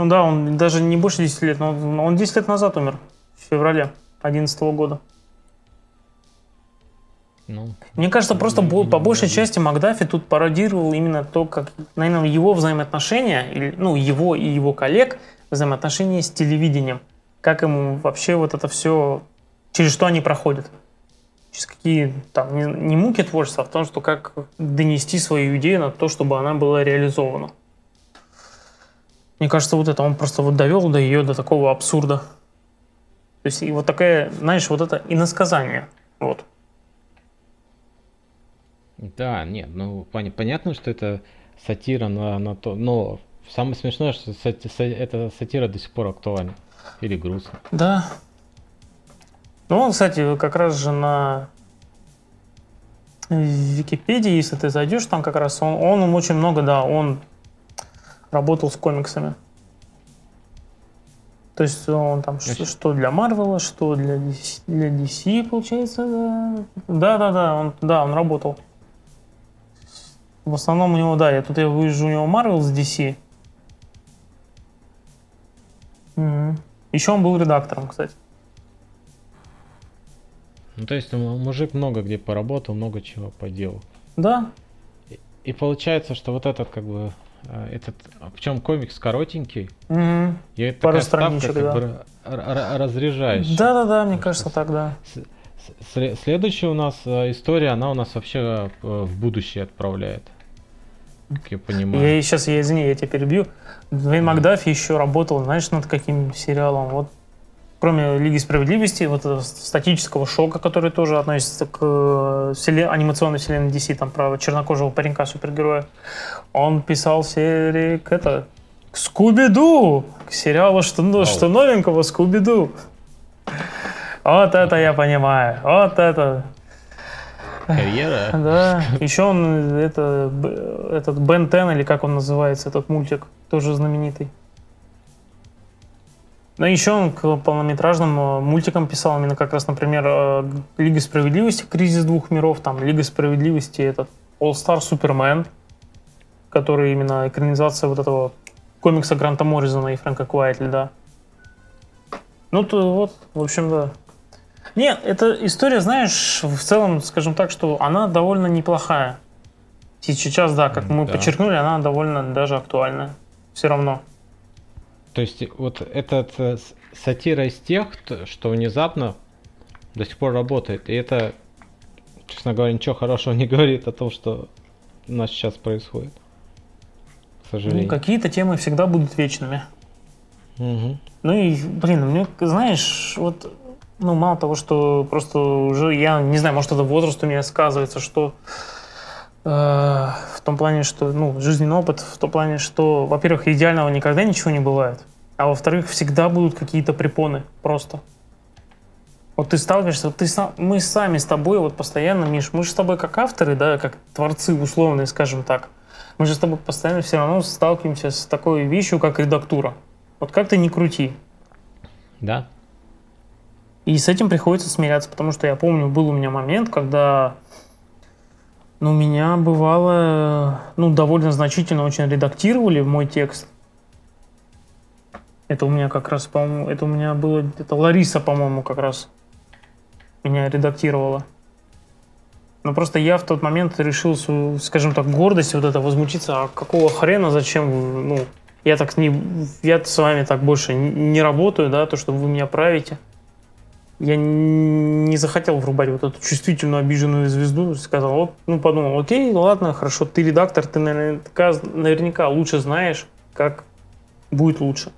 Ну да, он даже не больше 10 лет, но он, он 10 лет назад умер. В феврале 2011 года. Ну, Мне кажется, просто бо- по большей Мгм. части Макдафи тут пародировал именно то, как, наверное, его взаимоотношения, ну, его и его коллег взаимоотношения с телевидением. Как ему вообще вот это все, через что они проходят. Через какие, там, не, не муки творчества, а в том, что как донести свою идею на то, чтобы она была реализована. Мне кажется, вот это он просто вот довел до ее до такого абсурда. То есть и вот такая, знаешь, вот это иносказание. Вот. Да, нет, ну пон- понятно, что это сатира на, на то, но самое смешное, что сати- са- эта сатира до сих пор актуальна. Или грустно. Да. Ну, он, кстати, как раз же на Википедии, если ты зайдешь, там как раз он, он очень много, да, он работал с комиксами. То есть он там что, что для Марвела, что для DC, для DC, получается, да. Да, да, он, да, он работал. В основном у него, да, я тут я вижу у него Марвел с DC. Еще он был редактором, кстати. Ну, то есть мужик много где поработал, много чего поделал. Да, И получается, что вот этот как бы этот, причем комикс коротенький, Мгм. и это Пару такая ставка страничек, как да. бы. Да-да-да, мне кажется, так, да. Следующая у нас э, история, она у нас вообще э, в будущее отправляет. Как я понимаю. Я сейчас, я извини, я тебя перебью. Дуэйн Макдафи еще работал, знаешь, над каким сериалом? Вот кроме Лиги Справедливости, вот этого статического шока, который тоже относится к э, вселе- анимационной вселенной DC, там про чернокожего паренька супергероя. Он писал серии к это к Скуби-Ду, к сериалу что, ну, Вау. что новенького Скуби-Ду. Вот это я понимаю, вот это. Карьера. Да, еще он, это, б- этот Бен Тен, или как он называется, этот мультик, тоже знаменитый. Ну, еще он к полнометражным э, мультикам писал именно как раз, например, э, Лига Справедливости, Кризис двух миров, там, Лига Справедливости, этот All Star Superman, который именно экранизация вот этого комикса Гранта Морризона и Фрэнка Куайтли, да. Ну, то вот, в общем, да. Нет, эта история, знаешь, в целом, скажем так, что она довольно неплохая. Сейчас, да, как мы Да. подчеркнули, она довольно даже актуальна. Все равно. То есть вот этот э, сатира из тех, что внезапно до сих пор работает. И это, честно говоря, ничего хорошего не говорит о том, что у нас сейчас происходит. К Ну, сожалению. какие-то темы всегда будут вечными. Мгм. Ну и, блин, мне, знаешь, вот, ну, мало того, что просто уже, я не знаю, может, это возраст у меня сказывается, что в том плане, что, ну, жизненный опыт, в том плане, что, во-первых, идеального никогда ничего не бывает, а во-вторых, всегда будут какие-то препоны просто. Вот ты сталкиваешься, ты сам, мы сами с тобой вот постоянно, Миш, мы же с тобой как авторы, да, как творцы условные, скажем так, мы же с тобой постоянно все равно сталкиваемся с такой вещью, как редактура. Вот как ты не крути. Да? И с этим приходится смиряться, потому что я помню, был у меня момент, когда ну, меня бывало, ну, довольно значительно очень редактировали мой текст. Это у меня как раз, по-моему, это у меня было, это Лариса, по-моему, как раз меня редактировала. Но просто я в тот момент решил, скажем так, гордость вот это возмутиться, а какого хрена, зачем, ну, я так не, я с вами так больше не работаю, да, то, что вы меня правите. Я не захотел врубать вот эту чувствительную обиженную звезду, сказал, вот, ну, подумал, окей, ладно, хорошо, ты редактор, ты наверняка, наверняка лучше знаешь, как будет лучше.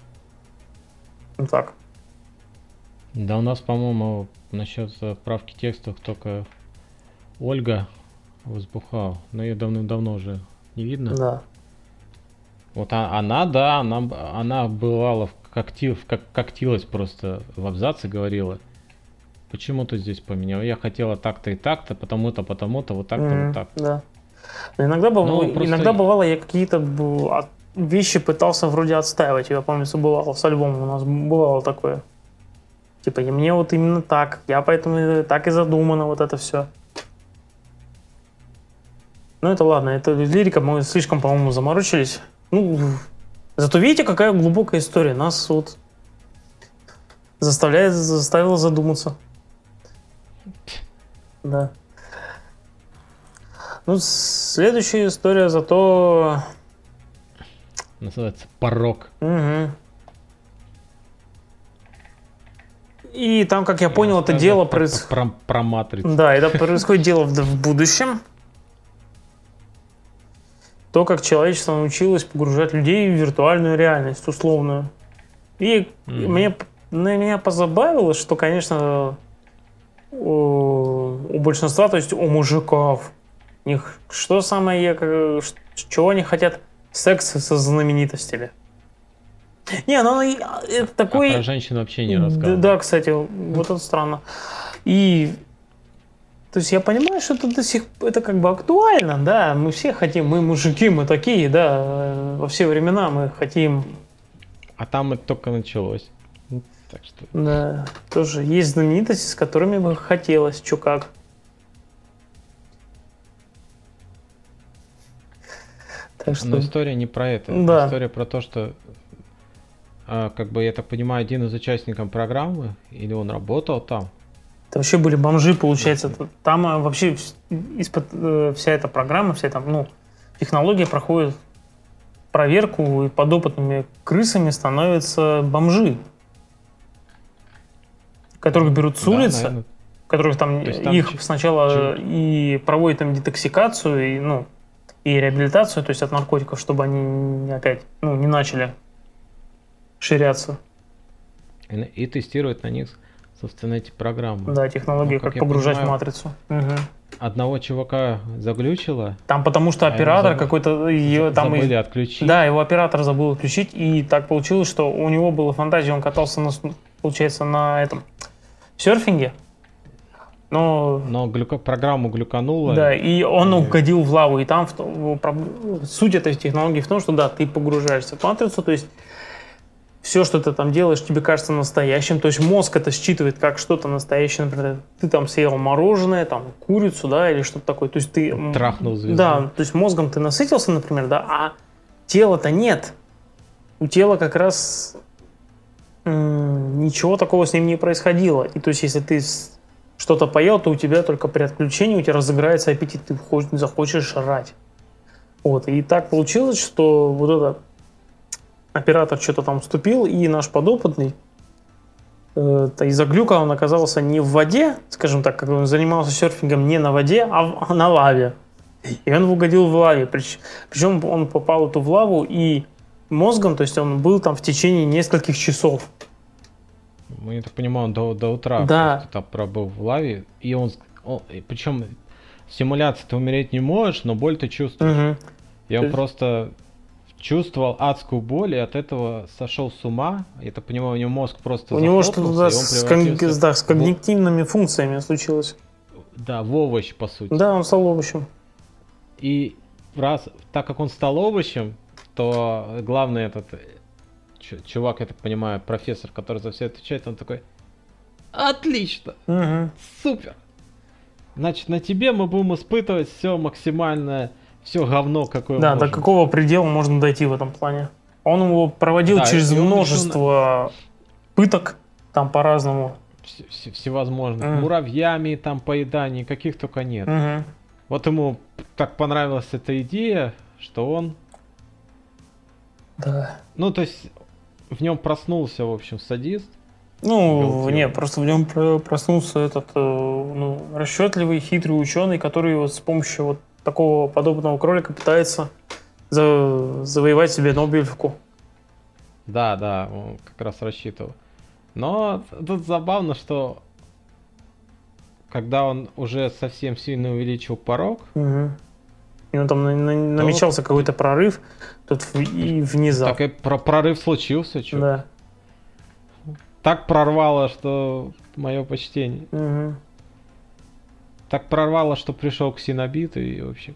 Ну так. Да, у нас, по-моему, насчет правки текстов только Ольга возбухала. Но ее давным-давно уже не видно. Да. Вот а- она, да, она, она бывала в когти, в как, когтилась просто в абзаце говорила. Почему ты здесь поменял? Я хотела так-то и так-то, потому-то, потому-то, вот так-то, Мгм, вот так. Да. Но иногда, быв- Ну, просто- иногда бывало, я какие-то от- вещи пытался вроде отстаивать. Я помню, бывало с альбомом у нас бывало такое. Типа, и мне вот именно так. Я поэтому так и задумано вот это все. Ну, это ладно, это лирика, мы слишком, по-моему, заморочились. Ну, зато видите, какая глубокая история. Нас вот заставляет, заставила задуматься. Да. Ну, следующая история зато... Называется порог. Мгм. И там, как я понял, это Расскажи дело про, происходит... про, про матрицу. Да, это происходит дело в, в будущем. То, как человечество научилось погружать людей в виртуальную реальность, условную. И Мгм. мне, на меня позабавило, что, конечно, у, у большинства, то есть у мужиков, у них что самое, чего они хотят? Секс со знаменитостями. Не, ну и- это А такой... про женщин вообще не рассказывал. да, кстати, вот это странно. И то есть я понимаю, что это до сих это как бы актуально, да, мы все хотим, мы мужики, мы такие, да, э, во все времена мы хотим, А там это только началось. Так что да, тоже есть знаменитости, с которыми бы хотелось, чё как. Так что, Но история не про это. Да. История про то, что, а, как бы, я так понимаю, один из участников программы, или он работал там, это вообще были бомжи, получается. Там э, вообще из-под, э, вся эта программа, вся эта, ну, технология проходит проверку, и подопытными крысами становятся бомжи, которых берут с да, улицы, наверно, которых там, там их ч- сначала и проводят им детоксикацию, и, ну, и реабилитацию, то есть от наркотиков, чтобы они опять, ну, не начали ширяться. и, и тестирует на них, собственно, эти программы. Да, технологии, Ну, как как, погружать в понимаю, матрицу. Мгм. Одного чувака заглючило, Там потому что А оператор забы- какой-то ее там и- забыли отключить. да его оператор забыл включить и так получилось, что у него была фантазия, он катался на получается на этом серфинге, но Но глюка- программу глюкануло. да и он И- угодил в лаву и там в в суть этой технологии в том, что да ты погружаешься в матрицу, то есть все, что ты там делаешь, тебе кажется настоящим. То есть мозг это считывает как что-то настоящее. Например, ты там съел мороженое, там курицу, да, или что-то такое. То есть ты... Трахнул звезду. Да, то есть мозгом ты насытился, например, да, а тела-то нет. У тела как раз ничего такого с ним не происходило. И то есть если ты что-то поел, то у тебя только при отключении у тебя разыграется аппетит, ты захочешь жрать. Вот, и так получилось, что вот этот оператор что-то там вступил, и наш подопытный э, из-за глюка он оказался не в воде, скажем так, как он занимался серфингом не на воде, а, в, а на лаве. И он угодил в лаве. Прич, причем он попал эту в лаву и мозгом, то есть он был там в течение нескольких часов. Мы это понимаем до, до утра. Да. Там пробыл в лаве, и он, он причем симуляции ты умереть не можешь, но боль ты чувствуешь. Угу. И он есть... просто чувствовал адскую боль и от этого сошел с ума. Я так понимаю, у него мозг просто У него что-то да, с, кон... да, с когнитивными в... функциями случилось. Да, в овощ, по сути. Да, он стал овощем. И раз, так как он стал овощем, то главный этот чувак, я так понимаю, профессор, который за все отвечает, он такой, отлично, угу. супер. Значит, на тебе мы будем испытывать все максимальное, все говно, какое Да, можем. до какого предела можно дойти в этом плане. Он его проводил да, через множество на... пыток, там по-разному. Всевозможных. Mm. Муравьями, там поеданий, каких только нет. Mm-hmm. Вот ему так понравилась эта идея, что он... Да. Ну, то есть в нем проснулся, в общем, садист. Ну, не, просто в нем проснулся этот э, ну, расчетливый, хитрый ученый, который вот с помощью вот такого подобного кролика пытается за, завоевать себе Нобелевку. Да, да, он как раз рассчитывал. Но тут забавно, что когда он уже совсем сильно увеличил порог, угу. и он там на, на, намечался какой-то прорыв, тут и внезапно. Так и про прорыв случился, что? Да так прорвало, что мое почтение. Угу. Так прорвало, что пришел к Синобиту и вообще.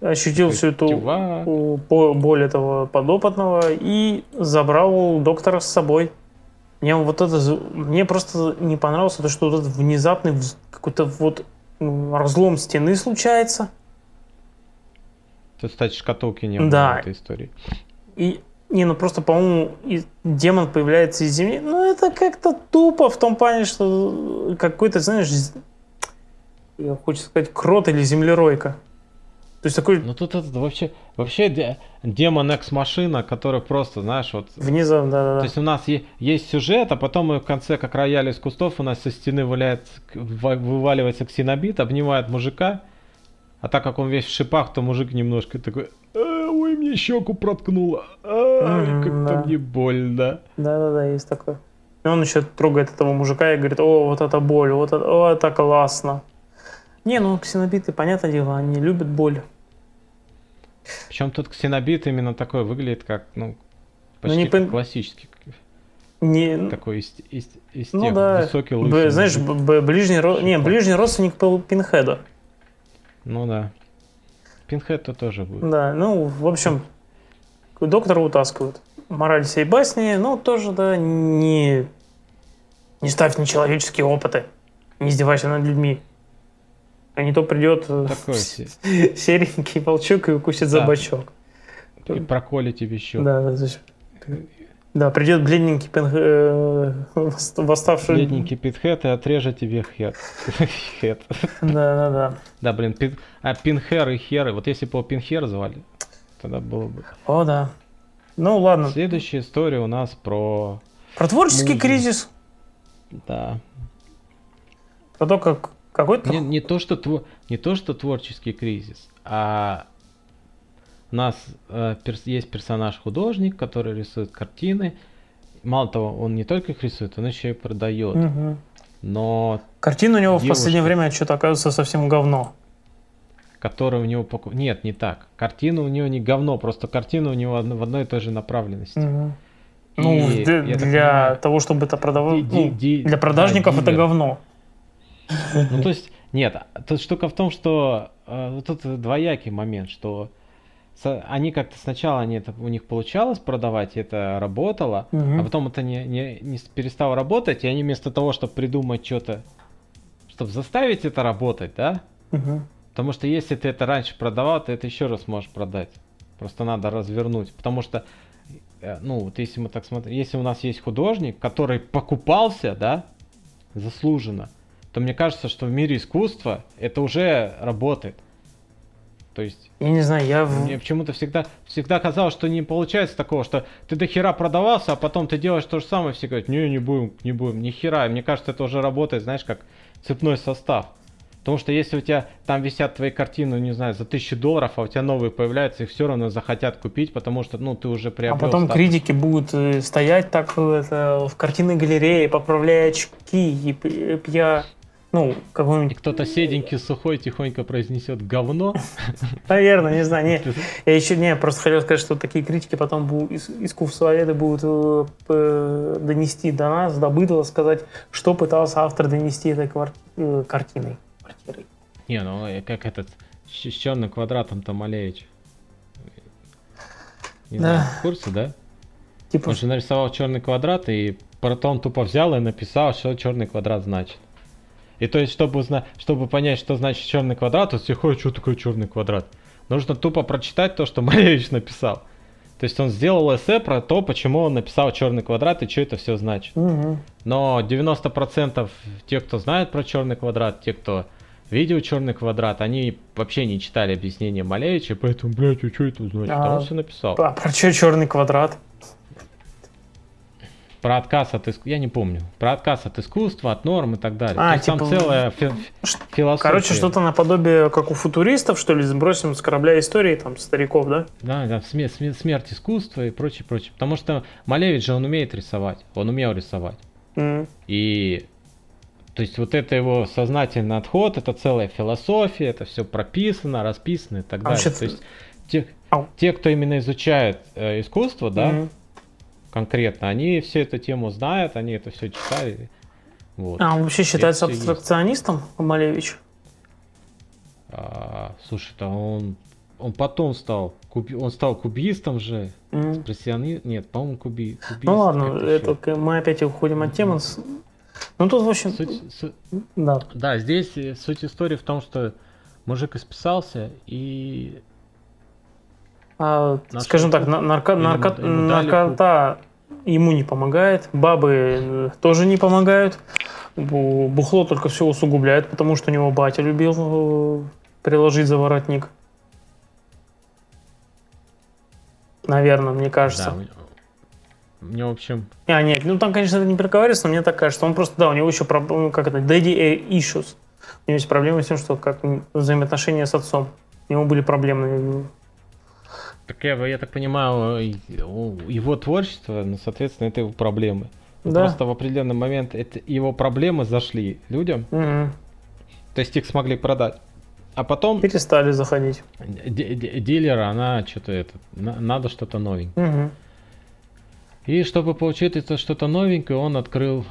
Ощутил всю эту боль этого подопытного и забрал доктора с собой. Мне вот это, мне просто не понравилось, то, что вот этот внезапный какой-то вот разлом стены случается. Тут, кстати, шкатулки не было да. в этой истории. И не, ну просто, по-моему, демон появляется из земли. Ну, это как-то тупо в том плане, что какой-то, знаешь, я хочу сказать, крот или землеройка. То есть такой... Ну тут это вообще, вообще демон экс-машина, который просто, знаешь, вот... Внизу, да-да-да. То есть у нас есть сюжет, а потом мы в конце, как рояль из кустов, у нас со стены валяет, вываливается ксенобит, обнимает мужика, а так как он весь в шипах, то мужик немножко такой, ой, мне щеку проткнуло, ай, как-то мне больно. Да-да-да, есть такое. И он еще трогает этого мужика и говорит, о, вот это боль, вот это, о, это классно. Не, ну ксенобиты, понятное дело, они любят боль. Причем тут ксенобит именно такой выглядит, как, ну, почти ну, не как классический. Не... Такой из, из, из ну, тех да. высокий лысый. Б, знаешь, б, ближний, ро... не, ближний родственник Пинхеда. Ну да. Пинхед-то тоже будет. Да, ну, в общем, доктора утаскивают. Мораль всей басни, ну, тоже, да, не, не ставь нечеловеческие опыты. Не издевайся над людьми. А не то придет э, Такой серенький волчок и укусит да. за бочок. И проколит тебе щеку. Да, да, да, придет бледненький пин, э, восставший... Бледненький питхет и отрежет тебе хет. Да, да, да. Да, блин, пин, а пинхер и херы, вот если бы его пинхер звали, тогда было бы... О, да. Ну, ладно. Следующая история у нас про... Про творческий музыку. кризис. Да. Про то, как какой-то... Не, не, то, что, не то, что творческий кризис, а у нас э, перс, есть персонаж-художник, который рисует картины. Мало того, он не только их рисует, он еще и продает. Угу. Но... Картина у него девушка, в последнее время что-то оказывается совсем говно. Который у него... Покуп... Нет, не так. Картина у него не говно, просто картина у него в одной и той же направленности. Угу. Ну, для, для понимаю, того, чтобы это продавать... Ну, для продажников да, это говно. Ну, то есть, нет, тут штука в том, что э, тут двоякий момент, что они как-то сначала они это, у них получалось продавать, это работало, угу. а потом это не, не, не перестало работать, и они вместо того, чтобы придумать что-то, чтобы заставить это работать, да? Угу. Потому что если ты это раньше продавал, ты это еще раз можешь продать. Просто надо развернуть. Потому что, э, ну, вот если мы так смотрим, если у нас есть художник, который покупался, да, заслуженно, то мне кажется, что в мире искусства это уже работает. То есть... Я не знаю, я... Мне почему-то всегда, всегда казалось, что не получается такого, что ты до хера продавался, а потом ты делаешь то же самое, все говорят, не, не будем, не будем, ни хера. Мне кажется, это уже работает, знаешь, как цепной состав. Потому что если у тебя там висят твои картины, не знаю, за тысячу долларов, а у тебя новые появляются, их все равно захотят купить, потому что, ну, ты уже приобрел. А потом статус. критики будут э, стоять так это, в картинной галерее, поправляя очки, и я ну, какой-нибудь... Кто-то седенький, сухой, тихонько произнесет говно. Наверное, не знаю. Не. Я еще не, просто хотел сказать, что такие критики потом будут, искусствоведы будут э, донести до нас, до быдла, сказать, что пытался автор донести этой квар... Э, картиной. Квартирой. Не, ну э, как этот, с черным квадратом-то Малевич. Не да. знаю, в курсе, да? Типа... Он же нарисовал черный квадрат, и потом тупо взял и написал, что черный квадрат значит. И то есть, чтобы, узнать, чтобы понять, что значит черный квадрат, вот все ходят, что такое черный квадрат. Нужно тупо прочитать то, что Малевич написал. То есть он сделал эссе про то, почему он написал черный квадрат и что это все значит. Угу. Но 90% тех, кто знает про черный квадрат, те, кто видел черный квадрат, они вообще не читали объяснение Малевича, поэтому, блядь, а что это значит? А, а он все написал. А про что черный квадрат? Про отказ от искусства, я не помню, про отказ от искусства, от норм и так далее. А, То типа, там целая фи- философия. Короче, что-то наподобие, как у футуристов, что ли, сбросим с корабля истории, там, стариков, да? Да, да, смерть, смерть искусства и прочее, прочее. Потому что Малевич же, он умеет рисовать, он умел рисовать. Mm. И то есть вот это его сознательный отход, это целая философия, это все прописано, расписано и так а далее. То есть те, те, кто именно изучает э, искусство, да, mm-hmm конкретно, они все эту тему знают, они это все читали. Вот. А он вообще считается это абстракционистом, Малевич? А, слушай, то он, он потом стал, куби, он стал кубистом же, mm. экспрессионист, нет, по-моему, куби, кубист. Ну ладно, это, мы опять уходим от темы. Ну тут, в общем, суть, суть, да. Да, здесь суть истории в том, что мужик исписался и а, скажем так, нарко, нарко, наркота ему не помогает, бабы э, тоже не помогают, бухло только все усугубляет, потому что у него батя любил э, приложить за воротник. Наверное, мне кажется. Да, мне, в общем... А, нет, ну там, конечно, это не проговаривается, но мне так кажется. Он просто, да, у него еще, ну, как это, daddy issues. У него есть проблемы с тем, что как взаимоотношения с отцом. У него были проблемы так я, я так понимаю, его творчество, ну, соответственно, это его проблемы. Да. Просто в определенный момент это, его проблемы зашли людям. Угу. То есть их смогли продать. А потом... Перестали заходить. Дилера, она что-то это... Надо что-то новенькое. Угу. И чтобы получить это что-то новенькое, он открыл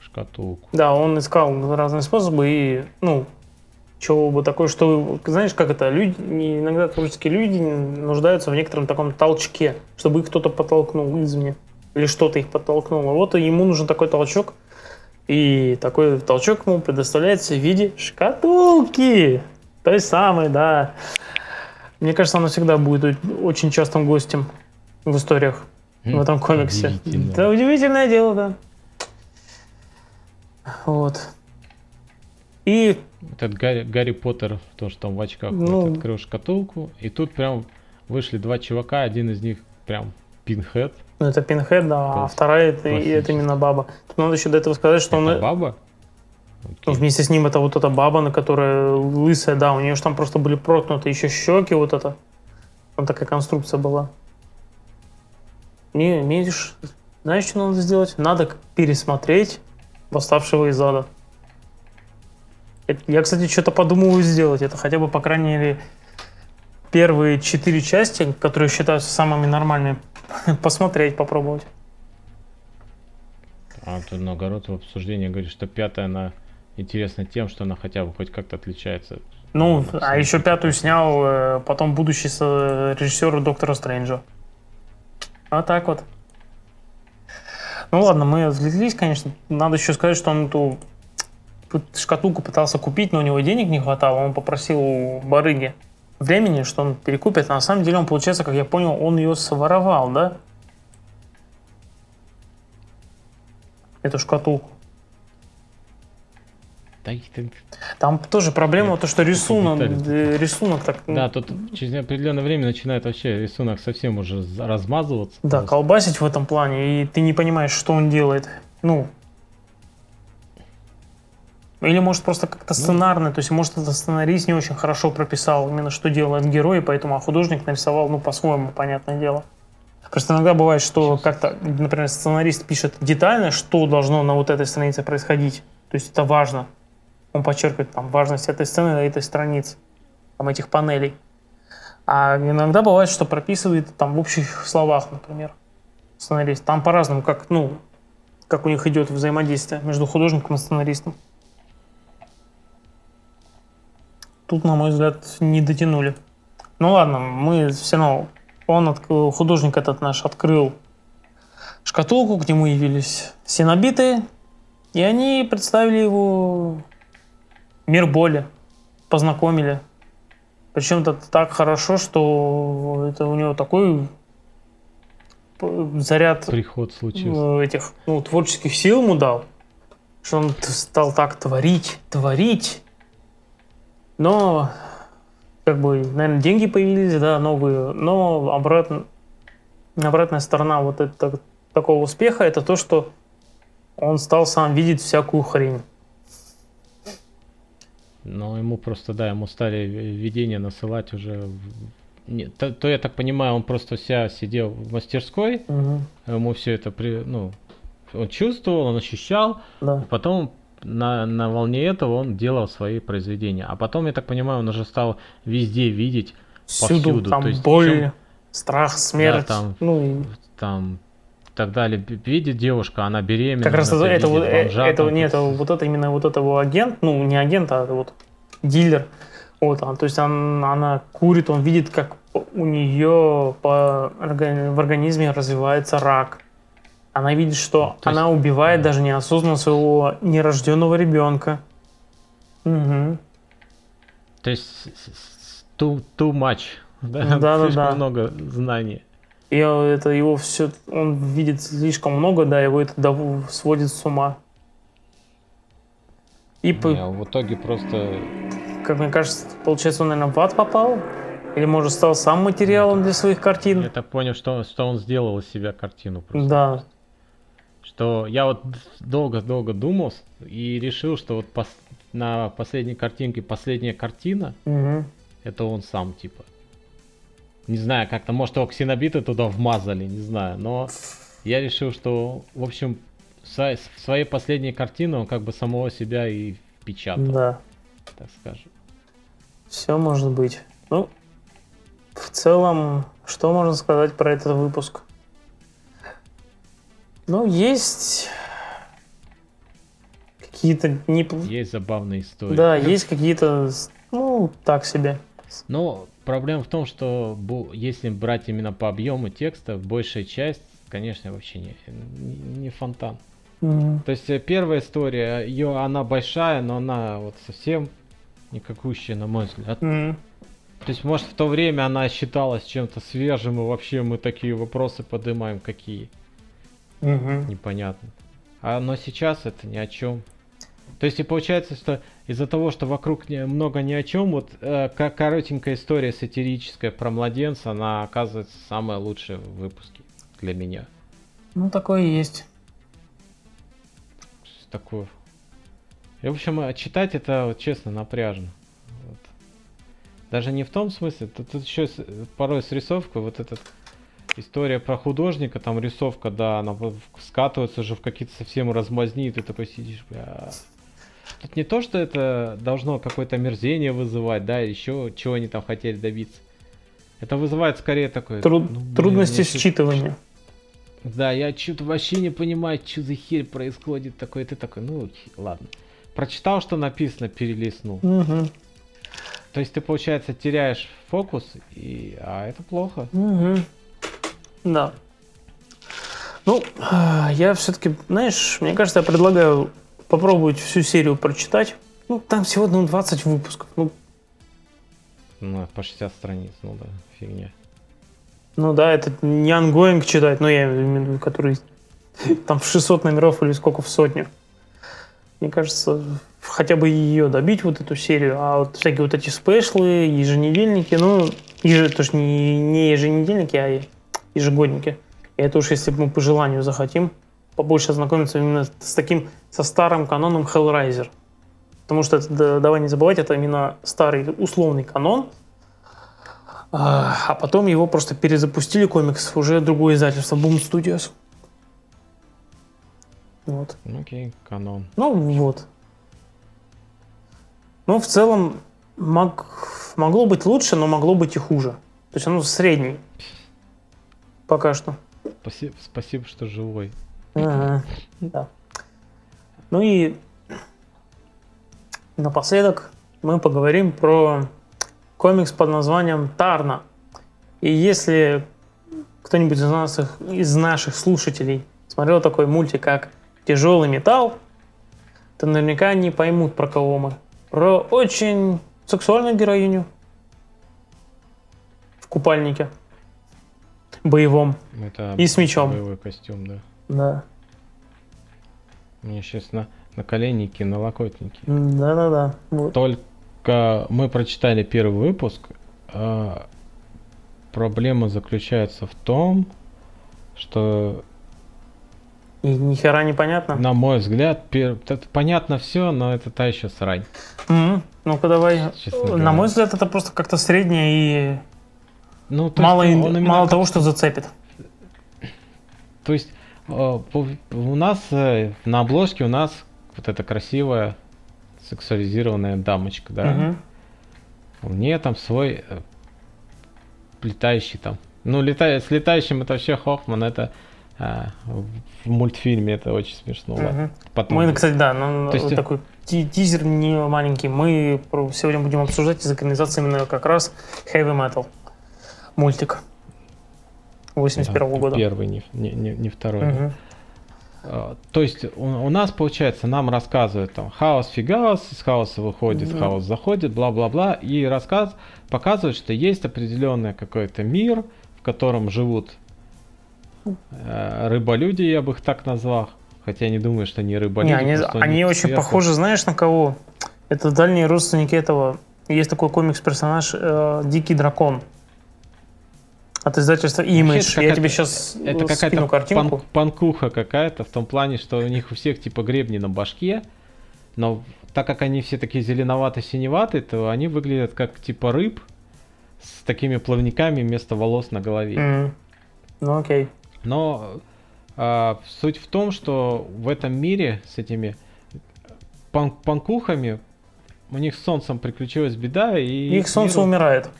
шкатулку. Да, он искал разные способы и, ну, чего бы такое, что, знаешь, как это, люди, иногда творческие люди нуждаются в некотором таком толчке, чтобы их кто-то подтолкнул извне, или что-то их подтолкнуло. Вот ему нужен такой толчок, и такой толчок ему предоставляется в виде шкатулки, той самой, да. Мне кажется, она всегда будет очень частым гостем в историях в этом комиксе. Это удивительное дело, да. Вот. И этот Гарри, Гарри Поттер, то, что там в очках ну, вот, открыл шкатулку, и тут прям вышли два чувака, один из них прям Пинхед. Ну, это Пинхед, да, а вторая это, это именно баба. Тут надо еще до этого сказать, что это он... баба? Ну, вместе с ним это вот эта баба, на которая лысая, да, у нее же там просто были проткнуты еще щеки, вот это. Там такая конструкция была. Не, видишь, знаешь, что надо сделать? Надо пересмотреть «Восставшего из ада». Я, кстати, что-то подумываю сделать. Это хотя бы, по крайней мере, первые четыре части, которые считаются самыми нормальными, посмотреть, попробовать. А тут наоборот в обсуждении говорит, что пятая, она интересна тем, что она хотя бы хоть как-то отличается Ну, а еще пятую снял э, потом будущий режиссер Доктора Стрэнджа. А так вот. Ну ладно, мы отвлеклись, конечно. Надо еще сказать, что он эту шкатулку пытался купить, но у него денег не хватало. Он попросил у барыги времени, что он перекупит. А на самом деле он, получается, как я понял, он ее своровал, да? Эту шкатулку. Там тоже проблема, Нет, то, что рисунок, э, рисунок так, ну, Да, тут через определенное время начинает вообще рисунок совсем уже размазываться. да, колбасить в этом плане, и ты не понимаешь, что он делает. Ну, или может просто как-то сценарно, то есть может это сценарист не очень хорошо прописал именно что делает герой, поэтому а художник нарисовал, ну, по-своему, понятное дело. Просто иногда бывает, что как-то, например, сценарист пишет детально, что должно на вот этой странице происходить. То есть это важно. Он подчеркивает там важность этой сцены этой странице, там этих панелей. А иногда бывает, что прописывает там в общих словах, например, сценарист. Там по-разному, как, ну, как у них идет взаимодействие между художником и сценаристом. Тут, на мой взгляд, не дотянули. Ну ладно, мы все равно... Он, художник этот наш, открыл шкатулку, к нему явились синобиты, и они представили его мир боли, познакомили. Причем это так хорошо, что это у него такой заряд Приход случился. э, этих ну, творческих сил ему дал, что он стал так творить, творить. Но, как бы, наверное, деньги появились, да, новые, но обратно, обратная сторона вот это, такого успеха это то, что он стал сам видеть всякую хрень. Но ему просто, да, ему стали видения насылать уже. в- Не, то, то, я так понимаю, он просто вся сидел в мастерской, Мгм. ему все это, при, ну, он чувствовал, он ощущал, Да. потом на, на волне этого он делал свои произведения. А потом, я так понимаю, он уже стал везде видеть, Всюду, Повсюду, там то есть боль, причем- страх, смерть. там ну и там, так далее. Видит девушка, она беременна. как раз это, видит это, вот- э, бомжа, это там, нет, то это вот это именно вот это его агент, ну не агент, а вот дилер. Вот, а, то есть он, она курит, он видит, как у нее по, в организме развивается рак. Она видит, что То есть- она убивает даже неосознанно своего нерожденного ребенка. Мгм. То есть too, too much. Да, Да, слишком да. много знаний. И это его все, он видит слишком много, да, его это сводит с ума. И, по- Не, в итоге просто как мне кажется, получается, он, наверное, в ад попал? Или, может, стал сам материалом для своих картин? я так понял, что, что он сделал из себя картину. Просто. Да. Что я вот долго-долго думал и решил, что вот пос- на последней картинке последняя картина Мгм. это он сам типа. Не знаю, как-то, может, его ксенобиты туда вмазали, не знаю, но я решил, что, в общем, в своей последней картине он как бы самого себя и впечатал, Да. так скажем. Все может быть. Ну, в целом, что можно сказать про этот выпуск? Ну, есть какие-то не... Есть забавные истории. Да, есть какие-то, ну, так себе. Но проблема в том, что если брать именно по объему текста, большая часть, конечно, вообще не, не, фонтан. Мгм. То есть э, первая история, ее она большая, но она вот совсем никакущая, на мой взгляд. Мгм. То есть, может, в то время она считалась чем-то свежим, и вообще мы такие вопросы поднимаем, какие Мгм. непонятно. А но сейчас это ни о чем. То есть и получается, что из-за того, что вокруг много ни о чем, вот э, ка- коротенькая история сатирическая про младенца, она оказывается самая лучшая в выпуске для меня. Ну, такое и есть. Такое. И, в общем, э, читать это, вот, честно, напряжно. Вот. Даже не в том смысле, тут, тут еще с- порой с рисовкой, вот эта история про художника, там рисовка, да, она скатывается уже в какие-то совсем размазни, и ты такой сидишь, бля. Тут не то, что это должно какое-то мерзение вызывать, да, еще чего они там хотели добиться. Это вызывает скорее такое... Труд- ну, блин, трудности считывания. да, я что-то вообще не понимаю, что за херь происходит такой. Ты такой, ну, ладно. Прочитал, что написано, перелистнул. Мгм. То есть ты, получается, теряешь фокус, и... а это плохо. Угу. Да. Ну, а, я все-таки, знаешь, мне кажется, я предлагаю попробовать всю серию прочитать. Ну, там всего ну, 20 выпусков. Ну, Ну, по 60 страниц, ну да, фигня. ну да, это не ongoing читать, но я имею в виду, который там в 600 номеров или сколько в сотню. Мне кажется, хотя бы ее добить, вот эту серию, а вот всякие вот эти special ы, еженедельники, ну, еже, то есть не, не еженедельники, а ежегодники. И это уж если мы по желанию захотим побольше ознакомиться именно с таким, со старым каноном Hellraiser. Потому что, это, да, давай не забывать, это именно старый условный канон, а, а потом его просто перезапустили комикс, уже другое издательство, Boom Studios. Вот. Ну, окей, канон. Ну вот. Ну, в целом, мог- могло быть лучше, но могло быть и хуже. То есть оно средний. Пока что. Спасибо, спасибо, что живой. Ага, Да. Ну и напоследок мы поговорим про комикс под названием Тарна. И если кто-нибудь из, нас, из наших слушателей смотрел такой мультик, как «Тяжелый металл», то наверняка не поймут, про кого мы. Про очень сексуальную героиню в купальнике боевом. Это И с мечом. Боевой костюм, да. Да. Мне сейчас на, на коленники, на локотники. Да-да-да. Вот. Только мы прочитали первый выпуск. а проблема заключается в том, что, И ни хера не понятно. на мой взгляд, пер- это понятно все, но это та еще срань. Мгм. Ну-ка давай. Честно На говоря. мой взгляд, это просто как-то среднее и Ну, то мало, есть он именно мало того, что зацепит. То есть э, у нас э, на обложке у нас вот эта красивая сексуализированная дамочка, да? Мгм. У нее там свой э, летающий там. Ну, лета... с летающим это вообще Хоффман, это а, в мультфильме это очень смешно. ладно. Мгм. Потом Мы, будет. кстати, да, ну, То есть- такой ти- тизер не маленький. Мы сегодня будем обсуждать из экранизации именно как раз Heavy Metal. Мультик. 81 Да, года. Первый, не, не, не, второй. А, То есть у, у нас, получается, нам рассказывают там хаос фигаус, из хаоса выходит, Да. хаос заходит, бла-бла-бла, и рассказ показывает, что есть определенный какой-то мир, в котором живут э, рыболюди, я бы их так назвал. Хотя я не думаю, что они рыболюди. Не, они, просто они очень сверху- похожи, знаешь, на кого? Это дальние родственники этого. Есть такой комикс-персонаж э, Дикий дракон. От издательства Image. Я тебе сейчас Это какая-то картинку. панк- панкуха какая-то, в том плане, что у них у всех типа гребни на башке, но так как они все такие зеленовато-синеватые, то они выглядят как типа рыб с такими плавниками вместо волос на голове. Мгм. Ну окей. Но а, суть в том, что в этом мире с этими пан- панкухами у них с солнцем приключилась беда, и Их солнце миру- умирает.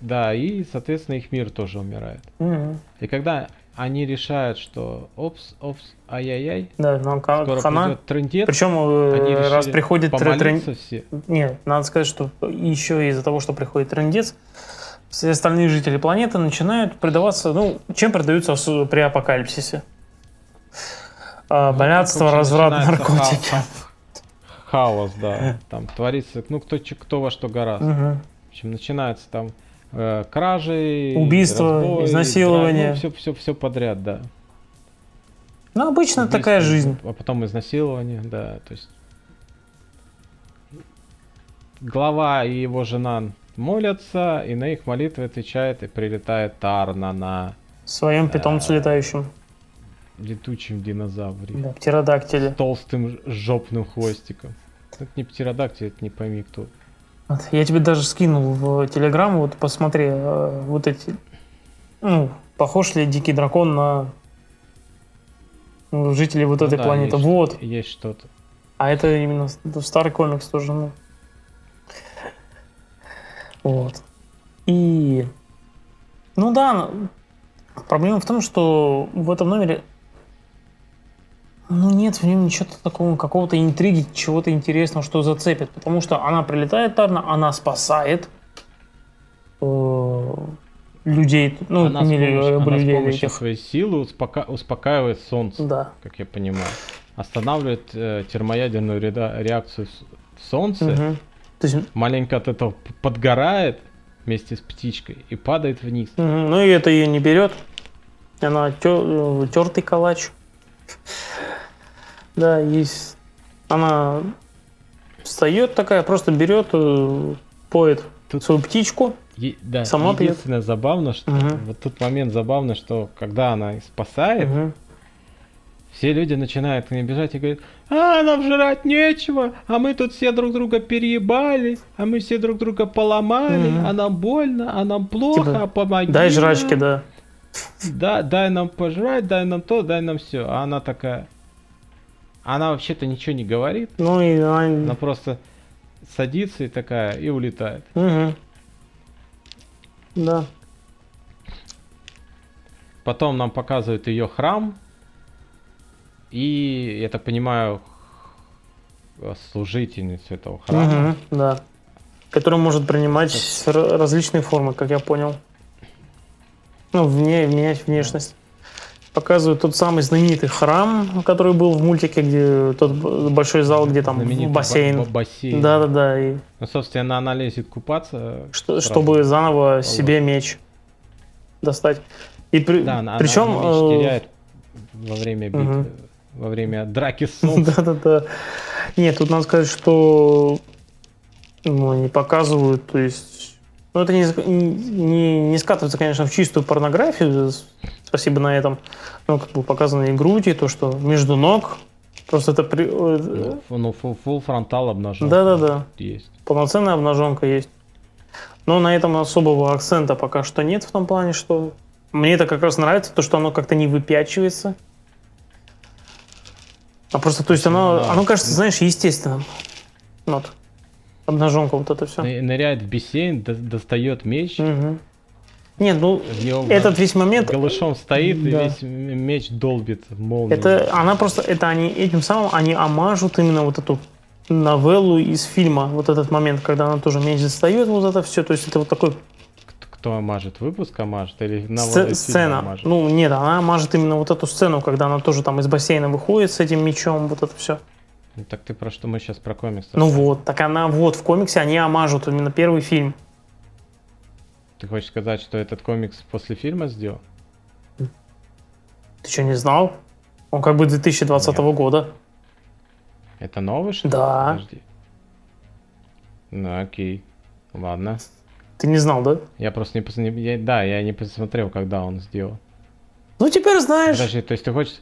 Да, и, соответственно, их мир тоже умирает. Мгм. И когда они решают, что опс, опс, ай-яй-яй, Да, нам скоро хана. придет трындец, Причем они э, раз решили приходит помолиться все. Нет, надо сказать, что еще из-за того, что приходит трендец, все остальные жители планеты начинают предаваться, ну, чем предаются при апокалипсисе? А, Ну, короче, разврат, наркотики. ха- ха- Хаос, да. Там творится, ну, кто, кто во что гораздо. Мгм. В общем, начинается там кражи, Убийства, разбой, изнасилования. все, все, все подряд, да. Ну, обычно Убийства, такая жизнь. А потом изнасилование, да, то есть глава и его жена молятся, и на их молитвы отвечает и прилетает Тарна на своем питомце А. летающем. летучем динозавре. Да, птеродактиле. С толстым жопным хвостиком. Это не птеродактиль, это не пойми кто. Я тебе даже скинул в Телеграм, вот посмотри, э, вот эти, ну, похож ли дикий дракон на ну, жителей вот Ну этой да, планеты. есть- Вот. Есть что-то. А это именно старый комикс тоже, ну. Вот. И... Ну да, проблема в том, что в этом номере Ну нет в нем ничего такого, какого-то интриги, чего-то интересного, что зацепит. Потому что она прилетает Тарна, она спасает э, людей, ну, она не с помощью, э, она людей с помощью своей силы успока- успокаивает солнце, Да. как я понимаю. Останавливает э, термоядерную реда- реакцию солнца. Мгм. То есть, Маленько от этого подгорает вместе с птичкой и падает вниз. мгм, ну и это ее не берет. Она тертый калач. Да, есть. Она встает такая, просто берет, э, поет Тут- свою птичку. Е- да, Сама пьет. единственное забавно, что Мгм. вот тут момент забавно, что когда она их спасает, Мгм. все люди начинают к ней бежать и говорят, а нам жрать нечего, а мы тут все друг друга переебали, а мы все друг друга поломали, Мгм. а нам больно, а нам плохо, Типа, а помоги Дай нам». жрачки, да. Да, дай нам пожрать, дай нам то, дай нам все. А она такая, она вообще-то ничего не говорит, Ну и она... она просто садится и такая и улетает. Мгм. Да. Потом нам показывают ее храм. И, я так понимаю, служительницу этого храма. Мгм, да. Который может принимать различные формы, как я понял. Ну, вне, менять внешность. Показывают тот самый знаменитый храм, который был в мультике, где тот большой зал, где там Знаменитый бассейн. ба- ба- бассейн. Да, да, да. И Ну, собственно, она лезет купаться. что- чтобы заново себе меч достать. И при- Да, она, причем. она меч э, теряет во время битвы, мгм. во время драки с солнцем. Да-да-да. Нет, тут надо сказать, что ну, они показывают, то есть... Ну, это не, не, не скатывается, конечно, в чистую порнографию, спасибо на этом. Но как бы показаны и груди, то, что между ног. Просто это при- э, Ну, ну, full фронтал обнажен. Да-да-да. Есть. полноценная обнаженка есть. Но на этом особого акцента пока что нет в том плане, что мне это как раз нравится, то, что оно как-то не выпячивается. А просто, то есть оно, Да. оно кажется, знаешь, естественным. Вот. Обнаженка вот это все. Ны- Ныряет в бассейн, до- достает меч, Нет, ну, этот весь момент, голышом стоит и Да. весь м- меч долбит молнию. это, она просто, это они этим самым, они омажут именно вот эту новеллу из фильма, вот этот момент, когда она тоже меч достает, вот это все, то есть это вот такой Кто- Кто мажет? Выпуск мажет или на Сце- сцена. Ну, нет, она мажет именно вот эту сцену, когда она тоже там из бассейна выходит с этим мечом, вот это все. Ну, так ты про что мы сейчас про комикс? Ну вот, так она вот в комиксе они омажут именно первый фильм. Ты хочешь сказать, что этот комикс после фильма сделан? Ты что, не знал? Он как бы 2020 Нет. года. Это новый что ли? Да. Подожди. Ну окей. Ладно. Ты не знал, да? Я просто не, не- я- да, я не посмотрел, когда он сделал. Ну теперь знаешь. Подожди, то есть ты хочешь,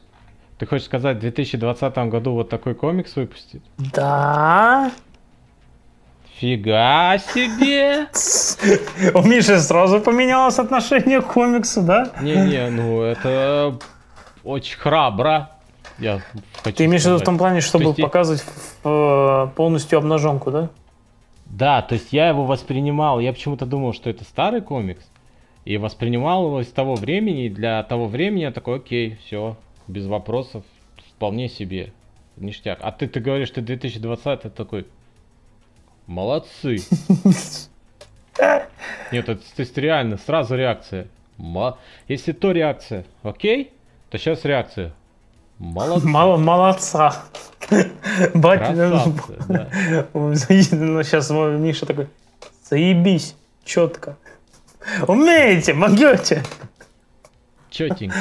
ты хочешь сказать, в 2020 году вот такой комикс выпустит? Да. Фига себе! У Миши сразу поменялось отношение к комиксу, да? Не-не, ну это очень храбро. Я хочу Ты имеешь в виду в том плане, чтобы есть я- показывать э, полностью обнаженку, да? Да, то есть я его воспринимал, я почему-то думал, что это старый комикс, и воспринимал его из того времени, и для того времени я такой, окей, все, без вопросов, вполне себе, ништяк. А ты, ты говоришь, ты 2020, ты такой, молодцы. Нет, это, то есть реально, сразу реакция. Мо- Если то реакция, окей, то сейчас реакция. Молодцы. Мало, молодца. Батя, Красавцы, да. ну сейчас Миша такой, заебись, четко. Умеете, могете. Четенько.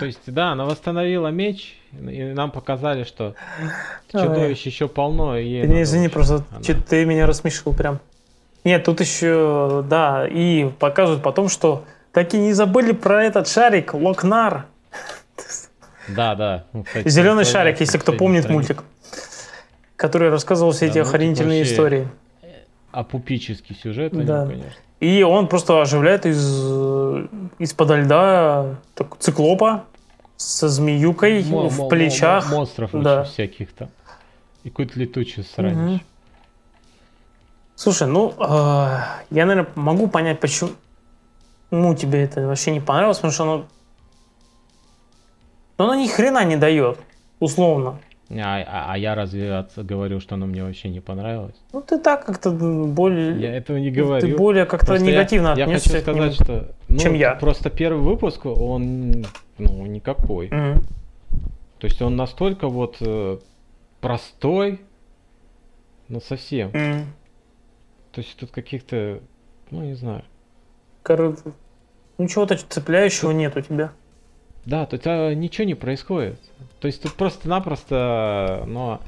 То есть, да, она восстановила меч, и нам показали, что чудовищ еще полно. И не извини, просто она- ты меня рассмешил прям. Нет, тут еще, да, и показывают потом, что так и не забыли про этот шарик, Локнар. Да, да. Ну, кстати, Зеленый шарик, если кто помнит страница. мультик. Который рассказывал все Да, эти мультик охренительные истории. Апупический сюжет, Да. него, конечно. И он просто оживляет из, из-под льда так, циклопа со змеюкой Мо- в мо- плечах. мо- Монстров Да. всяких там. И какую-то летучую срань. Мгм. еще. Слушай, ну, э, я, наверное, могу понять, почему ну, тебе это вообще не понравилось, потому что оно... Ну, оно ни хрена не дает. условно. А, а, а я разве от- говорю, что оно мне вообще не понравилось? Ну, ты так как-то более... Я этого не говорю. Ты более как-то я- негативно я, отнесся хочу к нему. сказать, что ну, чем я. просто первый выпуск, он ну, никакой. Мгм. То есть он настолько вот э, простой, ну совсем. Мгм. То есть тут каких-то, ну не знаю. Кор- Ну, чего-то цепляющего нет у тебя. Да, тут а, ничего не происходит. То есть тут просто-напросто, но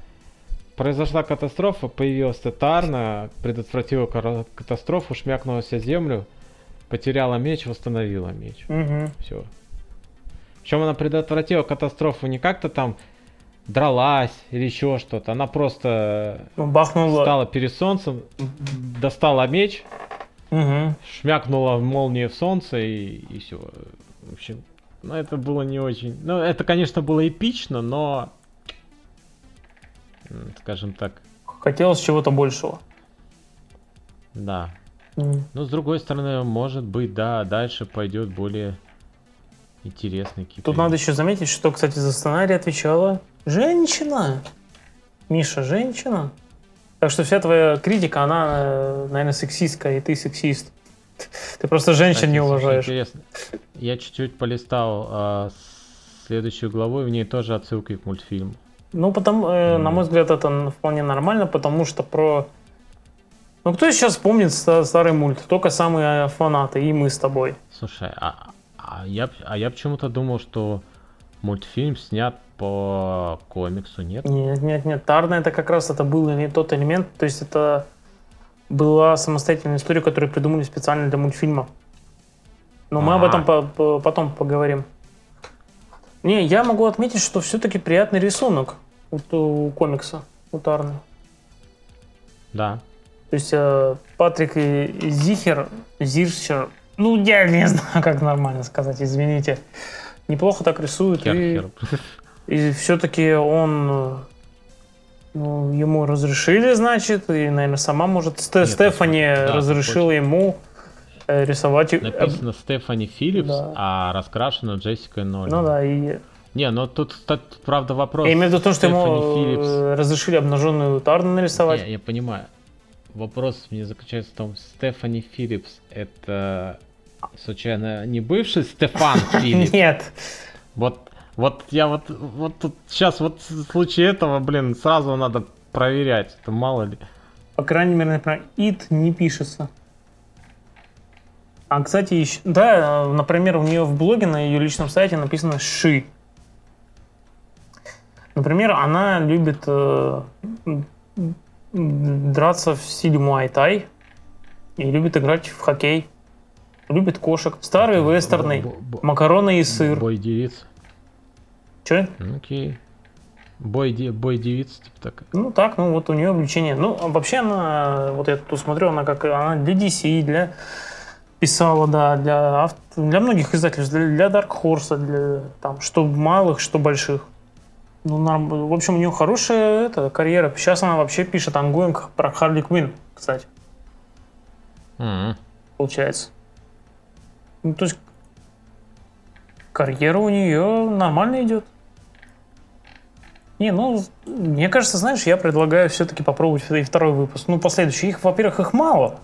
произошла катастрофа, появилась Тетарна, предотвратила катастрофу, шмякнулась о землю, потеряла меч, восстановила меч. Мгм. Все. Причем она предотвратила катастрофу не как-то там дралась или еще что-то. Она просто Ну, бахнула. стала перед солнцем, достала меч, Мгм. шмякнула молния в солнце и, все. В общем, ну это было не очень. Ну, это, конечно, было эпично, но. Скажем так, Хотелось чего-то большего. да. Но с другой стороны, может быть, да, дальше пойдет более интересный какие-то. Тут надо еще заметить, что, кстати, за сценарий отвечала женщина. Миша, женщина. Так что вся твоя критика, она, наверное, сексистская, и ты сексист. Ты просто женщин Кстати, не уважаешь. Интересно. Я чуть-чуть полистал а, следующую главу, и в ней тоже отсылки к мультфильму. Ну, потому, э, на мой взгляд, это вполне нормально, потому что про... Ну, кто сейчас помнит ста- старый мульт? Только самые э, фанаты, и мы с тобой. Слушай, а, а я, а я почему-то думал, что мультфильм снят по комиксу, нет? Нет, нет, нет. Тарна это как раз это был не тот элемент, то есть это была самостоятельная история, которую придумали специально для мультфильма. Но мы об этом по- по- потом поговорим. Не, я могу отметить, что все-таки приятный рисунок у, у комикса, у Тарны. Да. То есть э, Патрик и- и Зихер, Зирчер, ну я не знаю, как нормально сказать, извините, неплохо так рисует. И, Керхер. и все-таки он, э, ну, ему разрешили, значит, и, наверное, сама может, Сте- Нет, Стефани да, разрешила ему э, рисовать. Написано Стефани Филлипс, Да. а раскрашено Джессика Нолли. Ну да, и Не, ну тут, тут, правда вопрос. я имею в виду то, что ему Стефани Филлипс. э, разрешили обнаженную Тарну нарисовать. Я, я понимаю. Вопрос мне заключается в том, Стефани Филлипс это случайно не бывший Стефан Филлипс? Нет. Вот, вот я вот, вот тут сейчас вот в случае этого, блин, сразу надо проверять, это мало ли. По крайней мере, например, it не пишется. А, кстати, еще, да, например, у нее в блоге на ее личном сайте написано «ши». Например, она любит э, драться в стиле муай-тай и любит играть в хоккей. Любит кошек. Старые вестерны, Бо- бо- макароны и сыр. Бой девиц. Че? Ну, Окей. Бой, бой девиц, типа так. Ну так, ну вот у нее увлечение. Ну, а вообще она, вот я тут смотрю, она как она для DC, для писала, да, для, авт- для многих издательств, для, для Dark Horse, для там, что малых, что больших. Ну, норм- в общем, у нее хорошая это, карьера. Сейчас она вообще пишет ongoing про Харли Квин, кстати, М. получается. Ну, то есть карьера у нее нормально идет. Не, ну, мне кажется, знаешь, я предлагаю все-таки попробовать и второй выпуск. Ну, последующий. Их, во-первых, их мало.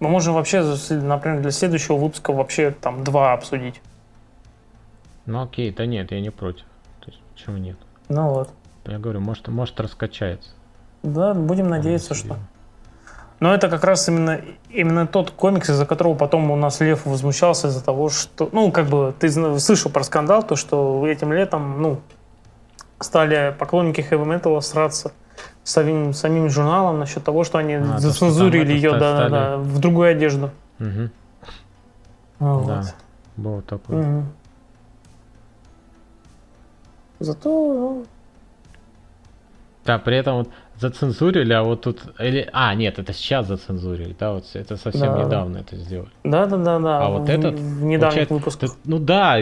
Мы можем вообще, например, для следующего выпуска вообще там два обсудить. Ну окей, да нет, я не против. То есть, почему нет? Ну вот. Я говорю, может, может раскачается. Да, будем надеяться, что. Но это как раз именно, именно тот комикс, из-за которого потом у нас Лев возмущался из-за того, что... Ну, как бы, ты слышал про скандал, то, что этим летом, ну, стали поклонники хэви металла сраться с самим, самим журналом насчет того, что они А, зацензурили ее ста- да, да, стали- да, в другую одежду. Мгм. Ну, Да, вот. было такое. Мгм. Зато, ну, Да, при этом вот зацензурили, а вот тут... Или... А, нет, это сейчас зацензурили, да, вот это совсем Да. недавно это сделали. да, да, да, да. А вот в, этот, в недавних выпусках. Ну да,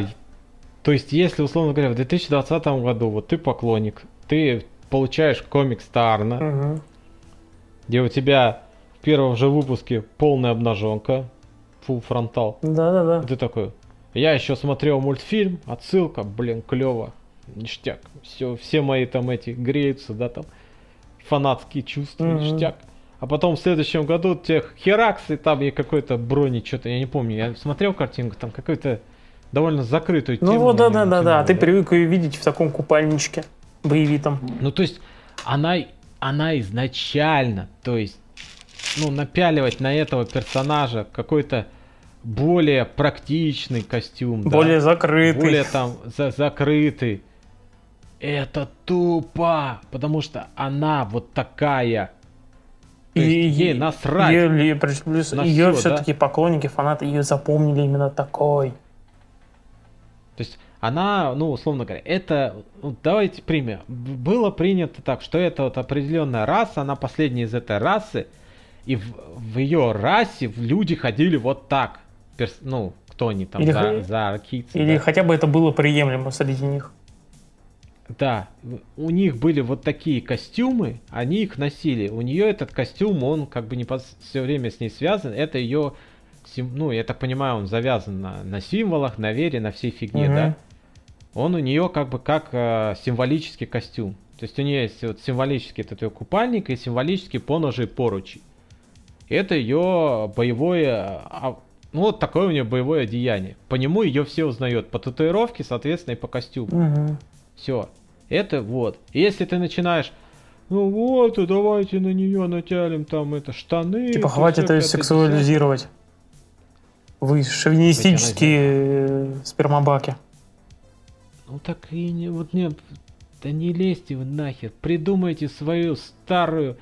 то есть если, условно говоря, в 2020 году вот ты поклонник, ты получаешь комикс Тарна, Мгм. где у тебя в первом же выпуске полная обнаженка, full фронтал. Да, да, да. И ты такой, я еще смотрел мультфильм, отсылка, блин, клево. ништяк. Все, все мои там эти греются, да, там фанатские чувства, mm-hmm. ништяк. А потом в следующем году тех херакс, и там и какой-то брони, что-то, я не помню, я смотрел картинку, там какой-то довольно закрытую ну тему. Ну вот, да-да-да, ты привык ее видеть в таком купальничке боевитом. Ну то есть она, она изначально, то есть, ну напяливать на этого персонажа какой-то более практичный костюм, более да? закрытый, более там за закрытый. Это тупо, потому что она вот такая. И ей насрать. Ее, плюс, на ее все, все-таки да? поклонники, фанаты ее запомнили именно такой. То есть она, ну, условно говоря, это, ну, давайте примем. Было принято так, что это вот определенная раса, она последняя из этой расы, и в, в ее расе люди ходили вот так перс... ну, кто они там, или, за, за аркийцы. Или да? хотя бы это было приемлемо среди них. Да, у них были вот такие костюмы, они их носили. У нее этот костюм, он как бы не все время с ней связан. Это ее, ну, я так понимаю, он завязан на, на символах, на вере, на всей фигне, угу. да. Он у нее как бы как э, символический костюм. То есть у нее есть вот символический этот ее купальник и символический поножи и поручи. Это ее боевое а, ну, вот такое у нее боевое одеяние. По нему ее все узнают. По татуировке, соответственно, и по костюму. Угу. Все. Это вот. Если ты начинаешь, ну вот, и давайте на нее натянем там это штаны. Типа хватит ее сексуализировать. Вы шовинистические спермобаки. Ну так и не, вот не, да не лезьте вы нахер. Придумайте свою старую,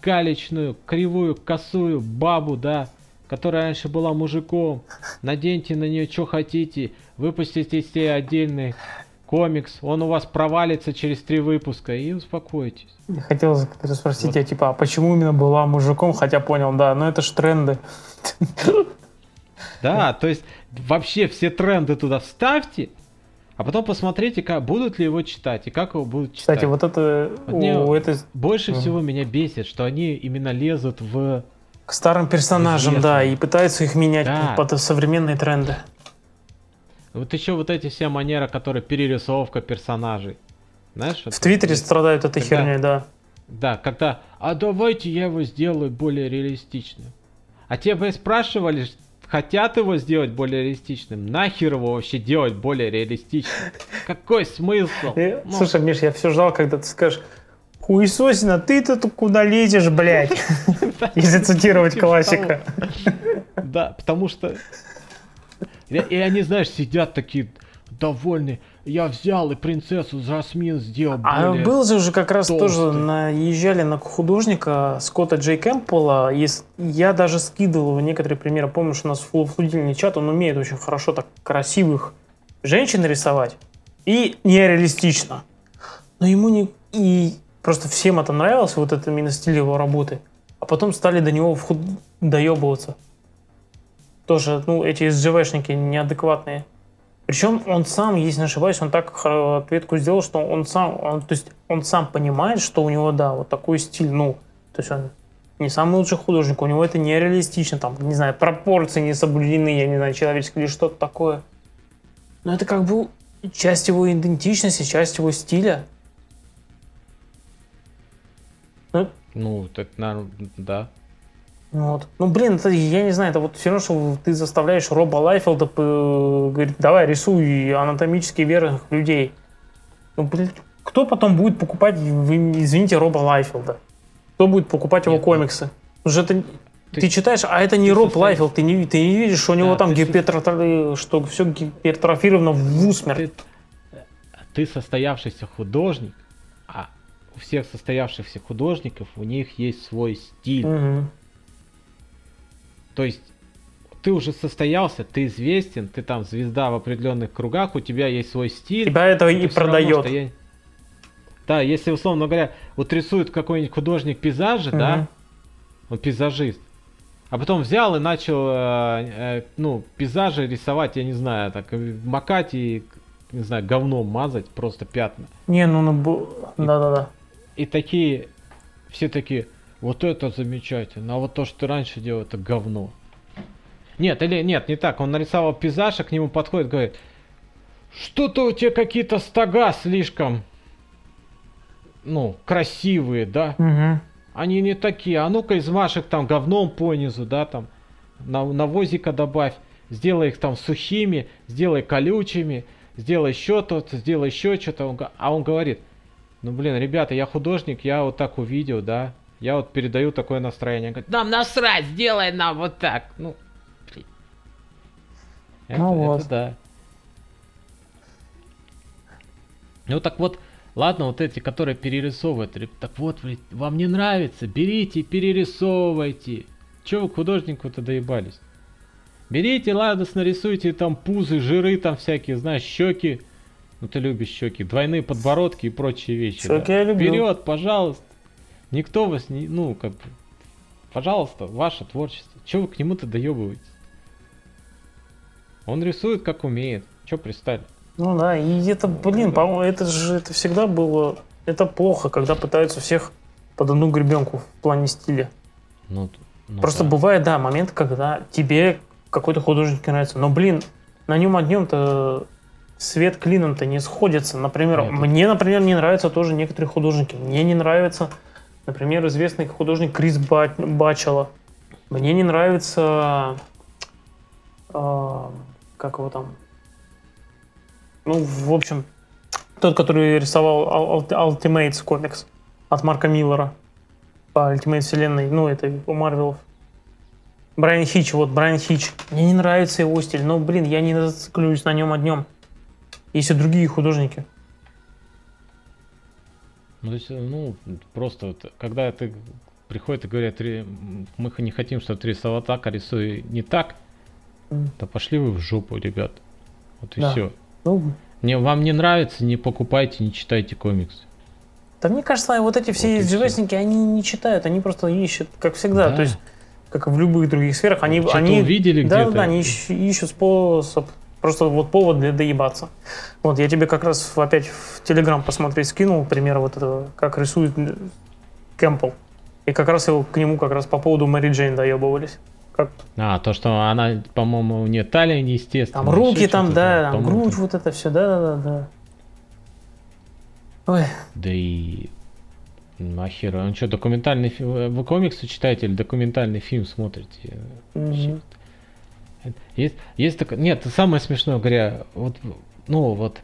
калечную, кривую, косую бабу, да, которая раньше была мужиком. Наденьте на нее что хотите, выпустите себе отдельный комикс, он у вас провалится через три выпуска и успокойтесь. Я хотел спросить, вот. я типа, а почему именно была мужиком, хотя понял, да, но это ж тренды. Да, то есть вообще все тренды туда вставьте, а потом посмотрите, как, будут ли его читать и как его будут читать. Кстати, вот это... Вот мне это... Больше всего меня бесит, что они именно лезут в к старым персонажам, Известно. да, и пытаются их менять да. под современные тренды. Вот еще вот эти все манеры, которые перерисовка персонажей. Знаешь? В Твиттере страдают этой когда, херней, да. Да, когда, а давайте я его сделаю более реалистичным. А тебя спрашивали, хотят его сделать более реалистичным? Нахер его вообще делать более реалистичным? Какой смысл? Ну. Слушай, Миш, я все ждал, когда ты скажешь, Хуесосина, ты-то куда лезешь, блядь? Если цитировать типа классика. Да, потому что... И они, знаешь, сидят такие довольные. Я взял и принцессу Жасмин сделал А был же уже как раз тоже наезжали на художника Скотта Джей Кэмпбелла. Я даже скидывал некоторые примеры. Помнишь, у нас в флудильный чат, он умеет очень хорошо так красивых женщин рисовать. И нереалистично. Но ему не... И Просто всем это нравилось, вот это именно стиль его работы. А потом стали до него вход доебываться. Тоже, ну, эти СЖВшники неадекватные. Причем он сам, если не ошибаюсь, он так ответку сделал, что он сам, он, то есть он сам понимает, что у него, да, вот такой стиль, ну, то есть он не самый лучший художник, у него это нереалистично, там, не знаю, пропорции не соблюдены, я не знаю, человеческие или что-то такое. Но это как бы часть его идентичности, часть его стиля. Ну, ну так, наверное, да. Вот. Ну, блин, это, я не знаю, это вот все равно, что ты заставляешь Роба Лайфелда говорить, давай, рисуй анатомически верных людей. Ну, блин, кто потом будет покупать, извините, Роба Лайфелда? Кто будет покупать Нет, его комиксы? Уже это, ты, ты читаешь, а это не Роб состоишь... Лайфелд, ты не, ты не видишь, что у него да, там гипертрофировано, что все гипертрофировано в усмерть. Ты, ты состоявшийся художник, а у всех состоявшихся художников у них есть свой стиль. Угу. То есть ты уже состоялся, ты известен, ты там звезда в определенных кругах, у тебя есть свой стиль. Тебя это и продает. Я... Да, если условно говоря, вот рисует какой-нибудь художник пейзажи, угу. да, он пейзажист, а потом взял и начал, э, э, ну, пейзажи рисовать, я не знаю, так макать и, не знаю, говном мазать, просто пятна. Не, ну, ну, да-да-да и такие, все такие, вот это замечательно, а вот то, что ты раньше делал, это говно. Нет, или нет, не так. Он нарисовал пейзаж, а к нему подходит, говорит, что-то у тебя какие-то стога слишком, ну, красивые, да? Угу. Они не такие. А ну-ка из Машек там говном понизу, да, там, на, навозика добавь. Сделай их там сухими, сделай колючими, сделай еще то-то, сделай еще что-то. А он говорит, ну, блин, ребята, я художник, я вот так увидел, да, я вот передаю такое настроение. Говорит, нам насрать, сделай нам вот так. Ну, блин. Это, Ну вот. это да. Ну так вот, ладно, вот эти, которые перерисовывают, так вот, блядь, вам не нравится, берите и перерисовывайте. Че вы к художнику-то доебались? Берите, ладно, нарисуйте там пузы, жиры там всякие, знаешь, щеки. Ну ты любишь щеки, двойные подбородки и прочие вещи. Щеки я люблю. Вперед, пожалуйста. Никто вас не, ну, как бы, пожалуйста, ваше творчество. Че вы к нему-то доебываетесь? Он рисует как умеет. Че пристали? Ну да, и это, блин, по-моему, это же это всегда было... Это плохо, когда пытаются всех под одну гребенку в плане стиля. Ну, ну Просто да. бывает, да, момент, когда тебе какой-то художник нравится. Но, блин, на нем однем-то свет клином-то не сходится. Например, Нет, мне, например, не нравятся тоже некоторые художники. Мне не нравится, например, известный художник Крис Ба- Бачело. Мне не нравится... а, как его там? Ну, в общем, тот, который рисовал Ul- Ul- Ultimates комикс от Марка Миллера по Ultimate вселенной, ну, это у Марвелов. Брайан Хич, вот Брайан Хич. Мне не нравится его стиль, но, блин, я не зациклюсь на нем однем. Есть и другие художники. Ну, то есть, ну, просто вот, когда ты приходят и говорят, «Ре- мы не хотим, чтобы ты рисовал так, а рисуй не так, М. то пошли вы в жопу, ребят. Вот и Да. все. Ну, Не, вам не нравится, не покупайте, не читайте комиксы. да мне кажется, вот эти все Вот и всё. известники, они не читают, они просто ищут, как всегда. Да. То есть, как в любых других сферах, они... Они увидели да, где-то. да, они ищ- ищут способ, просто вот повод для доебаться. Вот, я тебе как раз опять в Телеграм посмотреть скинул пример вот этого, как рисует э, Кэмпл. И как раз его к нему как раз по поводу Мэри Джейн доебывались. Как А, то, что она, по-моему, не талия неестественная. там руки там, да, там по-моему, грудь, вот это все, да-да-да. Ой, Да и нахер. Он что, документальный фильм? Вы комиксы читаете или документальный фильм смотрите? мгм. Есть, есть такое... Нет, самое смешное, говоря, вот, ну вот,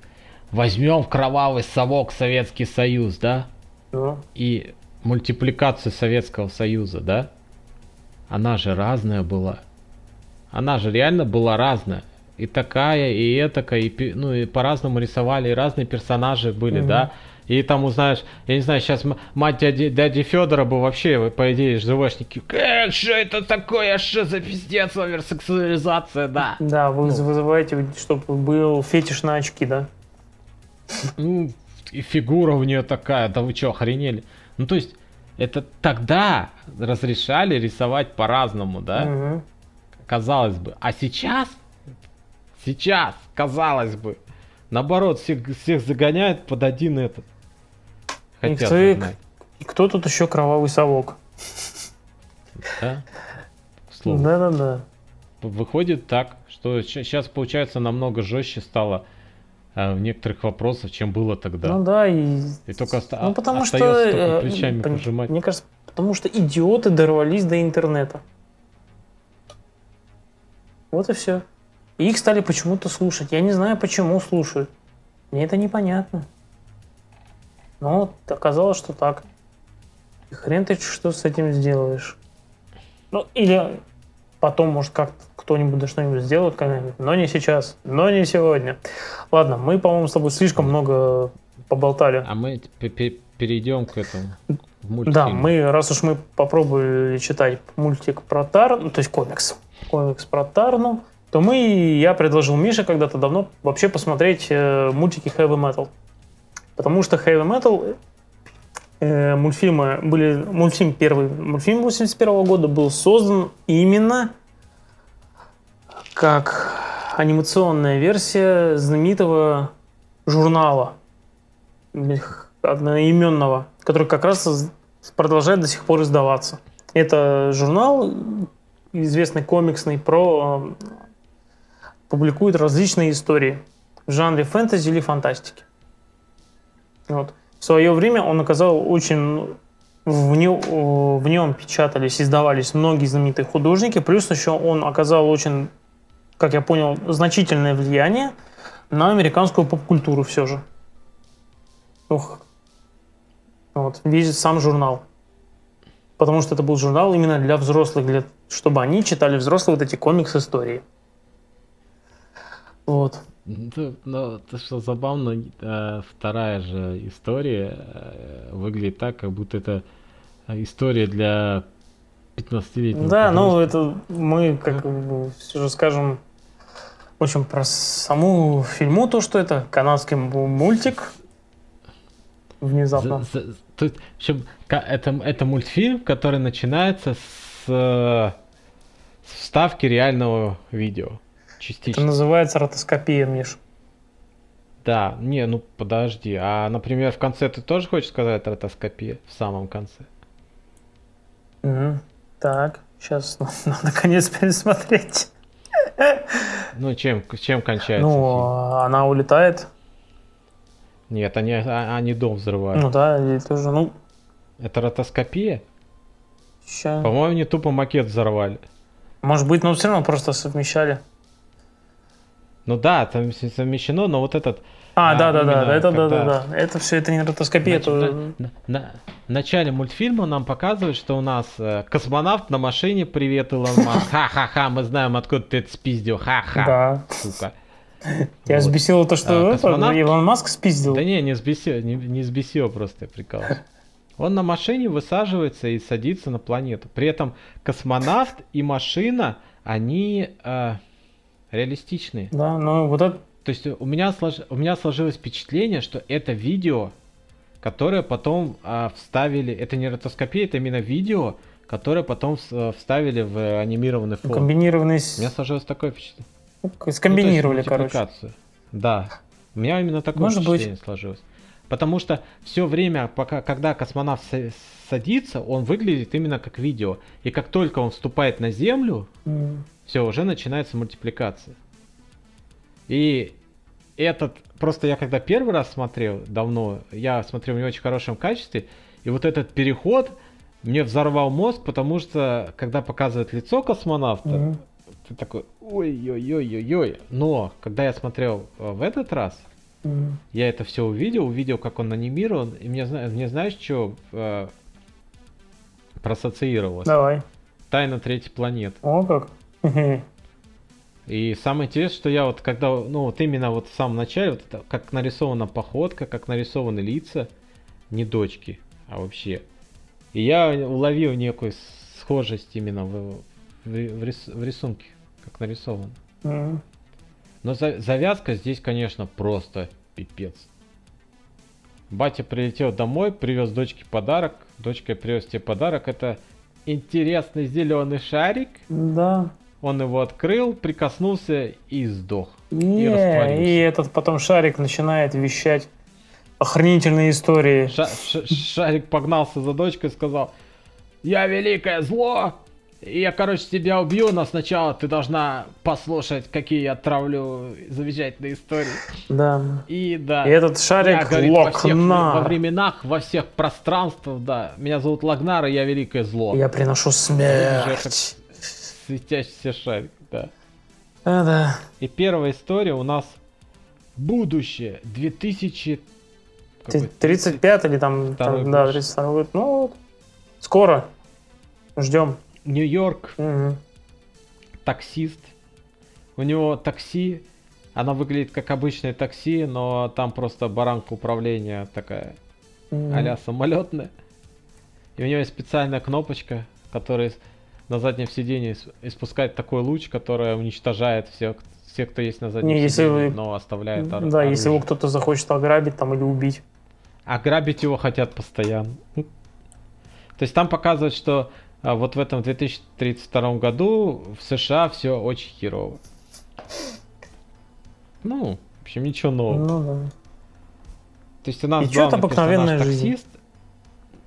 возьмем кровавый совок Советский Союз, да, Ну, и мультипликацию Советского Союза, да, она же разная была. Она же реально была разная. И такая, и этакая, и, ну, и по-разному рисовали, и разные персонажи были, Мгм. да. И там узнаешь, я не знаю, сейчас мать дяди, дяди Федора бы вообще, по идее, ЖВшники, «Э, что это такое, что за пиздец, оверсексуализация, да. Да, вы Ну. вызываете, чтобы был фетиш на очки, да? Ну, и фигура у нее такая, да вы что, охренели? Ну, то есть, это тогда разрешали рисовать по-разному, да? Мгм. Казалось бы. А сейчас, сейчас, казалось бы, наоборот, всех, всех загоняют под один этот. Хотят и- загнать, И кто тут еще кровавый совок? да? Да-да-да. Выходит так, что сейчас, получается, намного жестче стало э, в некоторых вопросах, чем было тогда. Ну да, и... И только оста- Ну потому что... остается только э, плечами пон- пожимать. Мне кажется, потому что идиоты дорвались до интернета. Вот и все. И их стали почему-то слушать. Я не знаю, почему слушают. Мне это непонятно. Вот оказалось, что так. И хрен ты что с этим сделаешь. Ну, или потом, может, как кто-нибудь да что-нибудь сделает когда-нибудь. Но не сейчас. Но не сегодня. Ладно, мы, по-моему, с тобой слишком много поболтали. А мы перейдем к этому. мультфильм. Да, мы, раз уж мы попробовали читать мультик про Тарну, то есть комикс, комикс про Тарну, то мы, я предложил Мише когда-то давно вообще посмотреть э, мультики Heavy Metal. Потому что Heavy Metal э, мультфильмы были, мультфильм первый, мультфильм 81 года был создан именно как анимационная версия знаменитого журнала одноименного, который как раз продолжает до сих пор издаваться. Это журнал, известный комиксный, про э, публикует различные истории. в жанре фэнтези или фантастики. Вот. В свое время он оказал очень... В, не, в нем печатались, издавались многие знаменитые художники, плюс еще он оказал очень, как я понял, значительное влияние на американскую поп-культуру все же. Ух. Вот, видит сам журнал. Потому что это был журнал именно для взрослых, для, чтобы они читали взрослые вот эти комикс-истории. Вот. Ну, то, что забавно, э, вторая же история э, выглядит так, как будто это история для 15-летнего. Да, ну это мы, как все же скажем, очень про саму фильму, то, что это канадский мультик. Внезапно. За, за, тут, в общем, это, это мультфильм, который начинается с, с вставки реального видео. Частично. Это называется ротоскопия, Миш. Да, не, ну подожди. А, например, в конце ты тоже хочешь сказать ротоскопия? В самом конце. Угу. Так, сейчас надо конец пересмотреть. Ну, чем, чем кончается? Ну, фильм? она улетает. Нет, они, а, они дом взрывают. Ну да, и тоже, ну... Это ротоскопия? Ща. По-моему, не тупо макет взорвали. Может быть, но все равно просто совмещали. Ну да, там совмещено, но вот этот... А, да, да, да, это да, да, да. Это все, это не ротоскопия, это... На, на, в начале мультфильма нам показывают, что у нас э, космонавт на машине, привет, Илон Маск, ха-ха-ха, мы знаем, откуда ты это спиздил, ха-ха, да. сука. Тебя вот. взбесило то, что а, космонавт... Илон Маск спиздил? Да не, не взбесило, не, не взбесило просто, я прикалываюсь. Он на машине высаживается и садится на планету. При этом космонавт и машина, они... Э, реалистичные. Да, но вот это... То есть у меня, слож... у меня сложилось впечатление, что это видео, которое потом а, вставили... Это не ротоскопия, это именно видео, которое потом вставили в анимированный фон. Комбинированный... У меня сложилось такое впечатление. Скомбинировали, ну, короче. Да. У меня именно такое Может впечатление быть. сложилось. Потому что все время, пока, когда космонавт садится, он выглядит именно как видео. И как только он вступает на Землю, mm все, уже начинается мультипликация. И этот, просто я когда первый раз смотрел, давно, я смотрел в не очень хорошем качестве, и вот этот переход мне взорвал мозг, потому что, когда показывают лицо космонавта, mm-hmm. ты такой, ой-ой-ой-ой-ой. Но, когда я смотрел э, в этот раз, я это все увидел, увидел, как он анимирован, и мне, мне знаешь, что э, проассоциировалось? Давай. Тайна третьей планеты. О, как? И самое интересное, что я вот когда, ну вот именно вот в самом начале, вот это, как нарисована походка, как нарисованы лица, не дочки, а вообще. И я уловил некую схожесть именно в, в, в, рис, в рисунке, как нарисовано. Mm-hmm. Но за, завязка здесь, конечно, просто пипец. Батя прилетел домой, привез дочке подарок. Дочка привез тебе подарок. Это интересный зеленый шарик. Да. Он его открыл, прикоснулся и сдох. Не, и растворился. И этот потом шарик начинает вещать охренительные истории. Ша ш шарик погнался за дочкой и сказал, я великое зло, я, короче, тебя убью, но сначала ты должна послушать, какие я травлю замечательные истории. Да. И да. И этот шарик я, говорит, во, всех, во временах, во всех пространствах, да. Меня зовут Лагнар, и я великое зло. Я приношу смерть светящийся шарик, да. А, да. И первая история у нас будущее 2000 35 или там, там да, 32 год. Ну. Скоро. Ждем. Нью-Йорк. Угу. Таксист. У него такси. Она выглядит как обычное такси, но там просто баранка управления такая угу. а самолетная. И у него есть специальная кнопочка, которая на заднем сиденье испускает такой луч, который уничтожает всех, все, кто есть на заднем Не, сиденье, если вы... но оставляет ор- Да, оружие. если его кто-то захочет ограбить там или убить. Ограбить его хотят постоянно. То есть там показывают, что а, вот в этом 2032 году в США все очень херово. Ну, в общем, ничего нового. Ну да. То есть у нас И главный персонаж таксист,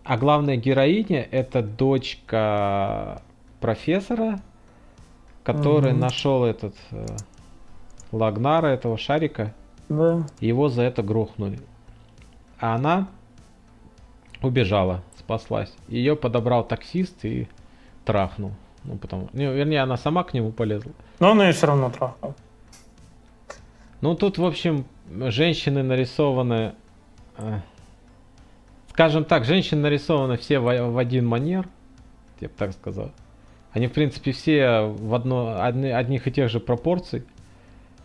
а главная героиня это дочка профессора, который угу. нашел этот э, Лагнара, этого шарика. Да. Его за это грохнули. А она убежала, спаслась. Ее подобрал таксист и трахнул. Ну, потому... Не, вернее, она сама к нему полезла. Но он ее все равно трахал. Ну, тут, в общем, женщины нарисованы... э, Скажем так, женщины нарисованы все в, в один манер. Я бы так сказал. Они, в принципе, все в одно, одни, одних и тех же пропорций.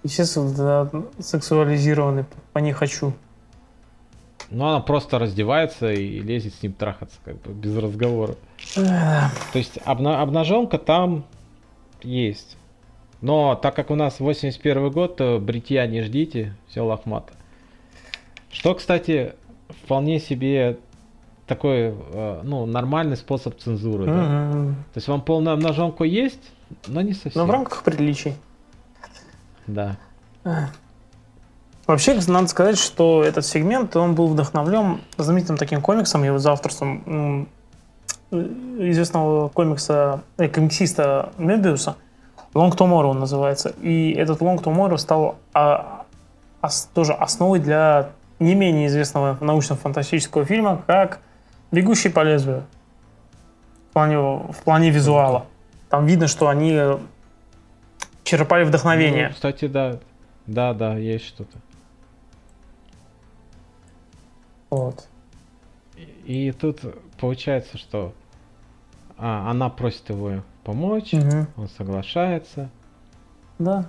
Естественно, да, сексуализированный, по не хочу. Но она просто раздевается и лезет с ним трахаться, как бы, без разговора. Эх, То есть обна- обнаженка там есть. Но так как у нас 81 год, то бритья не ждите, все лохмато. Что, кстати, вполне себе такой, э, ну, нормальный способ цензуры. да. То есть вам полную обнаженку есть, но не совсем. Но в рамках приличий. Да. Вообще, надо сказать, что этот сегмент, он был вдохновлен знаменитым таким комиксом, его за авторством известного комикса, э, комиксиста Мебиуса. Long Tomorrow он называется. И этот Long Tomorrow стал а, ос- тоже основой для не менее известного научно-фантастического фильма, как «Бегущий по лезвию». В плане, в плане визуала. Там видно, что они черпали вдохновение. Ну, кстати, да. Да, да, есть что-то. Вот. И тут получается, что а, она просит его помочь, Мгм. он соглашается. Да.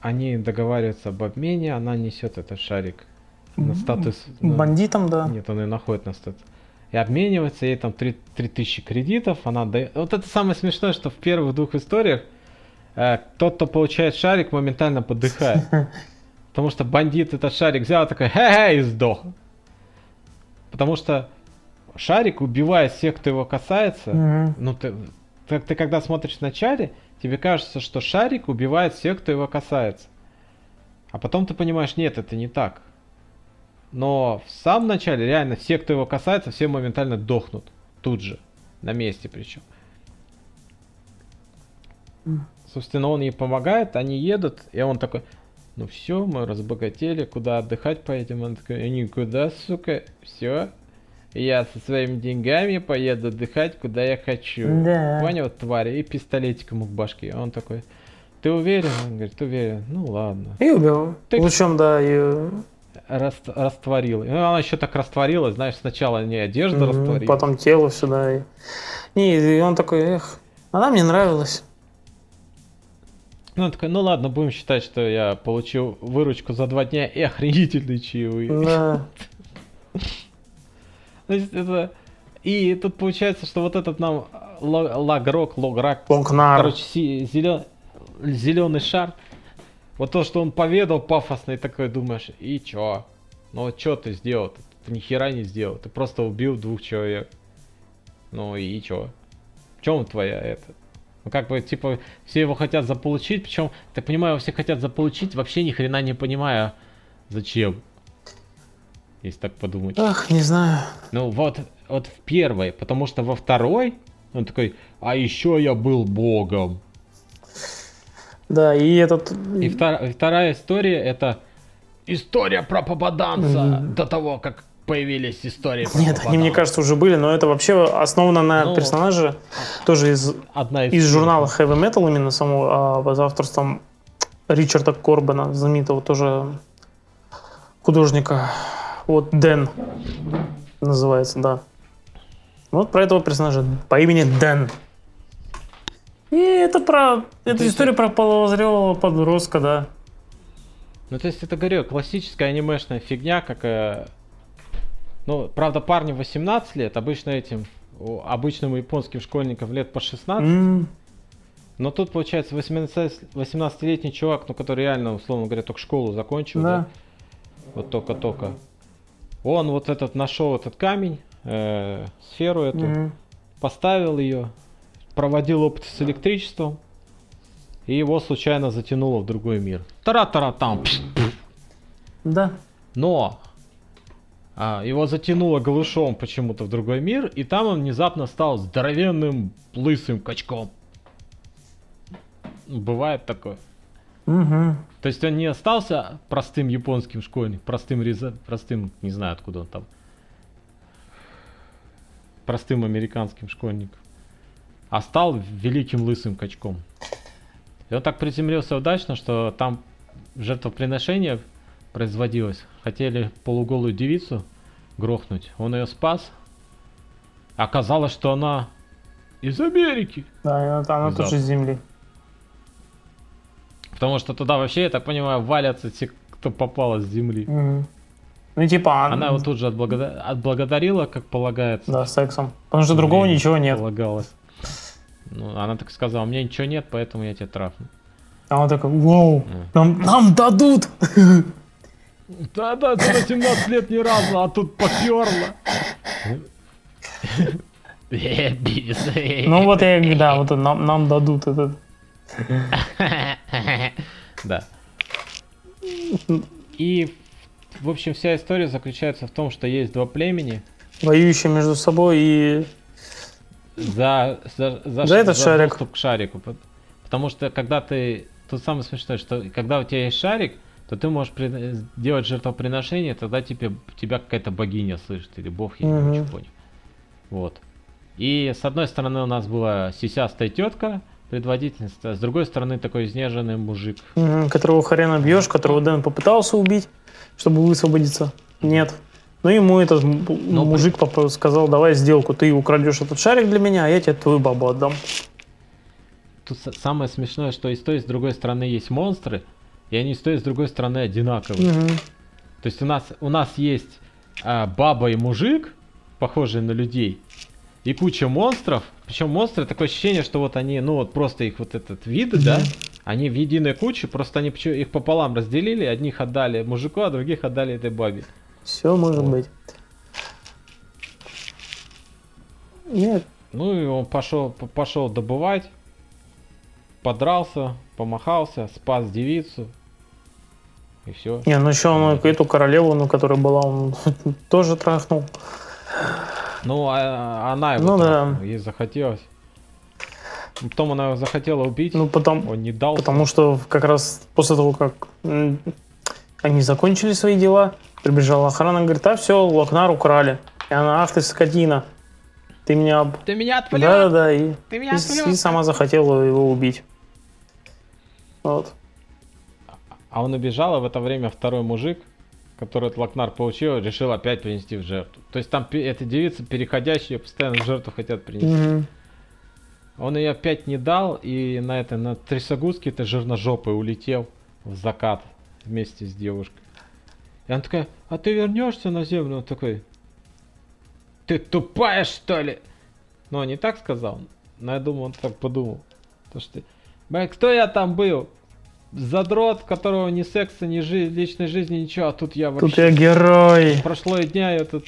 Они договариваются об обмене, она несет этот шарик на статус. на- Бандитам, да. Нет, он ее находит на статус. И обменивается, ей там 3, 3000 кредитов, она дает... Вот это самое смешное, что в первых двух историях э, тот, кто получает шарик, моментально подыхает. Потому что бандит этот шарик взял такой, хе-хе, и сдох. Потому что шарик убивает всех, кто его касается. Мгм. Ну, ты, ты, ты когда смотришь в начале, тебе кажется, что шарик убивает всех, кто его касается. А потом ты понимаешь, нет, это не так. Но в самом начале реально все, кто его касается, все моментально дохнут. Тут же. На месте причем. Собственно, он ей помогает, они едут, и он такой, ну все, мы разбогатели, куда отдыхать поедем? Он такой, никуда, сука, все. Я со своими деньгами поеду отдыхать, куда я хочу. Да. Понял, тварь, и пистолетик ему в башке. Он такой, ты уверен? Он говорит, уверен. Ну ладно. И убил. Ты- Лучом, да, и Раст- растворил. Ну, она еще так растворилась, знаешь, сначала не одежда Мгм, растворилась. Потом тело сюда. И... Не, и он такой, эх, она мне нравилась. Ну, он такой, ну ладно, будем считать, что я получил выручку за два дня и охренительные чаевые. Да. То есть это... И тут получается, что вот этот нам лагрок, лограк, короче, зеленый шар, вот то, что он поведал пафосно, и такой думаешь, и чё? Ну вот чё ты сделал? Ты, ты ни хера не сделал, ты просто убил двух человек. Ну и чё? В чем твоя это? Ну как бы, типа, все его хотят заполучить, причем, ты понимаю, все хотят заполучить, вообще ни хрена не понимая, зачем. Если так подумать. Ах, не знаю. Ну вот, вот в первой, потому что во второй он такой, а еще я был богом. Да, и этот... И втор- вторая история это история про попаданца Мгм. до того, как появились истории про Нет, они, мне кажется, уже были, но это вообще основано на Ну, персонаже тоже из, Одна из, из журнала Heavy Metal, именно самого, а, под авторством Ричарда Корбана, знаменитого тоже художника. Вот Дэн называется, да. Вот про этого персонажа по имени Дэн. И это про... Это история про половозрелого подростка, да. Ну то есть это говорю, классическая анимешная фигня, как... э, Ну, правда, парню 18 лет, обычно этим, обычным японским школьникам лет по 16, М, но тут получается 18 18-летний чувак, ну который реально, условно говоря, только школу закончил, да? Да. Вот только-только. Он вот этот нашел этот камень, э, сферу эту, Мгм. поставил ее, проводил опыт с электричеством, и его случайно затянуло в другой мир. Тара-тара там. Да. Но а, его затянуло голышом почему-то в другой мир, и там он внезапно стал здоровенным лысым качком. Бывает такое. Угу. То есть он не остался простым японским школьником, простым, реза- простым, не знаю откуда он там, простым американским школьником, а стал великим лысым качком. И он так приземлился удачно, что там жертвоприношение производилось. Хотели полуголую девицу грохнуть. Он ее спас. Оказалось, что она из Америки. Да, она, она Из тоже с земли. Потому что туда вообще, я так понимаю, валятся те, кто попал с земли. Мгм. Ну, типа, Она его тут же отблагода- отблагодарила, как полагается. Да, сексом. Потому что другого Блин, ничего нет. Полагалось. Ну, она так сказала, у меня ничего нет, поэтому я тебя трахну. А он такой, вау, нам, нам дадут! Да-да, за 18 лет ни разу, а тут поперло. Ну вот я да, вот нам, нам дадут этот. Да. И, в общем, вся история заключается в том, что есть два племени. Воюющие между собой и... за, за, за, За этот шарик. доступ к шарику. Пот- Потому что когда ты... Тут самое смешное, что когда у тебя есть шарик, то ты можешь при- делать жертвоприношение, тогда тебе, тебя какая-то богиня слышит, или бог, я Мгм. не понял. Вот. И с одной стороны у нас была сисястая тетка, предводительница, а с другой стороны такой изнеженный мужик. Мгм, которого хрена бьешь, которого Дэн попытался убить, чтобы высвободиться. Нет. Ну ему этот м- Ну, мужик поп- сказал, давай сделку, ты украдешь этот шарик для меня, а я тебе твою бабу отдам. Тут самое смешное, что и с той, и с другой стороны есть монстры, и они с той, и с другой стороны одинаковые. Мгм. То есть у нас, у нас есть а, баба и мужик, похожие на людей, и куча монстров. Причем монстры такое ощущение, что вот они, ну вот просто их вот этот виды, да, они в единой куче, просто они их пополам разделили, одних отдали мужику, а других отдали этой бабе. Все может Вот. быть. Нет, Ну и он пошел, пошел добывать, подрался, помахался, спас девицу. И все. не, ну еще он эту королеву, ну, которая была, он тоже трахнул. Ну, а, она его Ну да. ей захотелось. Потом она его захотела убить, Ну, потом, он не дал. потому что как раз после того, как они закончили свои дела, прибежала охрана, говорит, а все, Локнар украли. И она, ах ты скотина, ты меня... об-» Ты меня отвлек! Да-да-да, и, Ты и, меня с- отвлек! и сама захотела его убить. Вот. А он убежал, а в это время второй мужик, который этот Лакнар получил, решил опять принести в жертву. То есть там эта девица, переходящая, постоянно в жертву хотят принести. Мгм. Он ее опять не дал, и на это, на трясогузке это жирножопый улетел в закат вместе с девушкой. И она такая, а ты вернешься на землю? Он такой, ты тупая что ли? Ну, он не так сказал, но я думаю, он так подумал. То что, «Бля, кто я там был? Задрот, которого ни секса, ни жи- личной жизни, ничего, а тут я вообще... Тут я герой. Прошло и дня, я тут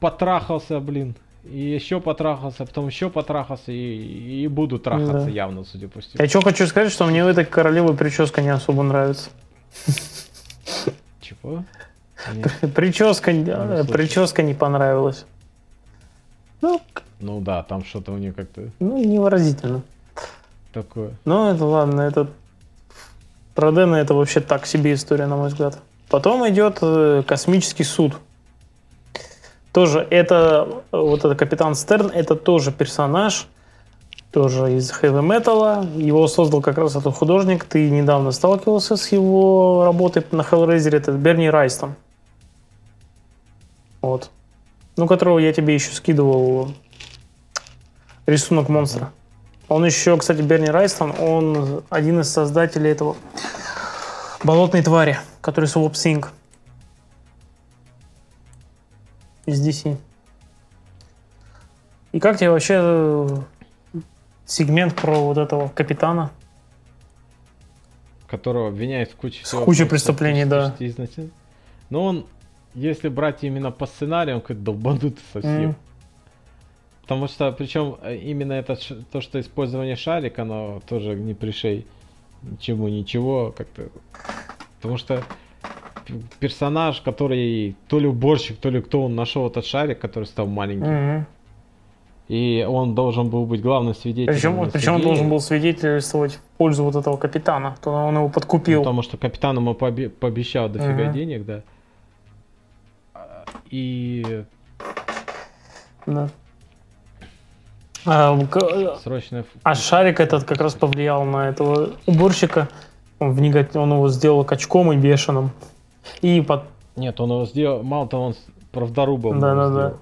потрахался, блин. И еще потрахался, потом еще потрахался, и, и буду трахаться Да. явно, судя по всему. Я что хочу сказать, что мне у этой королевы прическа не особо нравится. Чего? Прическа, э, прическа не понравилась. Ну, Ну да, там что-то у нее как-то ну, невыразительно. такое. Ну, это ладно, это... Про Дэна это вообще так себе история, на мой взгляд. Потом идет э, космический суд. Тоже это, э, вот этот капитан Стерн, это тоже персонаж, тоже из хэви металла. Его создал как раз этот художник. Ты недавно сталкивался с его работой на Hellraiser, это Берни Райстон. Вот. Ну, которого я тебе еще скидывал рисунок монстра. Он еще, кстати, Берни Райстон, он один из создателей этого болотной твари, который Swap Sync из DC. И как тебе вообще э, сегмент про вот этого капитана? Которого обвиняют в куче кучей просто преступлений, да. изначально. Но он, если брать именно по сценарию, он какой-то долбанутый совсем. М. Потому что, причем, э, именно это, то, что использование шарика, оно тоже не пришей ничему, ничего, как-то... Потому что персонаж, который то ли уборщик, то ли кто, он нашел этот шарик, который стал маленьким. Мгм. И он должен был быть главным свидетелем. Причем, причем он должен был свидетельствовать в пользу вот этого капитана. То он его подкупил. Ну, Потому что капитан ему пообе- пообещал дофига Мгм. денег, да. А, И Да. А, ф- а шарик этот как раз повлиял на этого уборщика. Он, в нега- он его сделал качком и бешеным. И, по- Нет, он его сделал... Мало того, он правдорубом Да, да, да.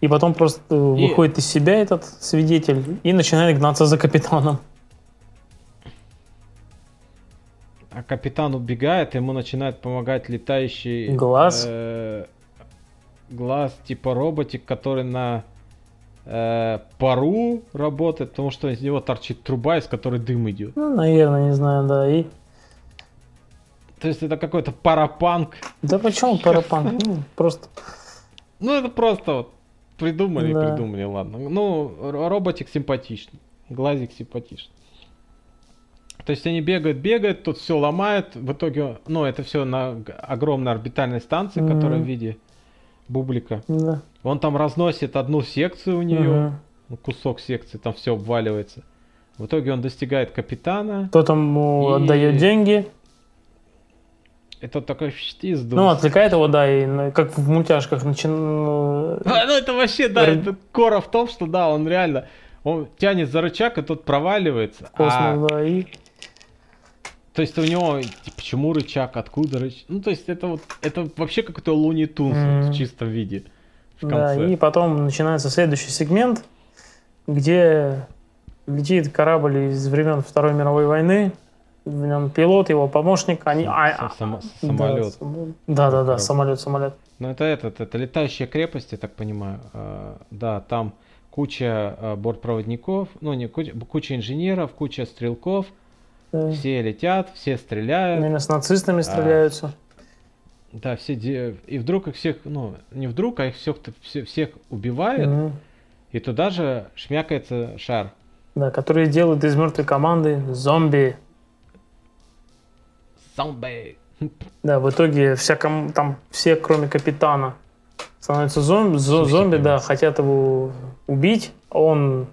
и потом просто э, И- выходит из себя этот свидетель и начинает гнаться за капитаном. А капитан убегает, ему начинает помогать летающий... Глаз? э, глаз, типа роботик, который на пару работает, потому что из него торчит труба, из которой дым идет. Ну, наверное, не знаю, да. И... То есть это какой-то парапанк. Да почему парапан? Ну, просто Ну, это просто вот придумали, Да. придумали, ладно. Ну, роботик симпатичный, глазик симпатичный. То есть они бегают, бегают, тут все ломают. В итоге, ну, это все на огромной орбитальной станции, Мгм. которая в виде бублика. да. Он там разносит одну секцию у нее, ну, кусок секции, там все обваливается. В итоге он достигает капитана. Кто-то ему И- отдает деньги, И тот такой «Фшт, и сдулся». ну, отвлекает его, да, и ну, как в мультяшках начинает... А, ну это вообще, да, Р- это кора в том, что да, он реально, он тянет за рычаг, и тот проваливается. А, Космос, да, и... то есть у него, типа, почему рычаг, откуда рычаг? Ну, то есть это вот, это вообще какой-то Looney Tunes Мгм. в чистом виде. В Да, конце. и потом начинается следующий сегмент, где летит корабль из времен Второй мировой войны, в нем пилот, его помощник, они... Сам- а- сам- а- самолет. Да, да, да, самолет, самолет. Ну это этот, это летающая крепость, я так понимаю. А, да, там куча а, бортпроводников, ну не куча, куча инженеров, куча стрелков, Да. все летят, все стреляют. Наверное, с нацистами А. стреляются. Да, все де- и вдруг их всех, ну не вдруг, а их всех все, всех убивает, Мгм. и туда же шмякается шар. Да, которые делают из мертвой команды зомби. Зомби. Да, в итоге вся ком- там все, кроме капитана, становятся зомби, зо- зомби, да, хотят его убить, а он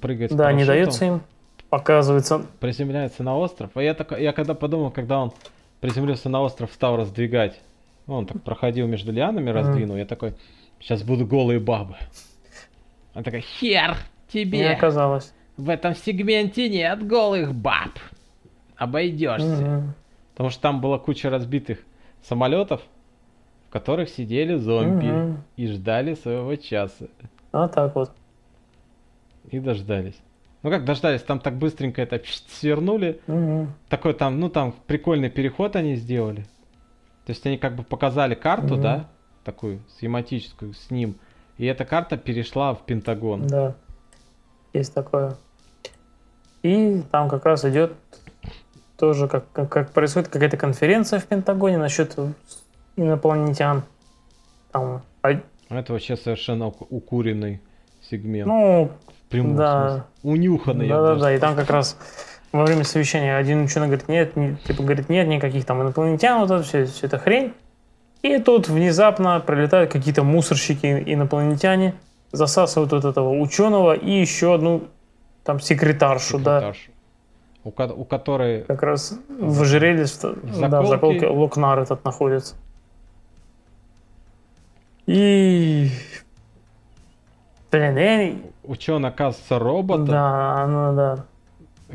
Прыгает да, не дается им. Оказывается, приземляется на остров. А я так, я когда подумал, когда он приземлился на остров, стал раздвигать, ну, он так проходил между лианами, раздвинул, я такой, сейчас будут голые бабы. Он такой, хер не тебе, оказалось. в этом сегменте нет голых баб. Обойдешься. Мгм. Потому что там была куча разбитых самолетов, в которых сидели зомби Мгм. и ждали своего часа. А так вот. И дождались. Ну как дождались, там так быстренько это свернули. Мгм. Такой там, ну там прикольный переход они сделали. То есть они как бы показали карту, Мгм. да, такую схематическую с ним. И эта карта перешла в Пентагон. Да. Есть такое. И там как раз идет тоже, как, как, как происходит какая-то конференция в Пентагоне насчет инопланетян. Там, а- Это вообще совершенно ук- укуренный сегмент. ну, прямом да. смысле. Унюханный. да-да-да, и там как раз во время совещания один ученый говорит, нет, не- типа, говорит, нет никаких там инопланетян, вот это все, все это хрень. И тут внезапно прилетают какие-то мусорщики инопланетяне, засасывают вот этого ученого и еще одну там секретаршу, да. Секретаршу. У, ко- у которой Как раз в ожерелье, что- да, в заколке Локнар этот находится. И... Блин, я... ученый оказывается роботом. Да, ну да.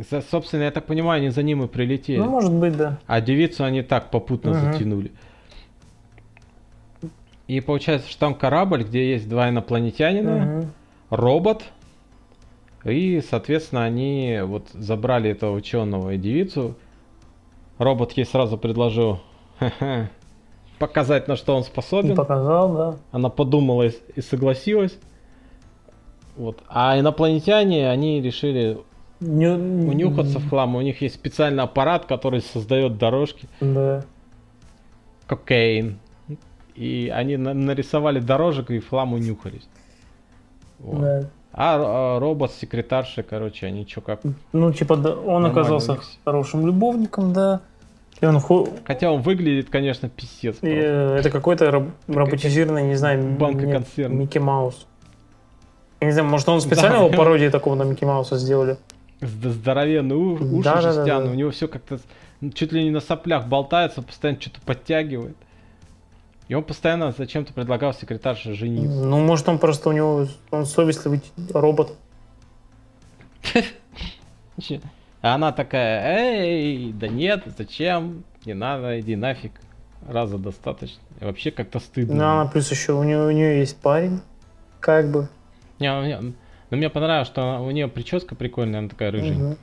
За- Собственно, я так понимаю, они за ним и прилетели. Ну, может быть, да. А девицу они так попутно Мгм. затянули. И получается, что там корабль, где есть два инопланетянина, Мгм. робот. И, соответственно, они вот забрали этого ученого и девицу. Робот ей сразу предложил «Ха-ха, показать, на что он И способен. показал, да. Она подумала и, и согласилась. Вот. А инопланетяне, они решили Не- унюхаться в хлам. У них есть специальный аппарат, который создает дорожки. Да. Кокаин. И они на- нарисовали дорожек и в хлам унюхались. Вот. да. А, ро- робот, секретарша, короче, они чё как... Ну, типа, да, он оказался хорошим любовником, да. И он ху- Хотя он выглядит, конечно, писец. и, просто. э, это какой-то раб- роботизированный, не знаю, Банка консервов. Микки Маус. Не знаю, может, он специально Да. его пародии такого на Микки Мауса сделали? Зд- Здоровенные у- уши Да, да, да, жестяные, да. у него все как-то ну, чуть ли не на соплях болтается, постоянно что-то подтягивает. И он постоянно зачем-то предлагал секретарше жениться. Ну, может, он просто у него, он совестливый робот. А она такая, эй, да нет, зачем, не надо, иди нафиг, раза достаточно. И вообще как-то стыдно. Ну, она плюс еще, у нее, у нее есть парень, как бы. Не, мне, но мне понравилось, что у нее прическа прикольная, она такая рыженькая. Мгм.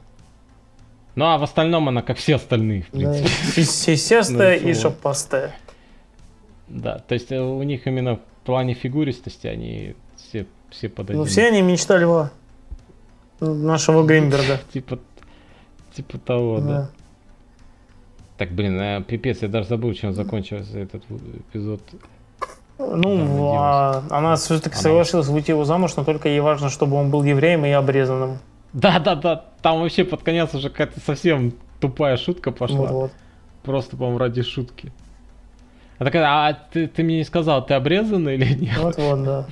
Ну а в остальном она как все остальные, в Да, принципе. си- Сисястая Ну, и ничего. шапастая. Да, то есть э, у них именно в плане фигуристости они все, все под Ну, все они мечта льва. Нашего Гринберга. Типа, типа того, да. Да. Так, блин, э, пипец, я даже забыл, чем закончился этот эпизод. Ну, а, она все-таки Она- согласилась выйти его замуж, но только ей важно, чтобы он был евреем и обрезанным. Да, да, да, там вообще под конец уже какая-то совсем тупая шутка пошла. Вот-вот. Просто, по-моему, ради шутки. А такая, а ты, ты мне не сказал, ты обрезанный или нет? Вот-вот, да.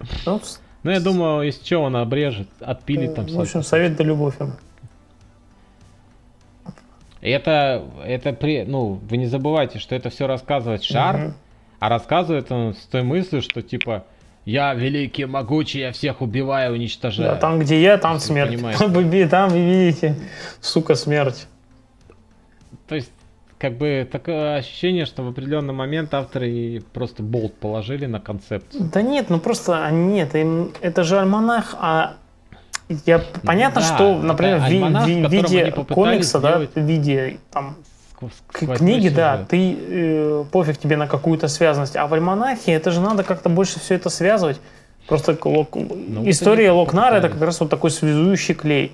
Ну, Ну, я думаю, если что, он обрежет, отпилит там в общем, совет да любовь им. Это, это при, ну, вы не забывайте, что это все рассказывает Шар, Мгм. А рассказывает он с той мыслью, что типа я великий, могучий, я всех убиваю, уничтожаю. Да, там, где я, там Если вы смерть. понимаете. Вы ви- Там вы видите, сука, смерть. То есть, как бы такое ощущение, что в определенный момент авторы и просто болт положили на концепцию. Да нет, ну просто а, нет, им- это же альманах, а я понятно, да, что, например, в в в виде комикса, да, сделать в виде там к- книги, да, ты э, пофиг тебе на какую-то связанность, а в альманахе это же надо как-то больше все это связывать. Просто лок- вот история они Локнара это как раз вот такой связующий клей.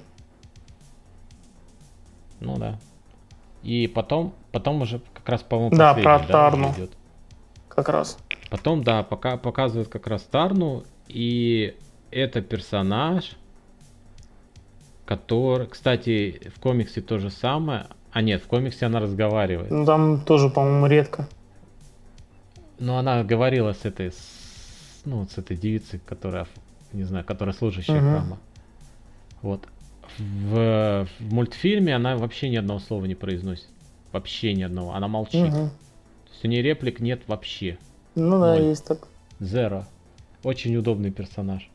Ну да. И потом, потом уже как раз, по-моему, Да, про уже Тарну. идет. Как раз. Потом, да, пока показывают как раз Тарну, и это персонаж, который, кстати, в комиксе то же самое. А нет, в комиксе она разговаривает. Ну там тоже, по-моему, редко. Но она говорила с этой, с- ну, с этой девицей, которая, не знаю, которая служащая Мгм. храма. Вот. В, в мультфильме она вообще ни одного слова не произносит. Вообще ни одного. Она молчит. Мгм. То есть у нее реплик нет вообще. Ну да, Ноль. есть так. Зеро. Очень удобный персонаж.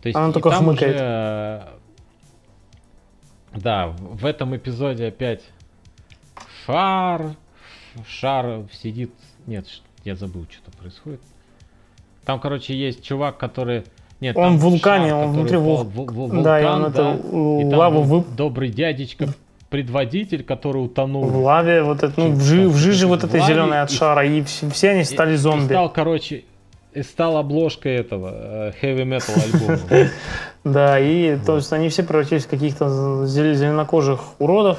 То есть Она только там хмыкает. уже, э, Да, в этом эпизоде опять Шар. Шар сидит. Нет, я забыл, что там происходит. Там, короче, есть чувак, который. Нет, Он в вулкане, шар, он внутри вул- в- в- в да, и вулкан, он да. это у- И там лаву вып... добрый дядечка, предводитель, который утонул. в лаве, вот это, ну, в, жи- в жиже вот этой зеленой от и- шара, и все, все они стали И зомби. стал, короче, и стал обложкой этого э, heavy metal альбома. Да, и то есть они все превратились в каких-то зел- зеленокожих уродов,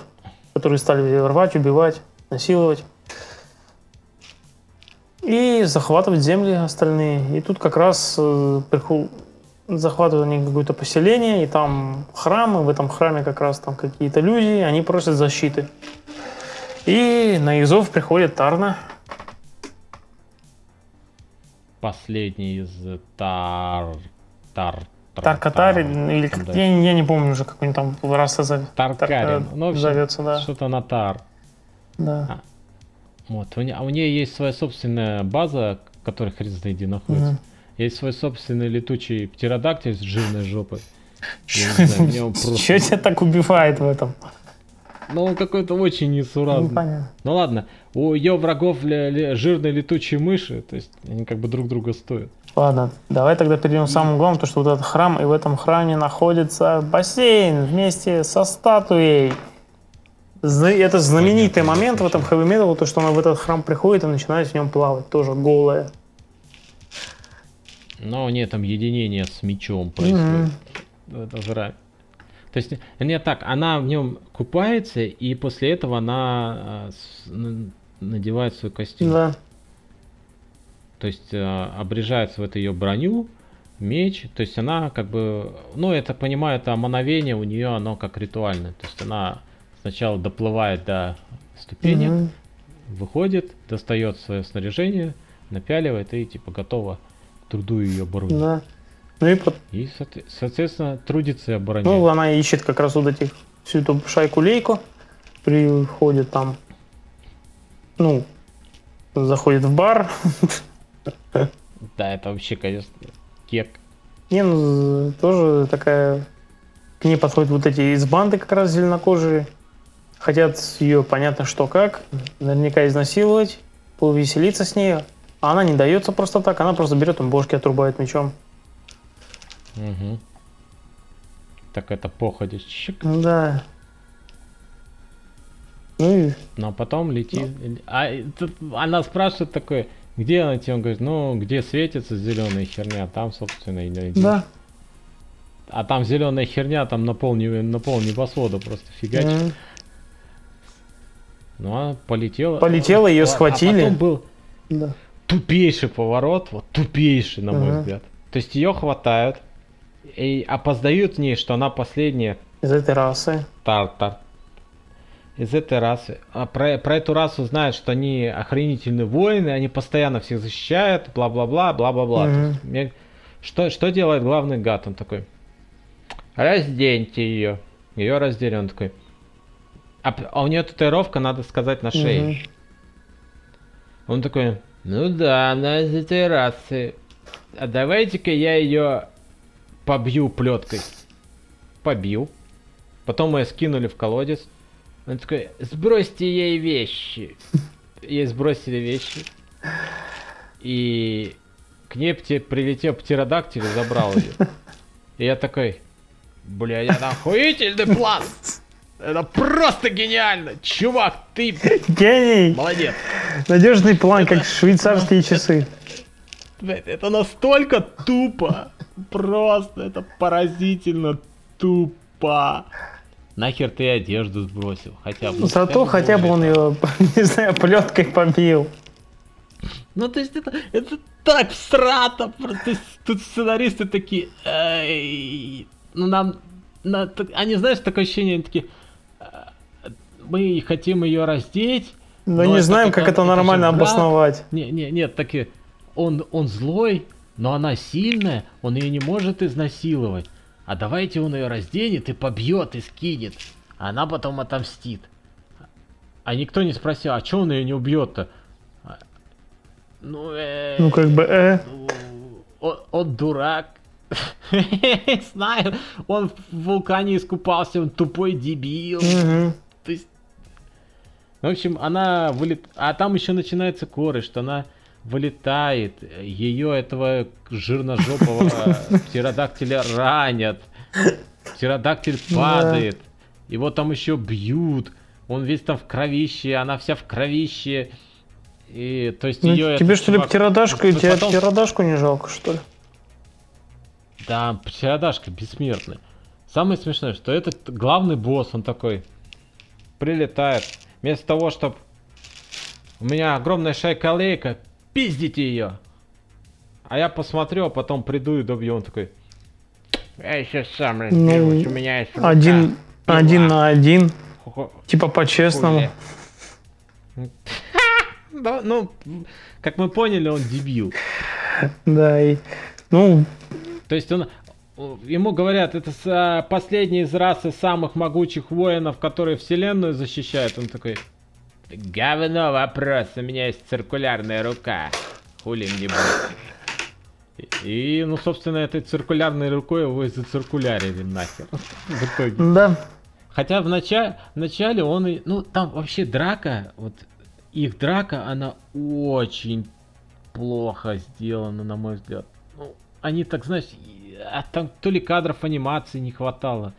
которые стали рвать, убивать, насиловать. И захватывать земли остальные. И тут как раз э, приху- захватывают они какое-то поселение, и там храмы, в этом храме как раз там какие-то люди, они просят защиты. И на их зов приходит Тарна. Последний из э, Тар... Тар... Тар- Таркатарин, Тар- или как, я, не- я не помню уже, как он там раса зовет. Таркарин. Ну, в общем, зовется, да. Что-то на Тар. да. Вот. У не- А у нее есть своя собственная база, в которой хрен знает где находится. Мгм. Есть свой собственный летучий птеродактиль с жирной жопой. Что тебя так убивает в этом? Ну, он какой-то очень несуразный. Непонятно. Ну ладно, у ее врагов ле- ле- жирные летучие мыши, то есть они как бы друг друга стоят. Ладно, давай тогда перейдем к самому главному, то что вот этот храм, и в этом храме находится бассейн вместе со статуей. Это знаменитый Понятно, момент в этом хэви металу, то что она в этот храм приходит и начинает в нем плавать, тоже голая. Но у нее там единение с мечом происходит. Это зря. То есть, не так, она в нем купается, и после этого она а, надевает свой костюм. Да. То есть э, обрежается в эту ее броню, меч. То есть она как бы, ну, это понимаю, это омановение у нее, оно как ритуальное. То есть она сначала доплывает до ступенек, Мгм. выходит, достает свое снаряжение, напяливает и типа готова к труду ее оборудования. Да. Ну и, И, соотве- соответственно, трудится и обороняет. ну, она ищет как раз вот этих, всю эту шайку-лейку, приходит там, ну, заходит в бар, Да, это вообще, конечно, кек. Не, ну, тоже такая... К ней подходят вот эти из банды как раз зеленокожие. Хотят ее, понятно, что как, наверняка изнасиловать, повеселиться с ней. А она не дается просто так, она просто берет им бошки, отрубает мечом. Мгм. Так это походе. Чик. Да. Ну и Но потом летит. А тут она спрашивает такой, где она тебе? Он говорит, ну, где светится зеленая херня, там, собственно, и найди. да. А там зеленая херня, там на пол, не- на пол небосвода просто фигачит. М. Ну, она полетела. Полетела, её А- схватили. А потом был Да. тупейший поворот, вот тупейший, на мой Ага. взгляд. То есть ее хватают и опоздают в ней, что она последняя Из этой расы. Тартар. Из этой расы. А про, про эту расу знают, что они охренительные воины, они постоянно всех защищают, бла-бла-бла, бла-бла-бла. Мне- Что, что делает главный гад? Он такой, разденьте ее. Ее раздели, он такой. А, а у нее татуировка, надо сказать, на шее. Мгм. Он такой, ну да, она из этой расы. А давайте-ка я ее побью плеткой. Побил. Потом ее скинули в колодец. Он такой, сбросьте ей вещи. Ей сбросили вещи. И к ней пте- прилетел птеродактиль и забрал ее. И я такой, бля, это охуительный план. Это просто гениально. Чувак, ты Гений! молодец. Надежный план, как швейцарские часы. Это настолько тупо. Просто это поразительно тупо. Нахер ты одежду сбросил? Хотя бы. ну, Зато хотя бы он ее, не знаю, плеткой побил. Ну, то есть это, это так всрато. просто. Тут сценаристы такие... «Эй, Ну, нам... на- так- они, знаешь, такое ощущение, они такие... «А, Мы хотим ее раздеть. Но Но не это знаем, как это нормально обосновать. Не, не, нет, такие, он, он злой, но она сильная, он ее не может изнасиловать. А давайте он ее разденет и побьет и скинет. А она потом отомстит. А никто не спросил, а че он ее не убьет-то? Ну, э, Ну, как бы, э. ну, он, он дурак. Знаю, он в вулкане искупался, он тупой дебил. То есть... В общем, она вылет... А там еще начинается коры, что она вылетает, ее этого жирножопого птеродактиля ранят, птеродактиль Да. падает, его там еще бьют, он весь там в кровище, она вся в кровище. И, то есть Ну, ее тебе что ли птеродашку, и тебе потом... птеродашку не жалко, что ли? Да, птеродашка бессмертная. Самое смешное, что этот главный босс, он такой прилетает. Вместо того, чтобы у меня огромная шайка лейка, пиздите ее. А я посмотрю, а потом приду и добью. Он такой, я еще сам разберусь, у меня есть рука, Один, пила, один на один, ху- типа по-честному. хули». Да, ну, как мы поняли, он дебил. Да, и, ну, То есть он, ему говорят, это а, последний из расы самых могучих воинов, которые вселенную защищают. Он такой, говно вопрос, у меня есть циркулярная рука. Хули мне будет. И, ну, собственно, этой циркулярной рукой его и зациркулярили нахер. В итоге. да, Хотя в начале, в начале он и... Ну, там вообще драка, вот их драка, она очень плохо сделана, на мой взгляд. Ну, они так, знаешь, а там то ли кадров анимации не хватало,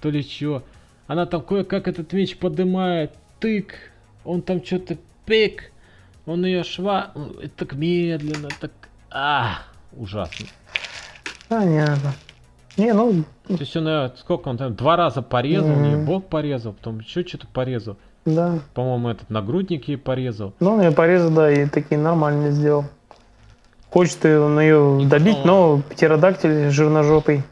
то ли чё. Она там кое-как этот меч поднимает, тык, он там что-то пик, он ее шва... ну, это так медленно, так... А, ужасно. понятно. Не, ну, То есть он, её, сколько он там, два раза порезал, Мгм. мне бок порезал, потом еще что-то порезал. да. По-моему, этот нагрудник ей порезал. Ну, он ее порезал, да, и такие нормально сделал. Хочет он ее добить, но птеродактиль жирножопый.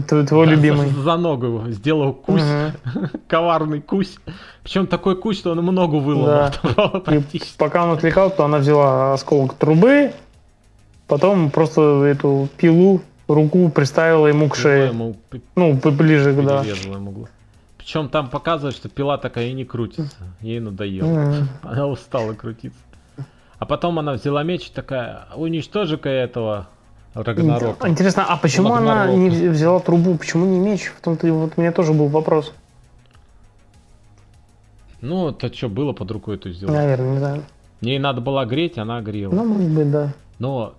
Тв- Твой За- любимый. За, за ногу его сделал кусь, Мгм. коварный кусь. Причем такой кусь, что он ему ногу выломал. Да. И пока он отвлекал, то она взяла осколок трубы, потом просто эту пилу руку приставила ему к шее. Ему Ну, ближе, да. ему. Причем там показывают, что пила такая и не крутится. Ей надоело. М. Она устала крутиться. А потом она взяла меч и такая, уничтожи-ка этого Рагнарока. Интересно, а почему она Рагнарёк. не вз- взяла трубу? Почему не меч? В том-то вот у меня тоже был вопрос. Ну, это что, было под рукой эту сделать? Наверное, не знаю. Ей надо было греть, она грела. Ну, может быть, да. Но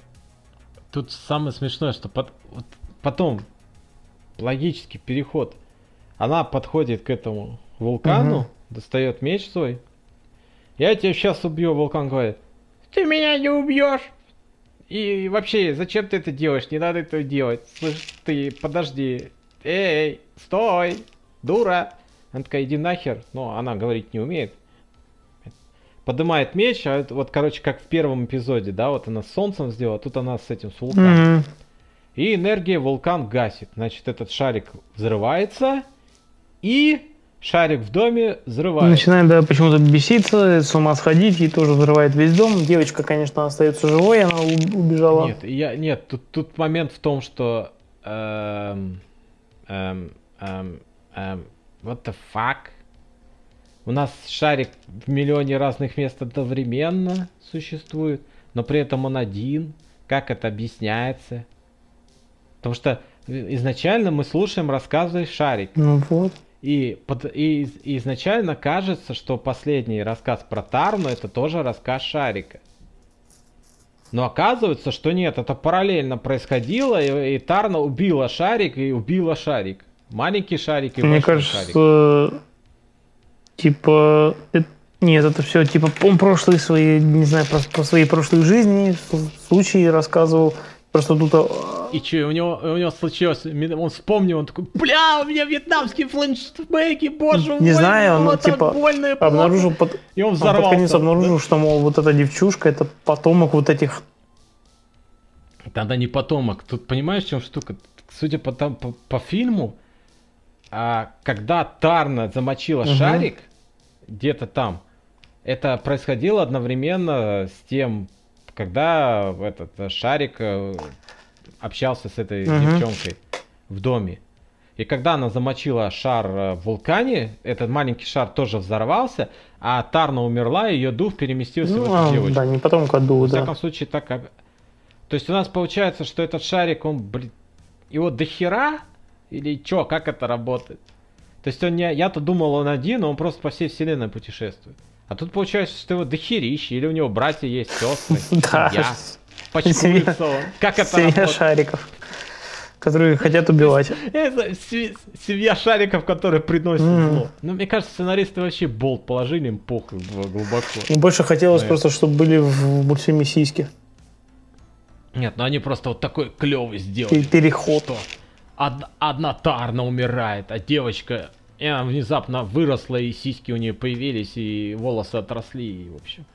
тут самое смешное, что пот- вот потом логический переход. Она подходит к этому вулкану, Мгм. достает меч свой. Я тебя сейчас убью, вулкан говорит. Ты меня не убьешь. И вообще, зачем ты это делаешь? Не надо этого делать. Слышь, ты, подожди. Эй, стой, дура. Она такая, иди нахер. Но она говорить не умеет. Поднимает меч, а это вот, короче, как в первом эпизоде, да, вот она с солнцем сделала, тут она с этим, с вулканом. Мгм. И энергия вулкан гасит. Значит, этот шарик взрывается, и шарик в доме взрывается. Начинает, да, почему-то беситься, с ума сходить, и тоже взрывает весь дом. Девочка, конечно, остается живой, она убежала. Нет, я, нет, тут, тут момент в том, что... эм, эм, эм, эм, what the fuck? У нас шарик в миллионе разных мест одновременно существует, но при этом он один. Как это объясняется? Потому что э, изначально мы слушаем рассказы шарик. Ну вот. И, под- и из- и изначально кажется, что последний рассказ про Тарну это тоже рассказ Шарика. Но оказывается, что нет, это параллельно происходило, и, и Тарна убила Шарик и убила Шарик. Маленький Шарик и Мне кажется, Шарик. типа, э, нет, это все, типа, он прошлые свои, не знаю, про, про свои прошлые жизни, случаи рассказывал. Просто тут э, И что, у него, у него случилось, он вспомнил, он такой, бля, у меня вьетнамские флешбеки, боже Не мой, знаю, было он, типа, больно и плохо». обнаружил, под, и он он под взорвался. конец обнаружил, что, мол, вот эта девчушка, это потомок вот этих Тогда не потомок. Тут понимаешь, в чем штука? Судя по, там, по, по фильму, а, когда Тарна замочила Мгм. шарик, где-то там, это происходило одновременно с тем, когда этот э, шарик э, общался с этой Мгм. девчонкой в доме. И когда она замочила шар э, в вулкане, этот маленький шар тоже взорвался, а Тарна умерла, и ее дух переместился в Ну, эту а, девочку. да, не потом году, Во да. всяком случае, так как... То есть у нас получается, что этот шарик, он, блин, его дохера? Или чё, как это работает? То есть он не... Я-то думал, он один, а он просто по всей вселенной путешествует. А тут получается, что его дохерище, или у него братья есть, сестры, Да. он. Как это Семья шариков, которые хотят убивать. Это се- семья шариков, которые приносят зло. Ну, мне кажется, сценаристы вообще болт положили, им похуй глубоко. Мне больше хотелось просто, чтобы были в мультфильме сиськи. Нет, ну они просто вот такой клевый сделали. переход. что од- одна Тарна умирает, а девочка и она внезапно выросла, и сиськи у нее появились, и волосы отросли, и в общем,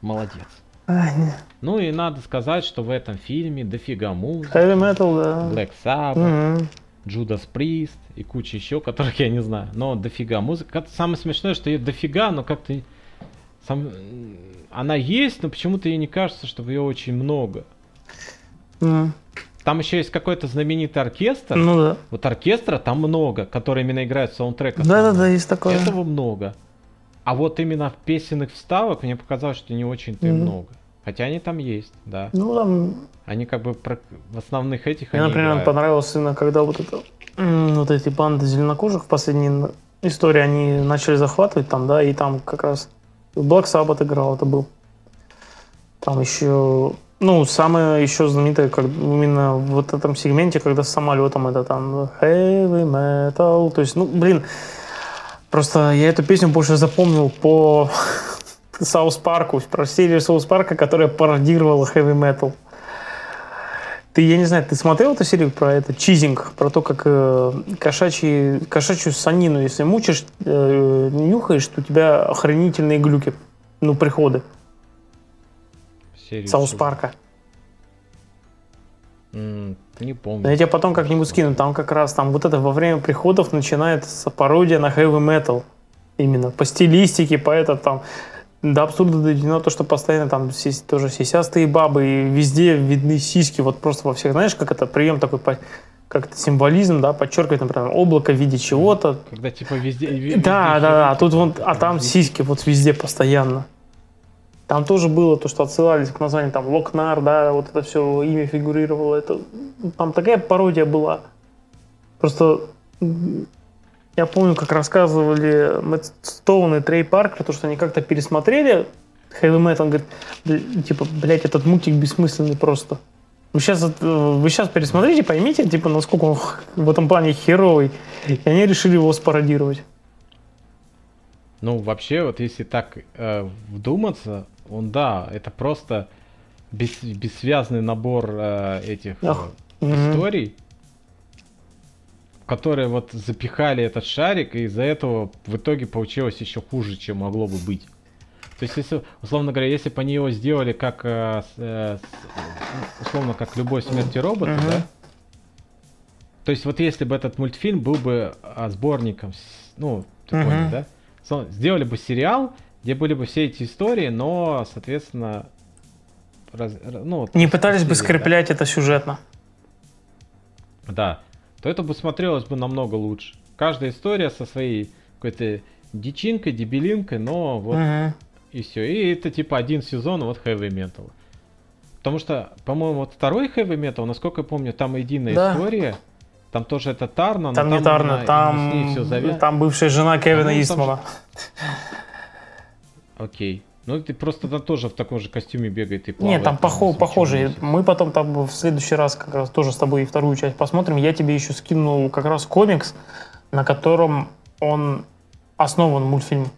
молодец. Ай. Ну и надо сказать, что в этом фильме дофига музыки, Heavy metal, да. Black Sabbath, Мгм. Judas Priest и куча еще, которых я не знаю, но дофига музыка. Самое смешное, что ее дофига, но как-то сам... она есть, но почему-то ей не кажется, что ее очень много. Мгм. Там еще есть какой-то знаменитый оркестр. Ну да. Вот оркестра там много, который именно играет саундтрек. Да, да, основной. да, есть такое. Этого много. А вот именно песенных вставок мне показалось, что не очень-то и Мгм. много. Хотя они там есть, да. Ну, там, Они как бы про- в основных этих мне, например, играют. понравилось именно, когда вот это, вот эти банды зеленокожих в последней истории, они начали захватывать там, да, и там как раз Black Sabbath играл, это был. Там еще, ну, самое еще знаменитое, как именно в вот этом сегменте, когда с самолетом это там heavy metal, то есть, ну, блин, просто я эту песню больше запомнил по South Park у, про серию South Park а, которая пародировала heavy metal. Ты, я не знаю, ты смотрел эту серию про это cheesing, про то, как э, кошачьи, кошачью ссанину, если мучишь, э, нюхаешь, то у тебя охренительные глюки, ну, приходы Серию Саус? Парка. М, Не Я помню. тебе потом как-нибудь скину, там как раз, там вот это во время приходов начинается пародия на heavy metal. Именно по стилистике, по это там. до абсурда доведено то, что постоянно там тоже сисястые бабы, и везде видны сиськи, вот просто во всех, знаешь, как это прием такой, по- как это символизм, да, подчеркивает, например, облако в виде чего-то. Когда типа везде... везде Да, да, да, а тут вот, а там Везде. сиськи вот везде постоянно. Там тоже было то, что отсылались к названию, там, Локнар, да, вот это все имя фигурировало, это, там такая пародия была. Просто я помню, как рассказывали Мэтт Стоун и Трей Паркер, то, что они как-то пересмотрели Heavy Metal, он говорит, «Бл- типа, блядь, этот мультик бессмысленный просто. Вы сейчас, вы сейчас пересмотрите, поймите, типа, насколько он в этом плане херовый. И они решили его спародировать. Ну, вообще, вот если так э, вдуматься, он, да, это просто бес- бессвязный набор э, этих э, Ах, мгм. историй, в которые вот запихали этот шарик, и из-за этого в итоге получилось еще хуже, чем могло бы быть. То есть, если, условно говоря, если бы они его сделали как, э, э, условно, как «Любой смерти робота», Мгм. да? То есть, вот если бы этот мультфильм был бы а, сборником, ну, ты Мгм. понял, да? Сделали бы сериал, где были бы все эти истории, но, соответственно, раз- ну, вот Не пытались бы серии, да? скреплять это сюжетно. Да, то это бы смотрелось бы намного лучше. Каждая история со своей какой-то дичинкой, дебилинкой, но вот Мгм. и все. И это типа один сезон вот Heavy Metal. Потому что, по-моему, вот второй Heavy Metal, насколько я помню, там единая Да. история. Там тоже это Тарна, но Там не Тарна, там, с ней всё завя- там бывшая жена Кевина Ну, там Истмана. Окей. Ну, ты просто там тоже в таком же костюме бегает и плавает. Нет, там похо- похожие. Мы потом там в следующий раз как раз тоже с тобой вторую часть посмотрим. Я тебе еще скинул как раз комикс, на котором он основан мультфильм.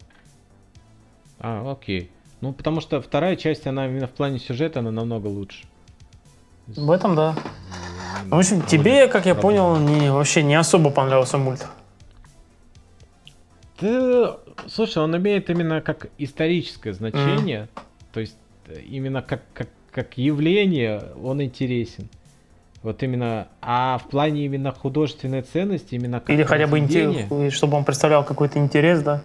А, окей. Ну, потому что вторая часть, она именно в плане сюжета, она намного лучше. В этом, да. Ну, в общем, тебе, как я понял, не, вообще не особо понравился мульт. Да, слушай, он имеет именно как историческое значение, то есть э, именно как, как, как явление он интересен. Вот именно, а в плане именно художественной ценности, именно как Или хотя бы интерес, чтобы он представлял какой-то интерес, да?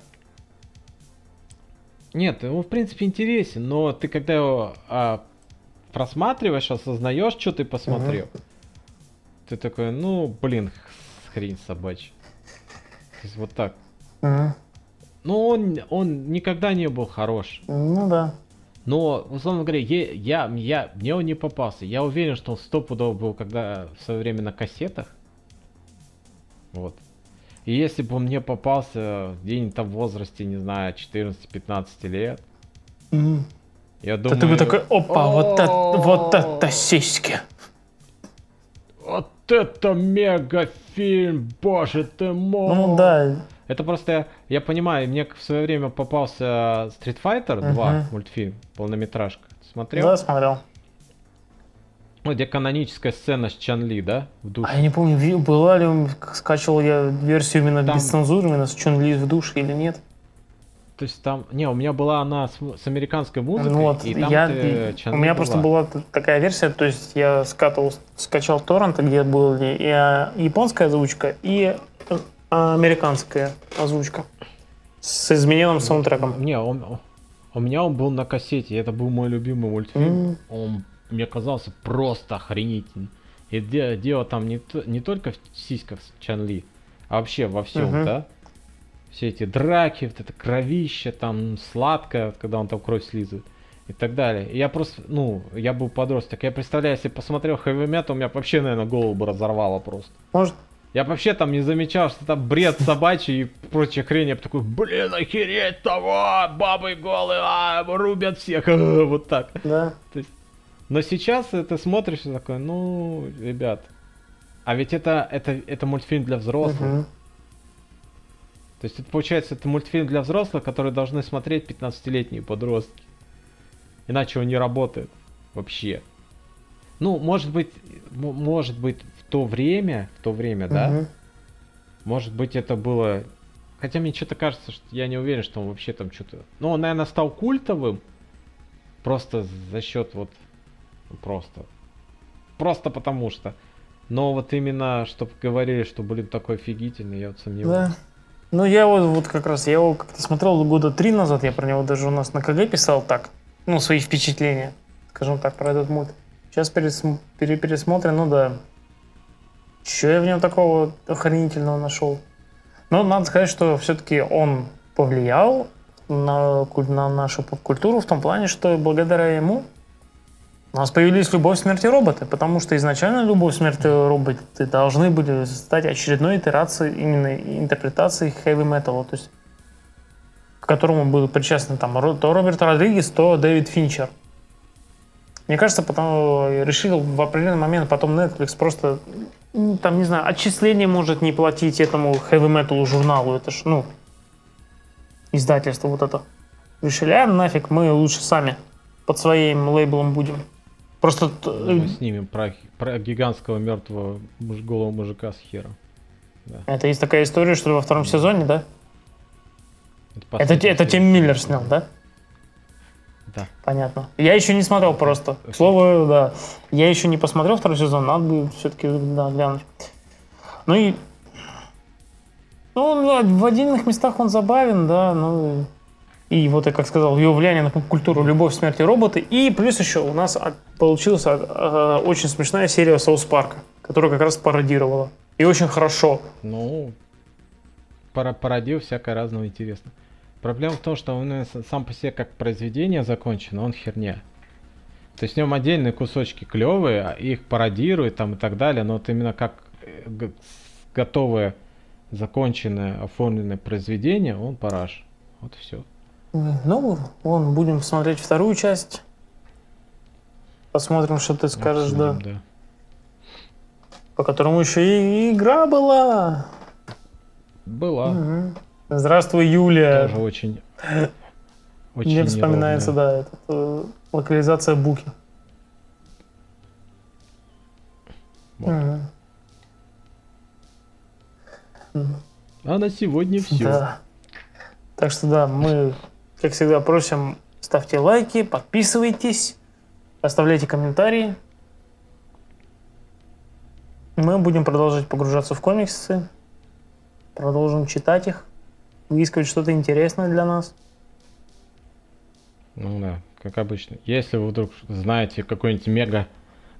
Нет, он в принципе интересен, но ты когда его а, просматриваешь, осознаешь, что ты посмотрел, ты такой, ну, блин, хрень собачья. То есть вот так. Ну, он, он никогда не был хорош. Ну да. Но, условно говоря, я, я, я- мне он не попался. Я уверен, что он стопудово был когда в свое время на кассетах. Вот. И если бы он мне попался где-нибудь там в возрасте, не знаю, 14-15 лет, Мгм. я думаю... ты бы такой, опа, вот это, вот «О, это сиськи. Вот это мегафильм, боже ты мой! Ну да, Это просто, я, понимаю, мне в свое время попался Street Fighter 2 Мгм. мультфильм, полнометражка. Ты Смотрел? да, смотрел. Ну, где каноническая сцена с Чан Ли, да? В душе. А я не помню, была ли, скачивал я версию именно Там- без цензуры, именно с Чун Ли в душе или нет. То есть там, не, у меня была она с, с американской музыкой, Ну вот, и там я, ты, Чан у меня просто была такая версия, то есть я скатывал, скачал торрент, где была и а, японская озвучка, и а, американская озвучка с измененным саундтреком. Не, он, у меня он был на кассете, это был мой любимый мультфильм. М. Он мне казался просто охренительным. И де- дело там не, не только в сиськах с Чан Ли, а вообще во всем, Мгм. да? Все эти драки, вот это кровище, там сладкое, когда он там кровь слизывает и так далее. И я просто, ну, я был подросток. Я представляю, если посмотрел Heavy Metal, у меня вообще, наверное, голову бы разорвало просто. Может, Я вообще там не замечал, что там бред собачий и прочая хрень. Я бы такой, блин, охереть того, бабы голые, а, рубят всех, вот так. да. Но сейчас ты смотришь и такой, ну, ребят, а ведь это, это, это мультфильм для взрослых. Мгм. То есть это получается, это мультфильм для взрослых, который должны смотреть 15-летние подростки. Иначе он не работает вообще. Ну, может быть, может быть, то время, в то время, да, Мгм. может быть, это было... Хотя мне что-то кажется, что я не уверен, что он вообще там что-то... Ну, он, наверное, стал культовым. Просто за счет вот... ну, Просто. Просто потому что. Но вот именно, чтобы говорили, что, блин, такой офигительный, я вот сомневаюсь. Да. Ну, я вот, вот как раз, я его как-то смотрел года три назад, я про него даже у нас на КГ писал так, ну, свои впечатления, скажем так, про этот мульт. Сейчас пересм- пере- пересмотрим, ну да. Что я в нем такого охренительного нашел? Но надо сказать, что все-таки он повлиял на, на нашу поп-культуру в том плане, что благодаря ему у нас появились «Любовь, смерть и роботы», потому что изначально «Любовь, смерть и роботы» должны были стать очередной итерацией, именно интерпретацией хэви-металла, то есть к которому был причастен там то Роберт Родригес, то Дэвид Финчер. Мне кажется, потом решил в определенный момент потом Netflix просто, там, не знаю, отчисления может не платить этому хэви-металу журналу, это ж, ну, издательство вот это. Решили, а нафиг, мы лучше сами под своим лейблом будем. Просто т- Мы снимем про, про гигантского мертвого муж- голого мужика с хером. это есть такая история, что во втором сезоне, да? Это, это сезон. Тим Миллер снял, да? Да. Понятно. Я еще не смотрел просто. К слову, да. Я еще не посмотрел второй сезон, надо будет все-таки да, глянуть. Ну и... Ну, он в отдельных местах он забавен, да, ну... И вот, я как сказал, его влияние на поп-культуру «Любовь, смерть и роботы». И плюс еще у нас от- получилась э, очень смешная серия «Соус Парка», которая как раз пародировала. И очень хорошо. Ну, пара пародил всякое разного интересно. Проблема в том, что он э, сам по себе как произведение закончен, он херня. То есть в нем отдельные кусочки клевые, а их пародируют там и так далее, но вот именно как э, готовое, законченное, оформленное произведение, он параш. Вот и все. Ну, вон, будем смотреть вторую часть. Посмотрим, что ты скажешь, да. По которому еще и игра была. Была. Мгм. Здравствуй, Юлия. Тоже очень... очень Мне вспоминается, неровная. да, этот, э, локализация Буки. Вот. Мгм. А на сегодня все. Да. Так что да, мы, как всегда, просим, ставьте лайки, подписывайтесь, оставляйте комментарии. Мы будем продолжать погружаться в комиксы, продолжим читать их, выискивать что-то интересное для нас. Ну да, как обычно. Если вы вдруг знаете какую-нибудь мега,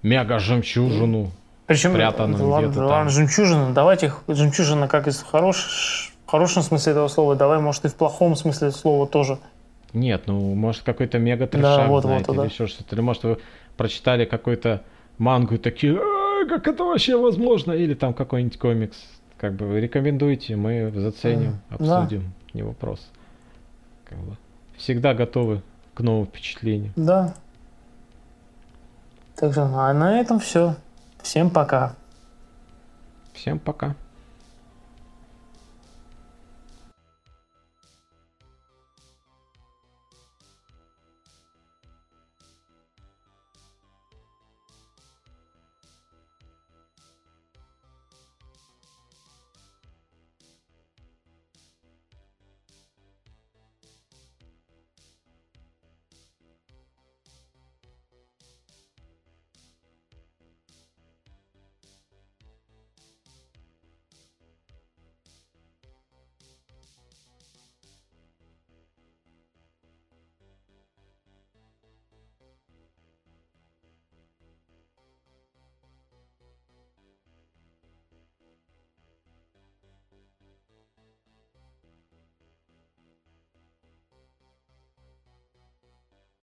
мега жемчужину, Причем, Спрятано да ладно, где-то да там. ладно, жемчужина, давайте жемчужина как из хорош, в хорошем смысле этого слова, давай, может, и в плохом смысле слова тоже. Нет, ну, может, какой-то мега Да, трешак, вот, знаете, вот, или да. еще что-то. Или, может, вы прочитали какой-то мангу и такие, «А, как это вообще возможно? Или там какой-нибудь комикс. Как бы вы рекомендуете, мы заценим, Мгм. Да. обсудим, не вопрос. Как бы всегда готовы к новым впечатлениям. Да. Так что, а на этом все. Всем пока. Всем пока.